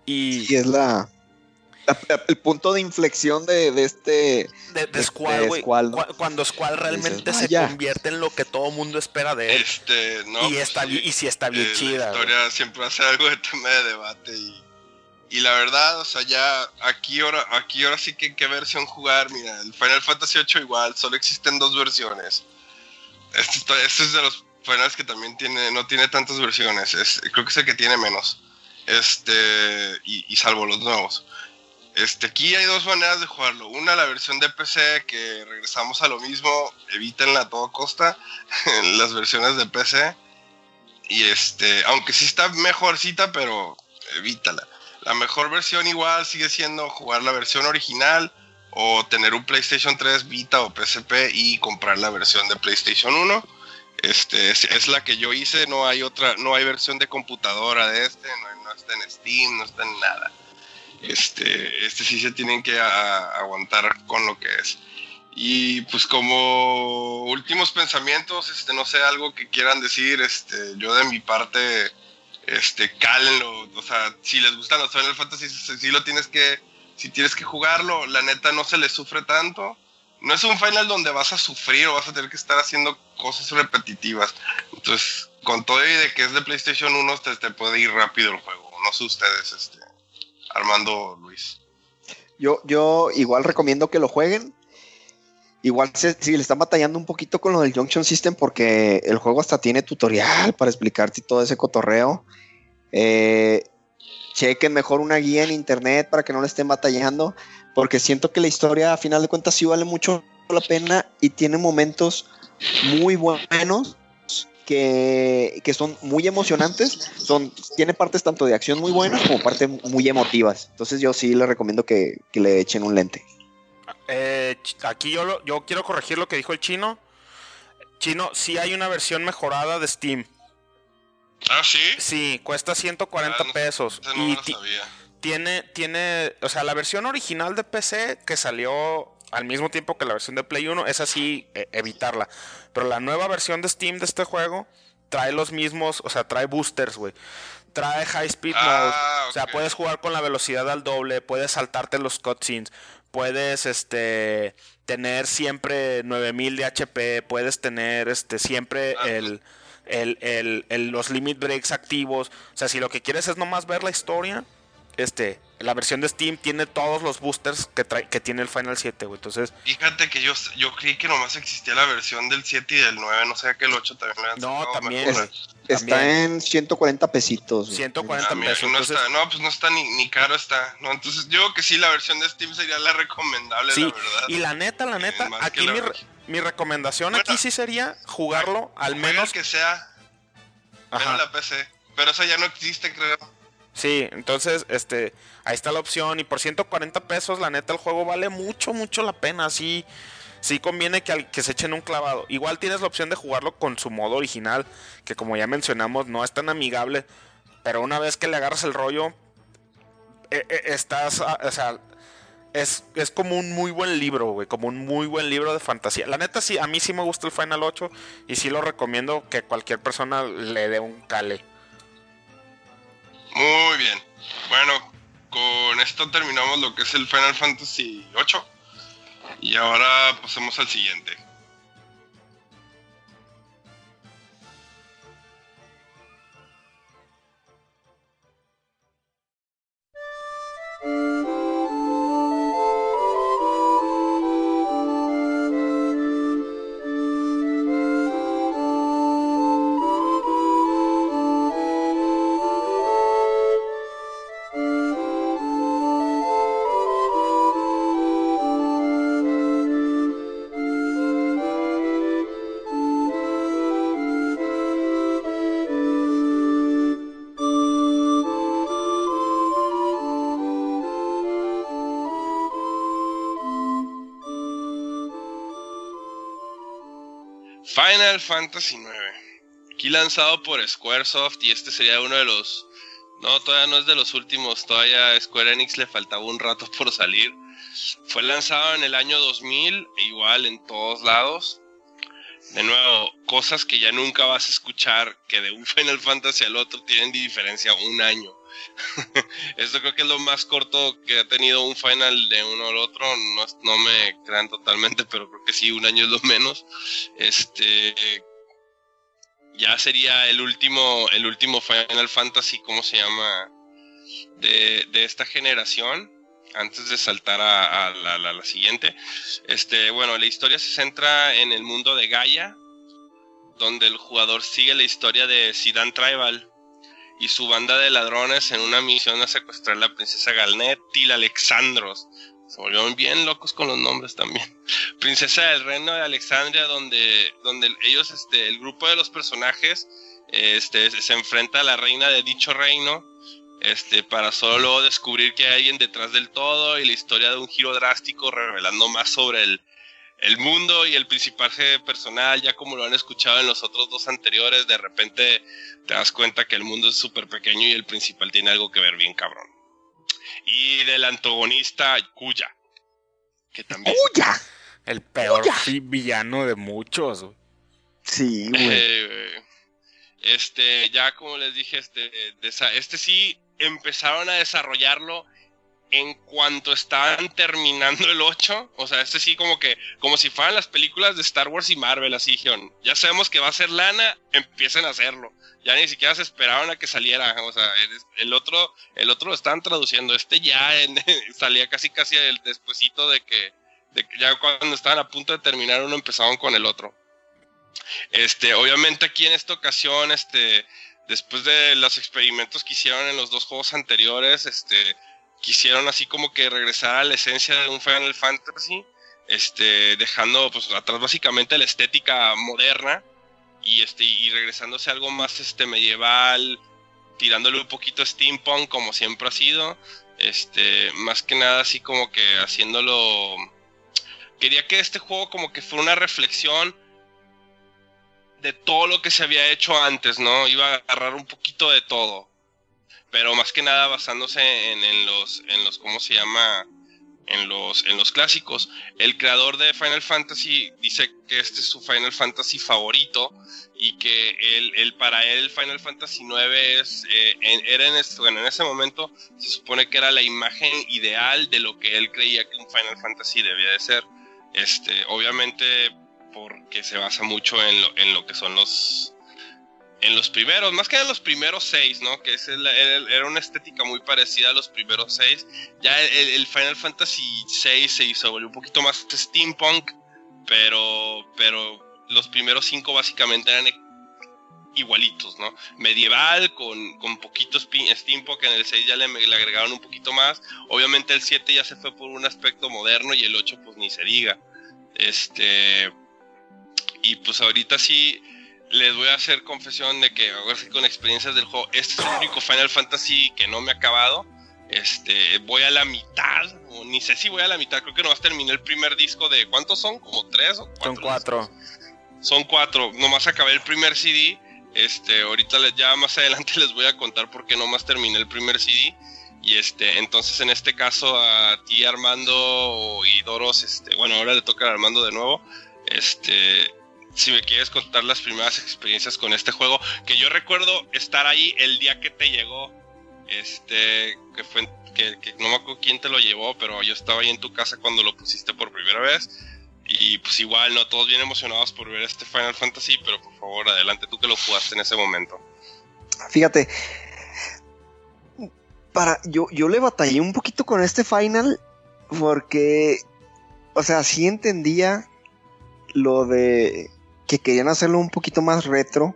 Y sí, es la, el punto de inflexión de, de este de, de Squall, güey. Cuando Squall realmente dices, se convierte en lo que todo mundo espera de él. Este, no, y, está, sí, y sí está bien eh, chida. La historia güey. siempre hace algo de tema de debate y, y la verdad, o sea, ya aquí ahora, aquí ahora sí que qué versión jugar. Mira, el Final Fantasy VIII igual, solo existen dos versiones. Este, este es de los finales que también tiene, no tiene tantas versiones. Es, creo que es el que tiene menos. Este, y, y salvo los nuevos. Este, aquí hay dos maneras de jugarlo. Una, la versión de PC, que regresamos a lo mismo, evítenla a toda costa, las versiones de PC. Y este, aunque sí está mejorcita, pero evítala. La mejor versión igual sigue siendo jugar la versión original o tener un PlayStation 3 Vita o PSP y comprar la versión de PlayStation 1. Este, es, la que yo hice, no hay otra, no hay versión de computadora de este, no está en Steam, no está en nada este, este sí se tienen que a, aguantar con lo que es. Y pues como últimos pensamientos, este, no sé, algo que quieran decir, este, yo de mi parte, este, cálenlo, o sea, si les gustan los Final Fantasy, si lo tienes que, si tienes que jugarlo, la neta no se les sufre tanto. No es un final donde vas a sufrir o vas a tener que estar haciendo cosas repetitivas. Entonces, con todo y de que es de PlayStation 1, te, te puede ir rápido el juego. No sé ustedes, este. Armando Luis. Yo, yo igual recomiendo que lo jueguen. Igual se, si le están batallando un poquito con lo del Junction System porque el juego hasta tiene tutorial para explicarte todo ese cotorreo. Eh, chequen mejor una guía en internet para que no le estén batallando porque siento que la historia a final de cuentas sí vale mucho la pena y tiene momentos muy buenos que, que, son muy emocionantes. Son, tiene partes tanto de acción muy buenas como partes muy emotivas. Entonces yo sí les recomiendo que, que le echen un lente. Eh, aquí yo, lo, yo quiero corregir lo que dijo el chino. Chino, sí hay una versión mejorada de Steam. Ah, sí. Sí, cuesta 140 Ah, no, pesos. No y lo sabía. tiene, tiene, o sea, la versión original de PC que salió al mismo tiempo que la versión de Play 1, es así, e- evitarla. Pero la nueva versión de Steam de este juego trae los mismos, o sea, trae boosters, güey. Trae high speed Ah, mode. O sea, puedes jugar con la velocidad al doble, puedes saltarte los cutscenes, puedes este tener siempre 9000 de HP, puedes tener este siempre Ah, el, el, el- el- los limit breaks activos. O sea, si lo que quieres es nomás ver la historia, este, la versión de Steam tiene todos los boosters que, trae, que tiene el Final 7, güey. Entonces, Fíjate que yo, yo creí que nomás existía la versión del 7 y del 9, no sé que el 8 también lo No, también, güey. Está También. en 140 pesitos. güey. 140 Ah, mira, pesos. no, Entonces, está, no, pues no está ni, ni caro está. No, entonces yo creo que sí, la versión de Steam sería la recomendable, sí, la verdad. y la neta, la neta, más que aquí la mi, re- mi recomendación Bueno, aquí sí sería jugarlo al menos. que sea, menos Ajá. la PC. Pero esa ya no existe, creo. Sí, entonces, este, ahí está la opción. Y por 140 pesos, la neta, el juego vale mucho, mucho la pena. Sí, sí conviene que, al- que se echen un clavado. Igual tienes la opción de jugarlo con su modo original, que como ya mencionamos, no es tan amigable. Pero una vez que le agarras el rollo, eh, eh, estás, o sea, es, es como un muy buen libro, güey, como un muy buen libro de fantasía. La neta, sí, a mí sí me gusta el Final 8 y sí lo recomiendo que cualquier persona le dé un cale. Muy bien. Bueno, con esto terminamos lo que es el Final Fantasy 8. Y ahora pasemos al siguiente. Final Fantasy 9. Aquí lanzado por Squaresoft y este sería uno de los... No, todavía no es de los últimos, todavía Square Enix le faltaba un rato por salir. Fue lanzado en el año 2000, e igual en todos lados. De nuevo, cosas que ya nunca vas a escuchar, que de un Final Fantasy al otro tienen diferencia un año. Esto creo que es lo más corto que ha tenido un final de uno al otro. No, no me crean totalmente, pero creo que sí, un año es lo menos. Este ya sería el último, el último Final Fantasy, ¿cómo se llama? De, de esta generación. Antes de saltar a, la- la siguiente. Este, bueno, la historia se centra en el mundo de Gaia, donde el jugador sigue la historia de Sidan Tribal y su banda de ladrones en una misión a secuestrar a la princesa Galnet y la Alexandros. Se volvieron bien locos con los nombres también. Princesa del reino de Alexandria, donde, donde ellos, este, el grupo de los personajes, este, se enfrenta a la reina de dicho reino, este, para solo luego descubrir que hay alguien detrás del todo y la historia de un giro drástico revelando más sobre el, el mundo y el principal personal, ya como lo han escuchado en los otros dos anteriores, de repente te das cuenta que el mundo es súper pequeño y el principal tiene algo que ver bien cabrón. Y del antagonista Kuya, que también... ¡Uya! El peor villano de muchos. Sí, güey. Eh, este, ya como les dije, este, este sí empezaron a desarrollarlo en cuanto estaban terminando el 8. O sea, este sí como que, como si fueran las películas de Star Wars y Marvel, así dijeron, ya sabemos que va a ser lana, empiecen a hacerlo. Ya ni siquiera se esperaban a que saliera. O sea, el, otro, el otro lo estaban traduciendo. Este ya en- salía casi casi el despuesito de que, de que ya cuando estaban a punto de terminar uno empezaban con el otro. Este, obviamente aquí en esta ocasión, este, después de los experimentos que hicieron en los dos juegos anteriores, este, quisieron así como que regresar a la esencia de un Final Fantasy, este, dejando pues atrás básicamente la estética moderna y este, y regresándose a algo más este medieval, tirándole un poquito steampunk como siempre ha sido, este, más que nada así como que haciéndolo quería que este juego como que fuera una reflexión de todo lo que se había hecho antes, ¿no? Iba a agarrar un poquito de todo. Pero más que nada basándose en, los, en los, ¿cómo se llama? En los, en los clásicos. El creador de Final Fantasy dice que este es su Final Fantasy favorito y que él, para él Final Fantasy IX es, eh, era en, bueno, en ese momento se supone que era la imagen ideal de lo que él creía que un Final Fantasy debía de ser. Este, obviamente porque se basa mucho en lo, en lo que son los en los primeros, más que en los primeros seis, ¿no? Que es era una estética muy parecida a los primeros seis. Ya el, Final Fantasy VI se hizo un poquito más steampunk, pero, pero los primeros cinco básicamente eran igualitos, ¿no? Medieval con, con poquito steampunk, en el 6 ya le, le, agregaron un poquito más. Obviamente el 7 ya se fue por un aspecto moderno y el 8 pues ni se diga. Este y pues ahorita sí les voy a hacer confesión de que ahora sí con experiencias del juego, este es el único Final Fantasy que no me ha acabado. Este, voy a la mitad, o ni sé si voy a la mitad, creo que nomás terminé el primer disco de ¿cuántos son? ¿Como tres o cuatro? Son cuatro. Son cuatro, nomás acabé el primer CD. Este, ahorita ya más adelante les voy a contar por qué nomás terminé el primer CD. Y este, entonces en este caso a ti Armando y Doros, este, bueno, ahora le toca a Armando de nuevo. Este, si me quieres contar las primeras experiencias con este juego, que yo recuerdo estar ahí el día que te llegó, este, que fue, que, no me acuerdo quién te lo llevó, pero yo estaba ahí en tu casa cuando lo pusiste por primera vez. Y pues igual, no todos bien emocionados por ver este Final Fantasy, pero por favor, adelante tú que lo jugaste en ese momento. Fíjate, para, yo, yo le batallé un poquito con este Final, porque, o sea, sí entendía lo de que querían hacerlo un poquito más retro,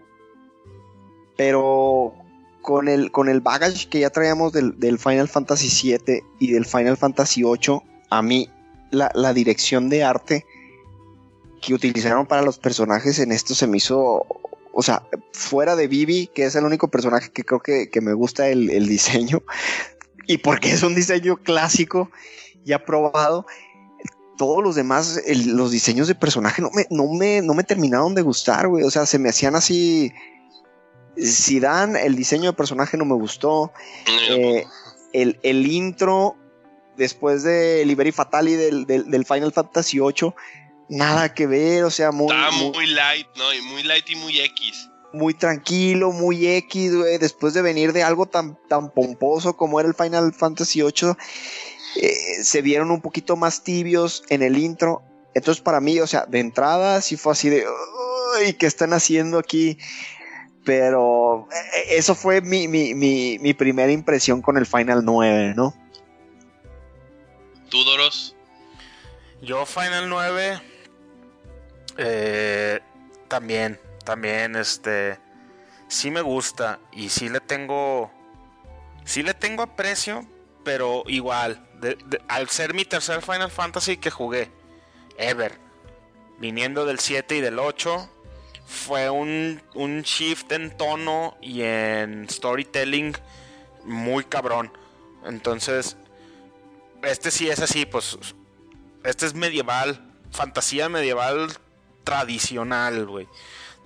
pero con el, con el que ya traíamos del, Final Fantasy VII y del Final Fantasy VIII, a mí la, dirección de arte que utilizaron para los personajes en esto se me hizo, o sea, fuera de Vivi, que es el único personaje que creo que, me gusta el, el diseño, y porque es un diseño clásico y aprobado, todos los demás, los diseños de personaje no me, no me, no me terminaron de gustar, güey. O sea, se me hacían así. Si dan, el diseño de personaje no me gustó. Eh, el, el, intro, después de Liberi Fatali del, del, Final Fantasy VIII, nada que ver, o sea, muy. Estaba muy, light, ¿no? Y muy light y muy X. Muy tranquilo, muy X, güey. Después de venir de algo tan, tan pomposo como era el Final Fantasy VIII eh, se vieron un poquito más tibios en el intro. Entonces para mí, o sea, de entrada sí fue así de, uy, ¿qué están haciendo aquí? Pero eh, eso fue mi, mi, primera impresión con el Final 9, ¿no? ¿Tú, Doros? Yo Final 9 eh, también, también, este, sí me gusta y sí le tengo, sí le tengo aprecio, pero igual, al ser mi tercer Final Fantasy que jugué, ever, viniendo del 7 y del 8, fue un, un shift en tono y en storytelling muy cabrón. Entonces, este sí es así, pues, este es medieval, fantasía medieval tradicional, güey.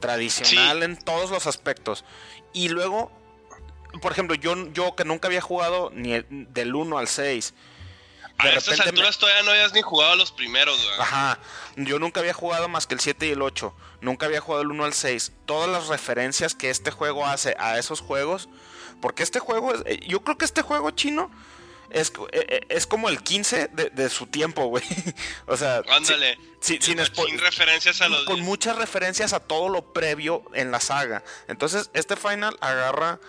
Tradicional en todos los aspectos. Y luego, por ejemplo, yo, yo que nunca había jugado ni del 1 al 6, a estas alturas todavía no habías ni jugado los primeros, güey. Ajá. Yo nunca había jugado más que el 7 y el 8. Nunca había jugado el 1 al 6. Todas las referencias que este juego hace a esos juegos. Porque este juego, eh, yo creo que este juego chino es, eh, eh, es como el 15 de, su tiempo, güey. o sea, Ándale. sin, sin, referencias a los. Con muchas referencias a todo lo previo en la saga. Entonces, este final agarra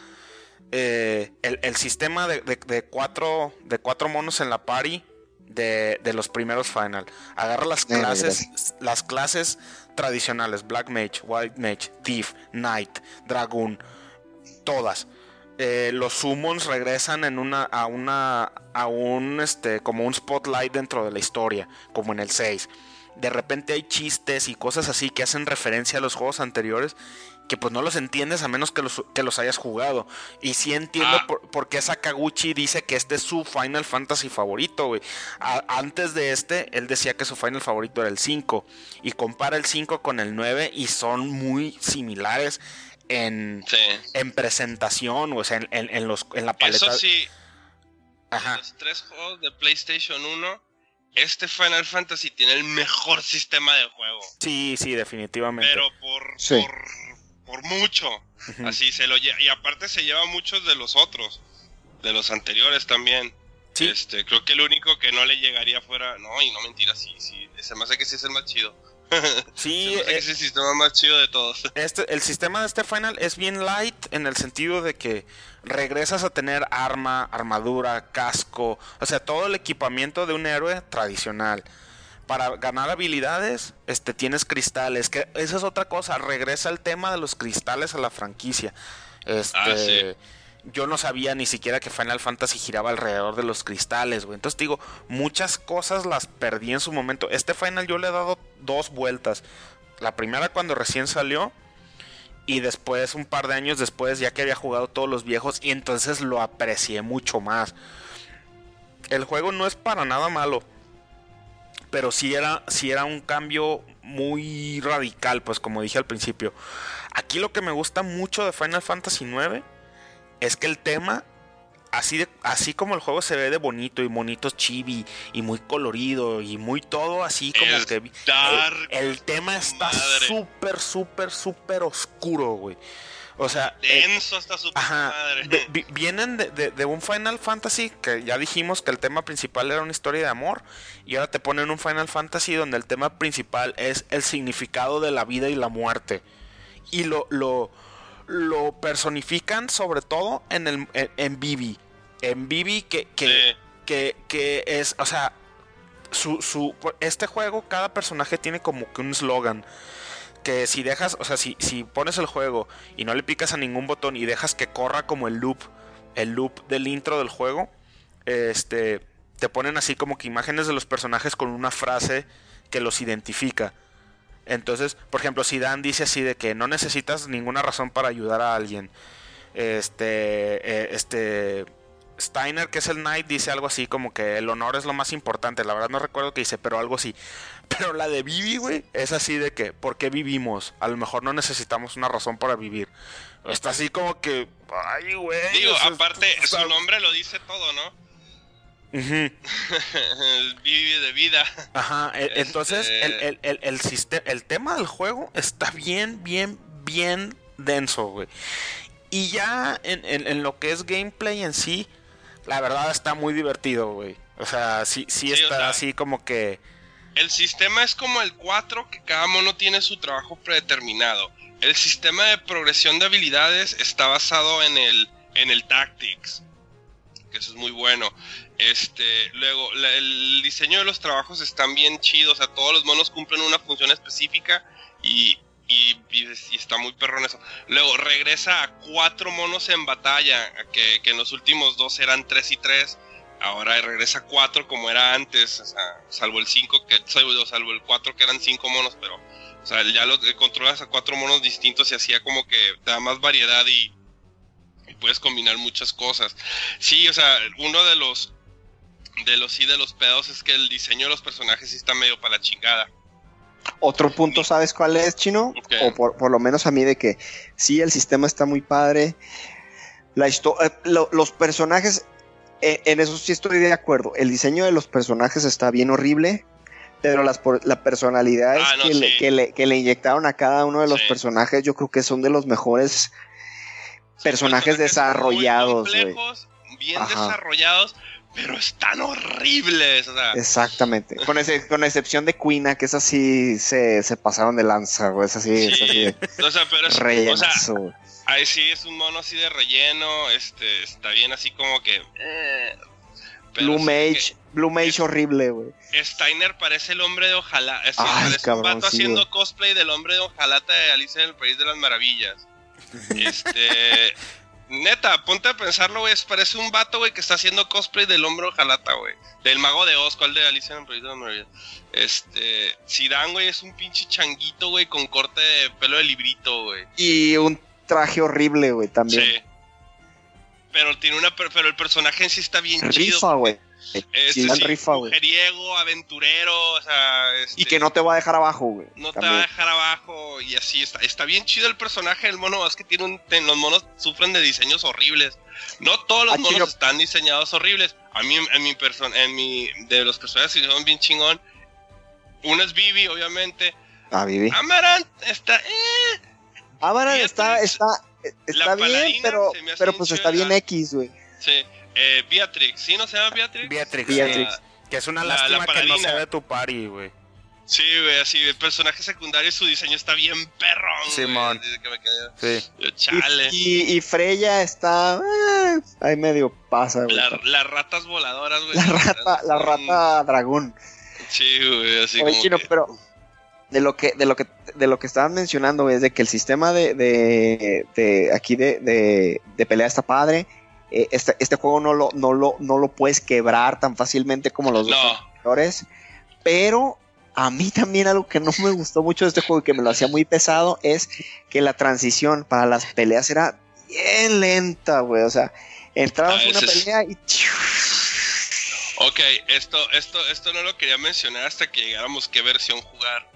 eh, el, sistema de, cuatro, de cuatro monos en la party de, los primeros Final. Agarra las clases, las clases tradicionales: Black Mage, White Mage, Thief, Knight, Dragoon, todas. Eh, los summons regresan en una a una a un este como un spotlight dentro de la historia, como en el 6. de repente hay chistes y cosas así que hacen referencia a los juegos anteriores que pues no los entiendes a menos que los, que los hayas jugado. Y sí entiendo Ah. por, por qué Sakaguchi dice que este es su Final Fantasy favorito, güey. Antes de este, él decía que su Final favorito era el 5. Y compara el 5 con el 9 y son muy similares en, Sí. en presentación, o sea, en, en- en los, en la paleta. Eso sí, Ajá. los tres juegos de PlayStation 1, este Final Fantasy tiene el mejor sistema de juego. Sí, sí, definitivamente. Pero por, Sí. por, por mucho. Así se lo lle- Y aparte se lleva muchos de los otros. De los anteriores también. Sí. Este, creo que el único que no le llegaría fuera. No, y no mentira, sí, sí. Se me hace que sí es el más chido. Sí, eh, es el sistema más chido de todos. este, el sistema de este final es bien light en el sentido de que regresas a tener arma, armadura, casco, o sea, todo el equipamiento de un héroe tradicional. Para ganar habilidades, este, tienes cristales, que esa es otra cosa, regresa el tema de los cristales a la franquicia. Este, Ah, sí. yo no sabía ni siquiera que Final Fantasy giraba alrededor de los cristales, güey. Entonces digo, muchas cosas las perdí en su momento. Este Final yo le he dado dos vueltas. La primera cuando recién salió y después un par de años después ya que había jugado todos los viejos y entonces lo aprecié mucho más. El juego no es para nada malo, pero sí era, sí era un cambio muy radical, pues como dije al principio. Aquí lo que me gusta mucho de Final Fantasy IX es que el tema, así, de, así como el juego se ve de bonito y bonitos chibi y muy colorido y muy todo así como Es que... dark, el, el tema está súper, súper, súper oscuro, güey. O sea... eh, Denso hasta su puta Ajá, madre. vi- vi- vienen de, de- de un Final Fantasy que ya dijimos que el tema principal era una historia de amor y ahora te ponen un Final Fantasy donde el tema principal es el significado de la vida y la muerte y lo lo, lo personifican sobre todo en el en, en Vivi en Vivi que que, Sí. que que es o sea su, su este juego cada personaje tiene como que un slogan que si dejas, o sea, si, si pones el juego y no le picas a ningún botón y dejas que corra como el loop, el loop del intro del juego, este, te ponen así como que imágenes de los personajes con una frase que los identifica. Entonces, por ejemplo, si Dan dice así de que no necesitas ninguna razón para ayudar a alguien, este, eh, este, Steiner, que es el Knight, dice algo así como que el honor es lo más importante. La verdad no recuerdo qué dice, pero algo así. Pero la de Vivi, güey, es así de que, ¿por qué vivimos? A lo mejor no necesitamos una razón para vivir. Está así como que, ay, güey. Digo, o sea, aparte, su nombre lo dice todo, ¿no? Ujú. El Vive de vida. Ajá, e- Este- entonces el, el, el, el, siste- el tema del juego está bien, bien, bien denso, güey. Y ya en, en- en lo que es gameplay en sí, la verdad está muy divertido, güey. O sea, sí, sí, Sí, o está sea- así como que... El sistema es como el 4, que cada mono tiene su trabajo predeterminado. El sistema de progresión de habilidades está basado en el, en el Tactics, que eso es muy bueno. Este, luego, el diseño de los trabajos están bien chidos, o sea, todos los monos cumplen una función específica y, y, y- y está muy perrón eso. Luego, regresa a cuatro monos en batalla, que, que en los últimos dos eran tres y tres. Ahora regresa a 4 como era antes, o sea, salvo el 5, que, salvo, el 4 que eran 5 monos, pero o sea, ya los eh, controlas a 4 monos distintos y hacía como que te da más variedad y, y puedes combinar muchas cosas. Sí, o sea, uno de los de los sí de los pedos es que el diseño de los personajes sí está medio para la chingada. Otro punto, ¿sabes cuál es, Chino? O por, por lo menos a mí de que sí, el sistema está muy padre. La histo- eh, lo- los personajes, en eso sí estoy de acuerdo. El diseño de los personajes está bien horrible, pero las por- la personalidad Ah, no, que, le, sí. que, le, que le inyectaron a cada uno de los Sí. personajes, yo creo que son de los mejores personajes muy desarrollados, güey. complejos, bien Ajá. desarrollados, pero están horribles, o sea, Exactamente. Con, excepción de Quina, que es así, se, se pasaron de lanza, güey. Es así, es así o sea, pero es, o sea, Ahí sí es un mono así de relleno, este, está bien así como que... eh, Blue Mage, Blue Mage horrible, güey. Steiner parece el hombre de ojalá, es Ay, parece cabrón, un vato sí, haciendo güey. cosplay del hombre de ojalata de Alicia en el País de las Maravillas. Este, neta, ponte a pensarlo, güey. Parece un vato, güey, que está haciendo cosplay del hombro jalata, güey. Del mago de Oz, ¿cuál de Alicia en el País de las Maravillas? Este, Zidane, güey, es un pinche changuito, güey, con corte de pelo de librito, güey. Y un traje horrible, güey, también. Sí. Pero tiene una, per- pero el personaje en sí está bien chido. Rifa, güey. Este, Zidane sí, rifa, güey. mujeriego, aventurero, o sea, este, Y que no te va a dejar abajo, güey. no te va a dejar abajo y así está. Está bien chido el personaje del mono, es que tiene un, ten- los monos sufren de diseños horribles. No todos los Ah, monos están diseñados horribles. A mí, en mi persona, en mi, de los personajes que son bien chingón. Uno es Vivi, obviamente. Ah, Vivi. Amaranth está, eh, Amaran está, está, está la bien, paladina pero, se me hace pero pues está bien X, güey. sí. Eh, Beatrix, ¿sí no se llama Beatrix? Beatrix. Beatrix. sí, Que es una La- la lástima que no sea de tu party, güey. Sí, güey, así, el personaje secundario, su diseño está bien perrón. güey, Simón. desde que me quedé- Sí. Yo, Chale. y, y Freya está eh, ahí medio pasa, güey. La- las ratas voladoras, güey. La rata, la rata dragón. Sí, güey, así Oye, como. Chino, que- pero de lo que, de lo que, de lo que estaban mencionando, es de que el sistema de, de, de aquí de, de, de pelea está padre. Eh, este, este juego no lo, no lo, no lo puedes quebrar tan fácilmente como los dos No, anteriores. Pero a mí también algo que no me gustó mucho de este juego y que me lo hacía muy pesado es que la transición para las peleas era bien lenta, güey. O sea, entrabas a una pelea y ok, esto, esto, esto no lo quería mencionar hasta que llegáramos qué versión jugar.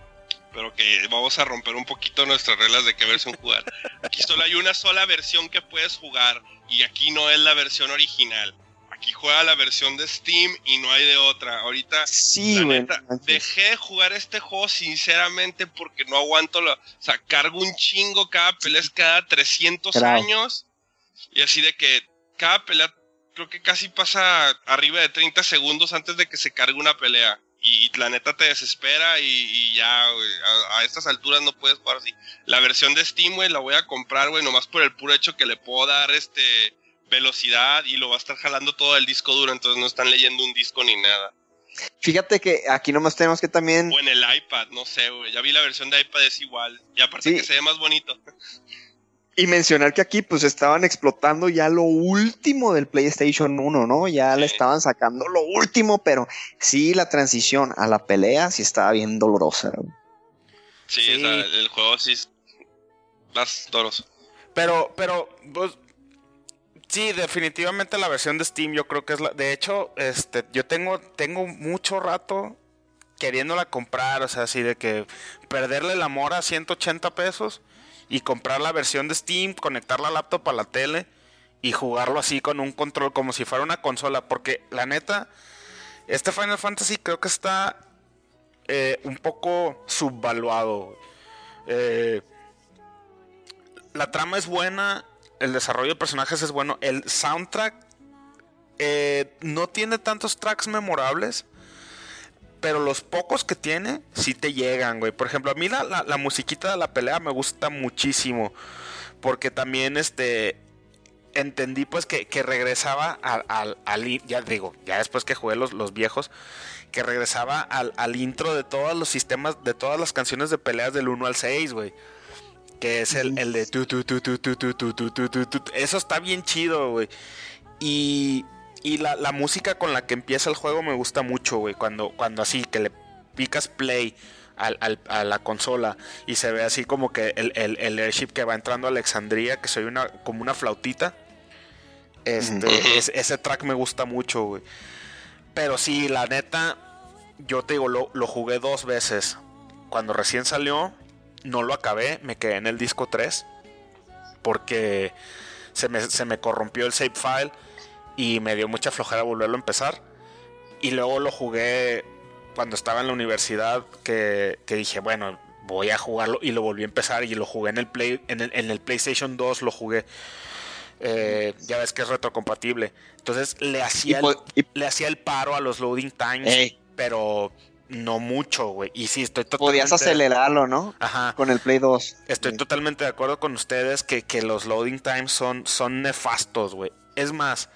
Pero que vamos a romper un poquito nuestras reglas de qué versión jugar. Aquí solo hay una sola versión que puedes jugar. Y aquí no es la versión original. Aquí juega la versión de Steam y no hay de otra. Ahorita sí, La neta, dejé de jugar este juego sinceramente porque no aguanto la... O sea, cargo un chingo cada pelea es cada 300 Claro. años. Y así de que cada pelea creo que casi pasa arriba de 30 segundos antes de que se cargue una pelea. Y, la neta te desespera y, y ya, güey, a, a estas alturas no puedes jugar así. La versión de Steam, güey, la voy a comprar, güey, nomás por el puro hecho que le puedo dar este velocidad y lo va a estar jalando todo el disco duro, entonces no están leyendo un disco ni nada. Fíjate que aquí nomás tenemos que también. O en el iPad, no sé, güey. Ya vi la versión de iPad, es igual. Y aparte Sí. que se ve más bonito. Y mencionar que aquí pues estaban explotando ya lo último del PlayStation 1, ¿no? Ya le estaban sacando lo último, pero sí la transición a la pelea sí estaba bien dolorosa. Sí. o sea, el juego sí es más doloroso. Pero, pero, pues, sí, definitivamente la versión de Steam yo creo que es la... De hecho, este, yo tengo, tengo mucho rato queriéndola comprar, o sea, así de que perderle el amor a 180 pesos y comprar la versión de Steam, conectar la laptop a la tele y jugarlo así con un control como si fuera una consola, porque la neta, este Final Fantasy creo que está eh, un poco subvaluado. Eh, la trama es buena, el desarrollo de personajes es bueno, el soundtrack eh, no tiene tantos tracks memorables, pero los pocos que tiene sí te llegan, güey. Por ejemplo, a mí la, la- musiquita de la pelea me gusta muchísimo, porque también este entendí pues que, que regresaba al, al- ya digo, ya después que jugué los, los viejos, que regresaba al, al intro de todos los sistemas, de todas las canciones de peleas del 1 al 6, güey. Que es el, el de tu. Eso está bien chido, güey. Y, y la, la música con la que empieza el juego me gusta mucho, güey. Cuando, cuando así, que le picas play al- al- a la consola y se ve así como que el, el, el airship que va entrando a Alexandria, que soy una, como una flautita. Este, es- ese track me gusta mucho, güey. Pero sí, la neta, yo te digo, lo, lo jugué dos veces. Cuando recién salió, no lo acabé, me quedé en el disco 3. Porque se me, se me corrompió el save file y me dio mucha flojera volverlo a empezar. Y luego lo jugué cuando estaba en la universidad, que, que dije, bueno, voy a jugarlo y lo volví a empezar y lo jugué en el, Play, en el, en el PlayStation 2, lo jugué. Eh, ya ves que es retrocompatible. Entonces le hacía, po- el, y- le hacía el paro a los loading times, Ey. pero no mucho, güey. Y sí, estoy totalmente... Podías acelerarlo, ¿no? Ajá. Con el Play 2. Estoy Sí. totalmente de acuerdo con ustedes que, que los loading times son, son nefastos, güey. Es más,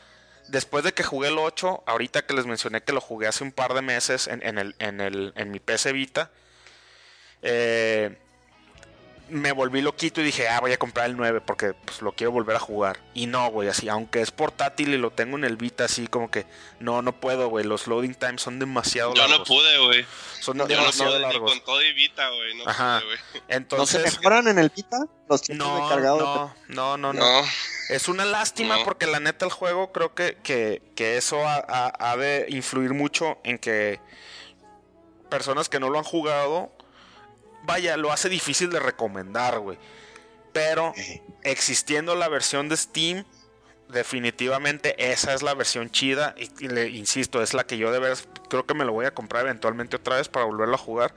después de que jugué el 8, ahorita que les mencioné que lo jugué hace un par de meses en, el, en, el, en mi PC Vita, eh, me volví loquito y dije, ah, voy a comprar el 9 porque pues lo quiero volver a jugar. Y no, güey, así, aunque es portátil y lo tengo en el Vita, así como que, no, no puedo, güey, los loading times son demasiado Yo largos. no pude, güey. Son Yo no demasiado pude ni largos. con todo y Vita, güey. No Ajá. pude, güey. ¿No se Entonces, mejoran en el Vita? Los de no, cargado. no, no, no, no. No. Es una lástima No. porque la neta el juego creo que, que, que eso ha, ha- ha de influir mucho en que personas que no lo han jugado, vaya, lo hace difícil de recomendar, güey. Pero existiendo la versión de Steam, definitivamente esa es la versión chida. Y, y le insisto, es la que yo de veras creo que me lo voy a comprar eventualmente otra vez para volverlo a jugar.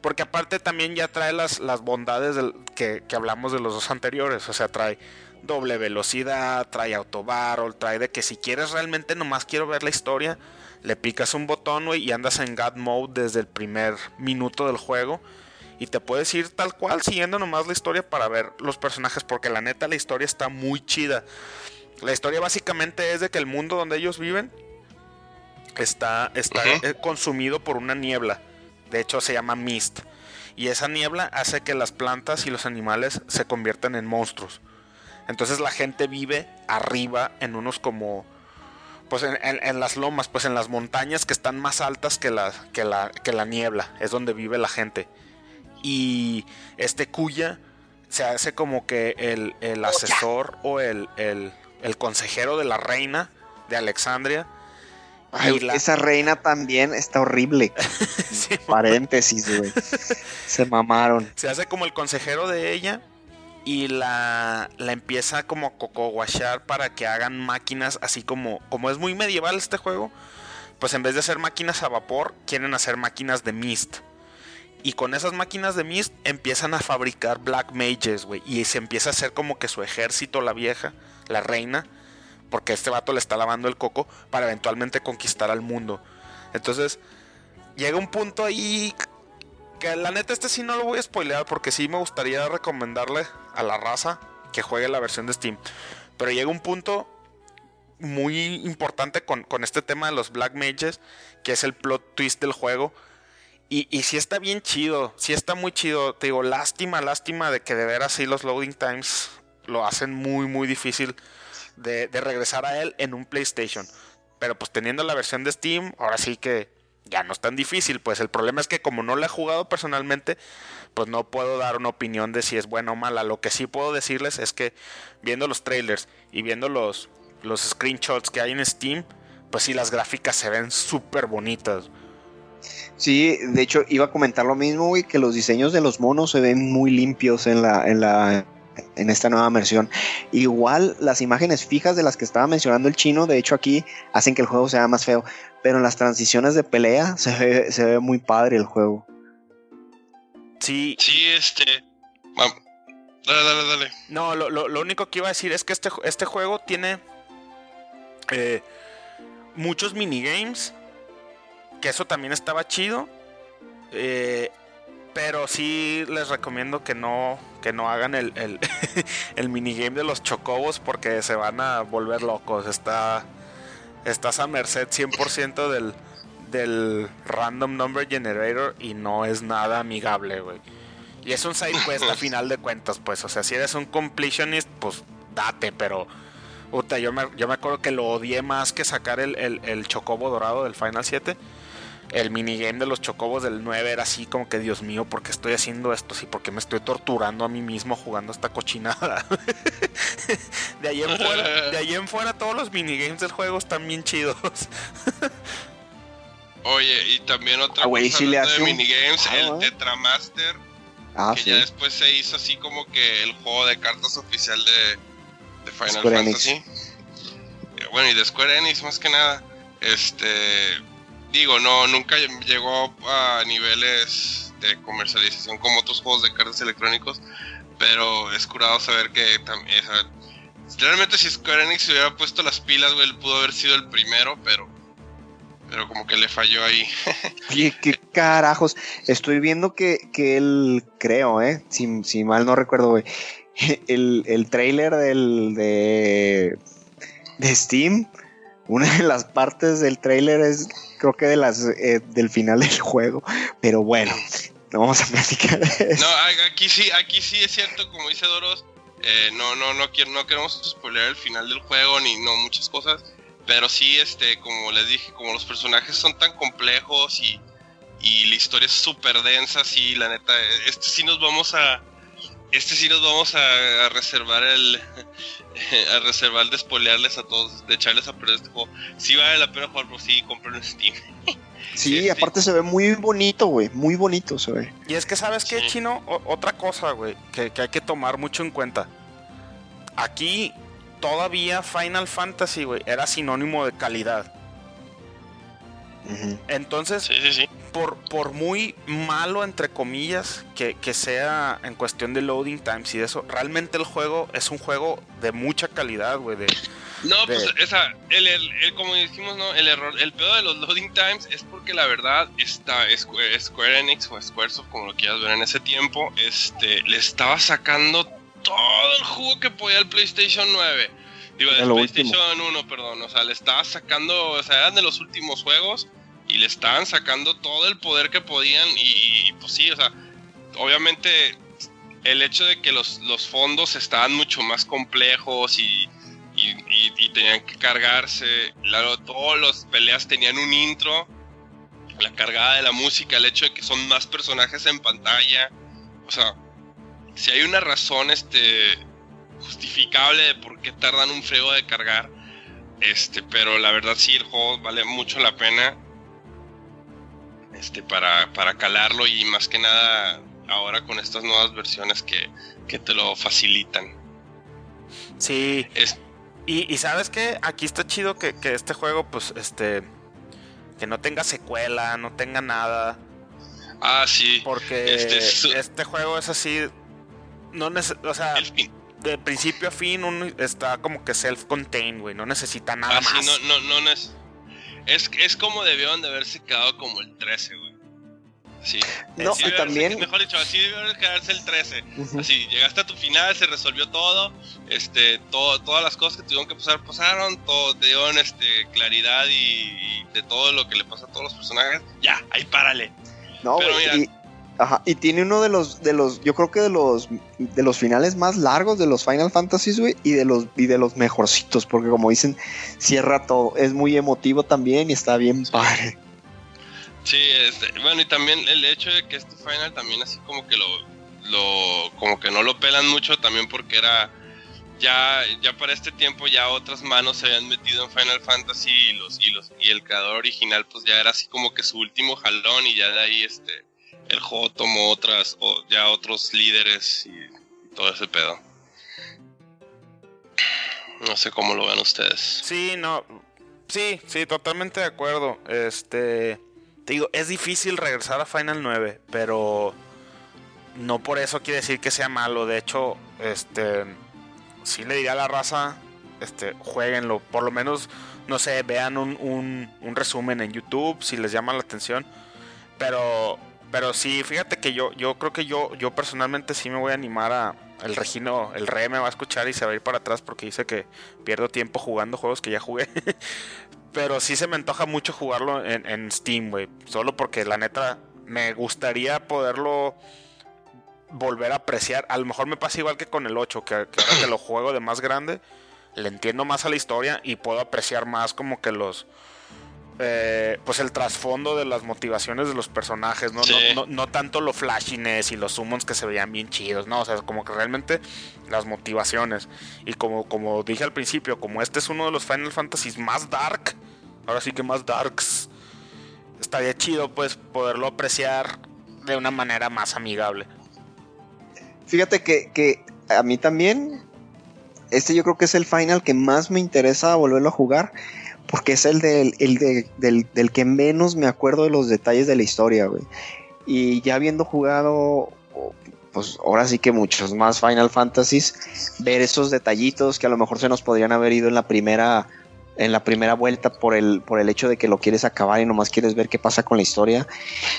Porque aparte también ya trae las, las bondades del- que, que hablamos de los dos anteriores. O sea, trae doble velocidad, trae autobarrel, trae de que si quieres realmente nomás quiero ver la historia, le picas un botón, y andas en God Mode desde el primer minuto del juego. Y te puedes ir tal cual siguiendo nomás la historia para ver los personajes. Porque la neta la historia está muy chida. La historia básicamente es de que el mundo donde ellos viven está, está eh, consumido por una niebla. De hecho se llama mist. Y esa niebla hace que las plantas y los animales se conviertan en monstruos. Entonces la gente vive arriba en unos como... Pues en, en- en las lomas, pues en las montañas que están más altas que la, que, la, que la niebla. Es donde vive la gente. Y este Kuya se hace como que el, el asesor o el, el, el consejero de la reina de Alexandria. Ay, Y la- Esa reina también está horrible. Sí, Paréntesis, güey. Se mamaron. se hace como el consejero de ella y la, la empieza como a cocoguachar para que hagan máquinas así como como es muy medieval este juego pues en vez de hacer máquinas a vapor quieren hacer máquinas de mist y con esas máquinas de mist empiezan a fabricar black mages güey y se empieza a hacer como que su ejército la vieja la reina porque este vato le está lavando el coco para eventualmente conquistar al mundo entonces llega un punto ahí que la neta este sí no lo voy a spoilear porque sí me gustaría recomendarle a la raza que juegue la versión de Steam. Pero llega un punto muy importante con, con este tema de los Black Mages, que es el plot twist del juego. Y, y sí está bien chido, sí está muy chido. Te digo, lástima, lástima de que de veras sí los loading times lo hacen muy, muy difícil de, regresar a él en un PlayStation. Pero pues teniendo la versión de Steam, ahora sí que ya no es tan difícil. Pues el problema es que como no la he jugado personalmente, pues no puedo dar una opinión de si es buena o mala. Lo que sí puedo decirles es que viendo los trailers y viendo los, los screenshots que hay en Steam, pues sí las gráficas se ven súper bonitas. Sí, de hecho iba a comentar lo mismo, güey, que los diseños de los monos se ven muy limpios en la, en la, en esta nueva versión. Igual las imágenes fijas de las que estaba mencionando el chino, de hecho aquí hacen que el juego sea más feo, pero en las transiciones de pelea se ve, se ve muy padre el juego. Sí, Sí, este. Dale, dale, dale. No, lo, lo- lo único que iba a decir es que este, este juego tiene eh, muchos minigames. Que eso también estaba chido. eh, pero sí les recomiendo que no, que no hagan el, el, el minigame de los chocobos porque se van a volver locos. Está, estás a merced 100% del, del random number generator y no es nada amigable, güey. Y es un side quest a final de cuentas, pues. O sea, si eres un completionist, pues date, pero. Puta, yo me, yo me acuerdo que lo odié más que sacar el, el, el chocobo dorado del Final 7. El minigame de los chocobos del 9 era así como que, Dios mío, ¿por qué estoy haciendo esto? Sí, porque me estoy torturando a mí mismo jugando esta cochinada. de ahí en fuera, de ahí en fuera todos los minigames del juego están bien chidos. Oye, y también otra Ah, güey, cosa sí le hace de un minigames, el ¿eh? Tetramaster, Ah, que sí. ya después se hizo así como que el juego de cartas oficial de, de Final Square. Fantasy. Eh, Bueno, y de Square Enix más que nada. Este, digo, no, nunca llegó a niveles de comercialización como otros juegos de cartas electrónicos, pero es curado saber que tam- esa- realmente si Square Enix se hubiera puesto las pilas, güey, él pudo haber sido el primero, pero pero como que le falló ahí. Oye, qué carajos. Estoy viendo que, que él, creo, ¿eh? Si, si mal no recuerdo, güey. El, el trailer del, de, de Steam, una de las partes del trailer es, creo que de las, eh, del final del juego. Pero bueno, no vamos a platicar. No, aquí sí, aquí sí es cierto, como dice Doros, eh, no, no, no, no queremos spoiler el final del juego ni no muchas cosas, pero sí, este, como les dije, como los personajes son tan complejos y, y la historia es súper densa, sí, la neta, este sí nos vamos a, este sí nos vamos a, a reservar el, a reservar de spoilearles a todos, de echarles a perder este juego. Sí vale la pena jugar, pero sí, compren en Steam. Sí, este- aparte se ve muy bonito, güey. Muy bonito se ve. Y es que, ¿sabes qué, Sí. Chino? O- otra cosa, güey, que, que hay que tomar mucho en cuenta. Aquí todavía Final Fantasy, güey, era sinónimo de calidad. Entonces, Sí, sí, sí. Por, por muy malo, entre comillas, que, que sea en cuestión de loading times y de eso, realmente el juego es un juego de mucha calidad, güey. De, No, de- pues esa, el, el- el- como dijimos, ¿no? El error, el pedo de los loading times es porque la verdad está Square, Square Enix o Squaresoft, como lo quieras ver en ese tiempo, este, le estaba sacando todo el jugo que podía al PlayStation 9. Digo, lo PlayStation 1, perdón. O sea, le estaba sacando, o sea, eran de los últimos juegos y le estaban sacando todo el poder que podían y, pues sí, o sea, obviamente el hecho de que los, los fondos estaban mucho más complejos y, y, tenían que cargarse, claro, todas las peleas tenían un intro, la cargada de la música, el hecho de que son más personajes en pantalla, o sea, si hay una razón este justificable de por qué tardan un frego de cargar, este, pero la verdad sí el juego vale mucho la pena este para, para calarlo y más que nada ahora con estas nuevas versiones que, que te lo facilitan. sí, Es, Y, y sabes que aquí está chido que, que este juego, pues, este, que no tenga secuela, no tenga nada, ah, sí. porque Este es- este juego es así, no o sea, de principio a fin uno está como que self-contained, güey, no necesita nada Ah, más. no, no, no, no es, es. Como debieron de haberse quedado como el 13, güey. Sí. No, y haberse- también- Mejor dicho, así debió quedarse el 13. Ujú. Así, llegaste a tu final, se resolvió todo, este, todo, todas las cosas que tuvieron que pasar, pasaron, todo, te dieron este, claridad y, y de todo lo que le pasa a todos los personajes. Ya, ahí párale. No, Pero mira- y, ajá, y tiene uno de los, de los, yo creo que de los, de los finales más largos de los Final Fantasies, güey, y de los, y de los mejorcitos, porque como dicen, cierra todo, es muy emotivo también y está bien padre. Sí, este, bueno, y también el hecho de que este final también así como que lo, lo, como que no lo pelan mucho también porque era, ya, ya para este tiempo ya otras manos se habían metido en Final Fantasy y los, y los, y el creador original pues ya era así como que su último jalón y ya de ahí este, el juego tomó otras, o ya otros líderes y, todo ese pedo. No sé cómo lo ven ustedes. Sí, no. Sí, sí, totalmente de acuerdo. Este. Te digo, es difícil regresar a Final 9, pero. No por eso quiere decir que sea malo. De hecho, este. Sí le diría a la raza. Este, jueguenlo. Por lo menos, no sé, vean un, un, un resumen en YouTube si les llama la atención. Pero. Pero sí, fíjate que yo, yo creo que yo, yo personalmente sí me voy a animar a. El Regino, el Re me va a escuchar y se va a ir para atrás porque dice que pierdo tiempo jugando juegos que ya jugué. Pero sí se me antoja mucho jugarlo en, Steam, güey. Solo porque la neta me gustaría poderlo volver a apreciar. A lo mejor me pasa igual que con el 8, que, que lo juego de más grande, le entiendo más a la historia y puedo apreciar más como que los... eh, pues el trasfondo de las motivaciones de los personajes, ¿no? Sí. No, no, no tanto lo flashiness y los summons que se veían bien chidos, ¿no? O sea, como que realmente las motivaciones. Y como, como dije al principio, como este es uno de los Final Fantasies más dark, ahora sí que más darks, estaría chido pues poderlo apreciar de una manera más amigable. Fíjate que, que a mí también, este yo creo que es el final que más me interesa volverlo a jugar, porque es el, del, el de- del, del que menos me acuerdo de los detalles de la historia, güey. Y ya habiendo jugado, pues ahora sí que muchos más Final Fantasies, ver esos detallitos que a lo mejor se nos podrían haber ido en la primera en la primera vuelta por el, por el hecho de que lo quieres acabar y nomás quieres ver qué pasa con la historia.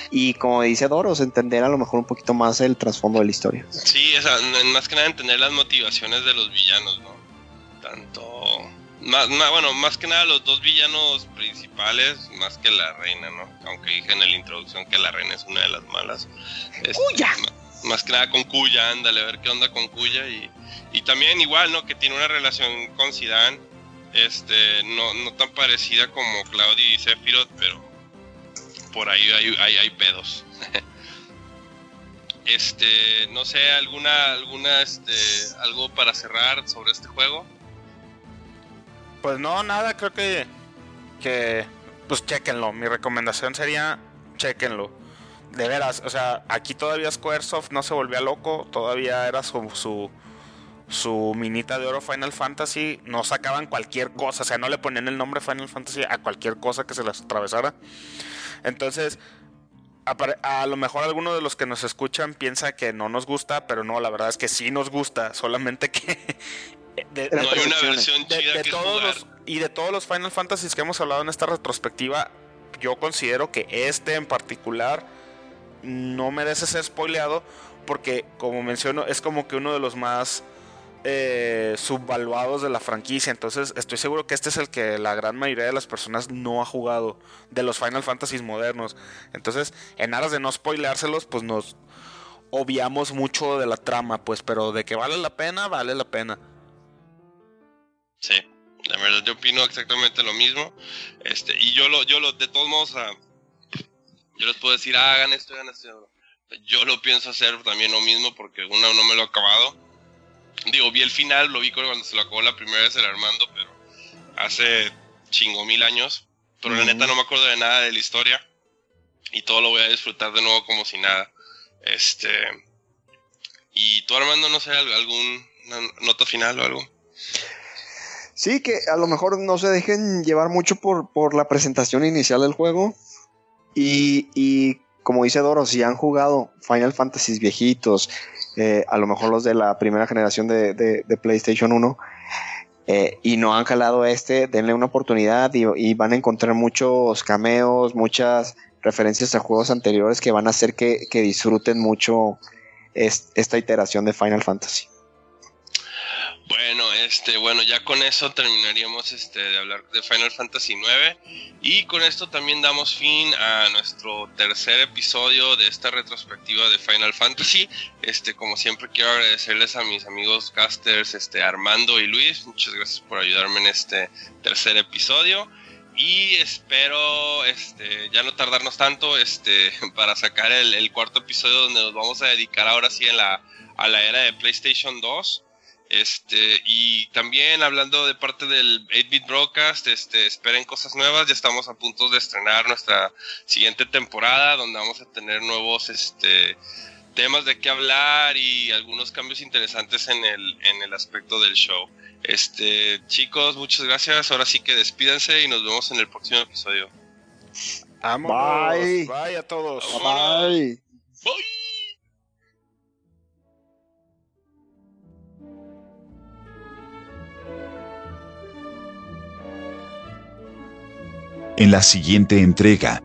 Y como dice Doros, entender a lo mejor un poquito más el trasfondo de la historia. Sí, o más que nada entender las motivaciones de los villanos, ¿no? Tanto, Más, bueno, más que nada los dos villanos principales, más que la reina, ¿no? Aunque dije en la introducción que la reina es una de las malas. Este, ¡Cuya! ma- Más que nada con Cuya, ándale, a ver qué onda con Cuya. Y, y también igual, ¿no? Que tiene una relación con Zidane, este, no, no tan parecida como Claudio y Sephiroth, pero por ahí hay, hay, hay pedos. este, no sé, alguna, alguna, este, algo para cerrar sobre este juego. Pues no, nada, creo que. Que. Pues chequenlo. Mi recomendación sería. Chequenlo. De veras, o sea, aquí todavía Squaresoft no se volvía loco. Todavía era su. su su minita de oro Final Fantasy no sacaban cualquier cosa, o sea, no le ponían el nombre Final Fantasy a cualquier cosa que se les atravesara. Entonces, apare- a lo mejor alguno de los que nos escuchan piensa que no nos gusta, pero no, la verdad es que sí nos gusta, solamente que de- No hay una versión de, chida de que todos jugar. los, y de todos los Final Fantasies que hemos hablado en esta retrospectiva, yo considero que este en particular no merece ser spoileado porque, como menciono, es como que uno de los más eh, subvaluados de la franquicia. Entonces, estoy seguro que este es el que la gran mayoría de las personas no ha jugado de los Final Fantasies modernos. Entonces, en aras de no spoileárselos, pues nos obviamos mucho de la trama, pues, pero de que vale la pena, vale la pena. Sí, la verdad yo opino exactamente lo mismo. Este, y yo lo, yo lo, de todos modos, ah, yo les puedo decir, ah, hagan esto, hagan esto. Yo lo pienso hacer también lo mismo porque uno no me lo he acabado. Digo, vi el final, lo vi cuando se lo acabó la primera vez el Armando, pero hace chingo mil años. Pero la neta no me acuerdo de nada de la historia. Y todo lo voy a disfrutar de nuevo como si nada. Este. Y tú, Armando, no sé, al- algún nota final o algo. Sí, que a lo mejor no se dejen llevar mucho por, por la presentación inicial del juego. Y, y como dice Doro, si han jugado Final Fantasy viejitos, eh, a lo mejor los de la primera generación de, de- PlayStation 1, eh, y no han jalado este, denle una oportunidad y, y van a encontrar muchos cameos, muchas referencias a juegos anteriores que van a hacer que, que disfruten mucho es- esta iteración de Final Fantasy. Bueno, este, bueno, ya con eso terminaríamos este de hablar de Final Fantasy IX y con esto también damos fin a nuestro tercer episodio de esta retrospectiva de Final Fantasy. Este, como siempre quiero agradecerles a mis amigos casters, este Armando y Luis, muchas gracias por ayudarme en este tercer episodio. Y espero este ya no tardarnos tanto este para sacar el, cuarto episodio donde nos vamos a dedicar ahora sí la a la era de PlayStation 2 este, y también hablando de parte del 8-Bit Broadcast, este, esperen cosas nuevas, ya estamos a punto de estrenar nuestra siguiente temporada, donde vamos a tener nuevos este, temas de qué hablar y algunos cambios interesantes en el, en el aspecto del show. Este, chicos, muchas gracias, ahora sí que despídense y nos vemos en el próximo episodio. Vámonos. Bye. Bye a todos. Bye. Bye. En la siguiente entrega,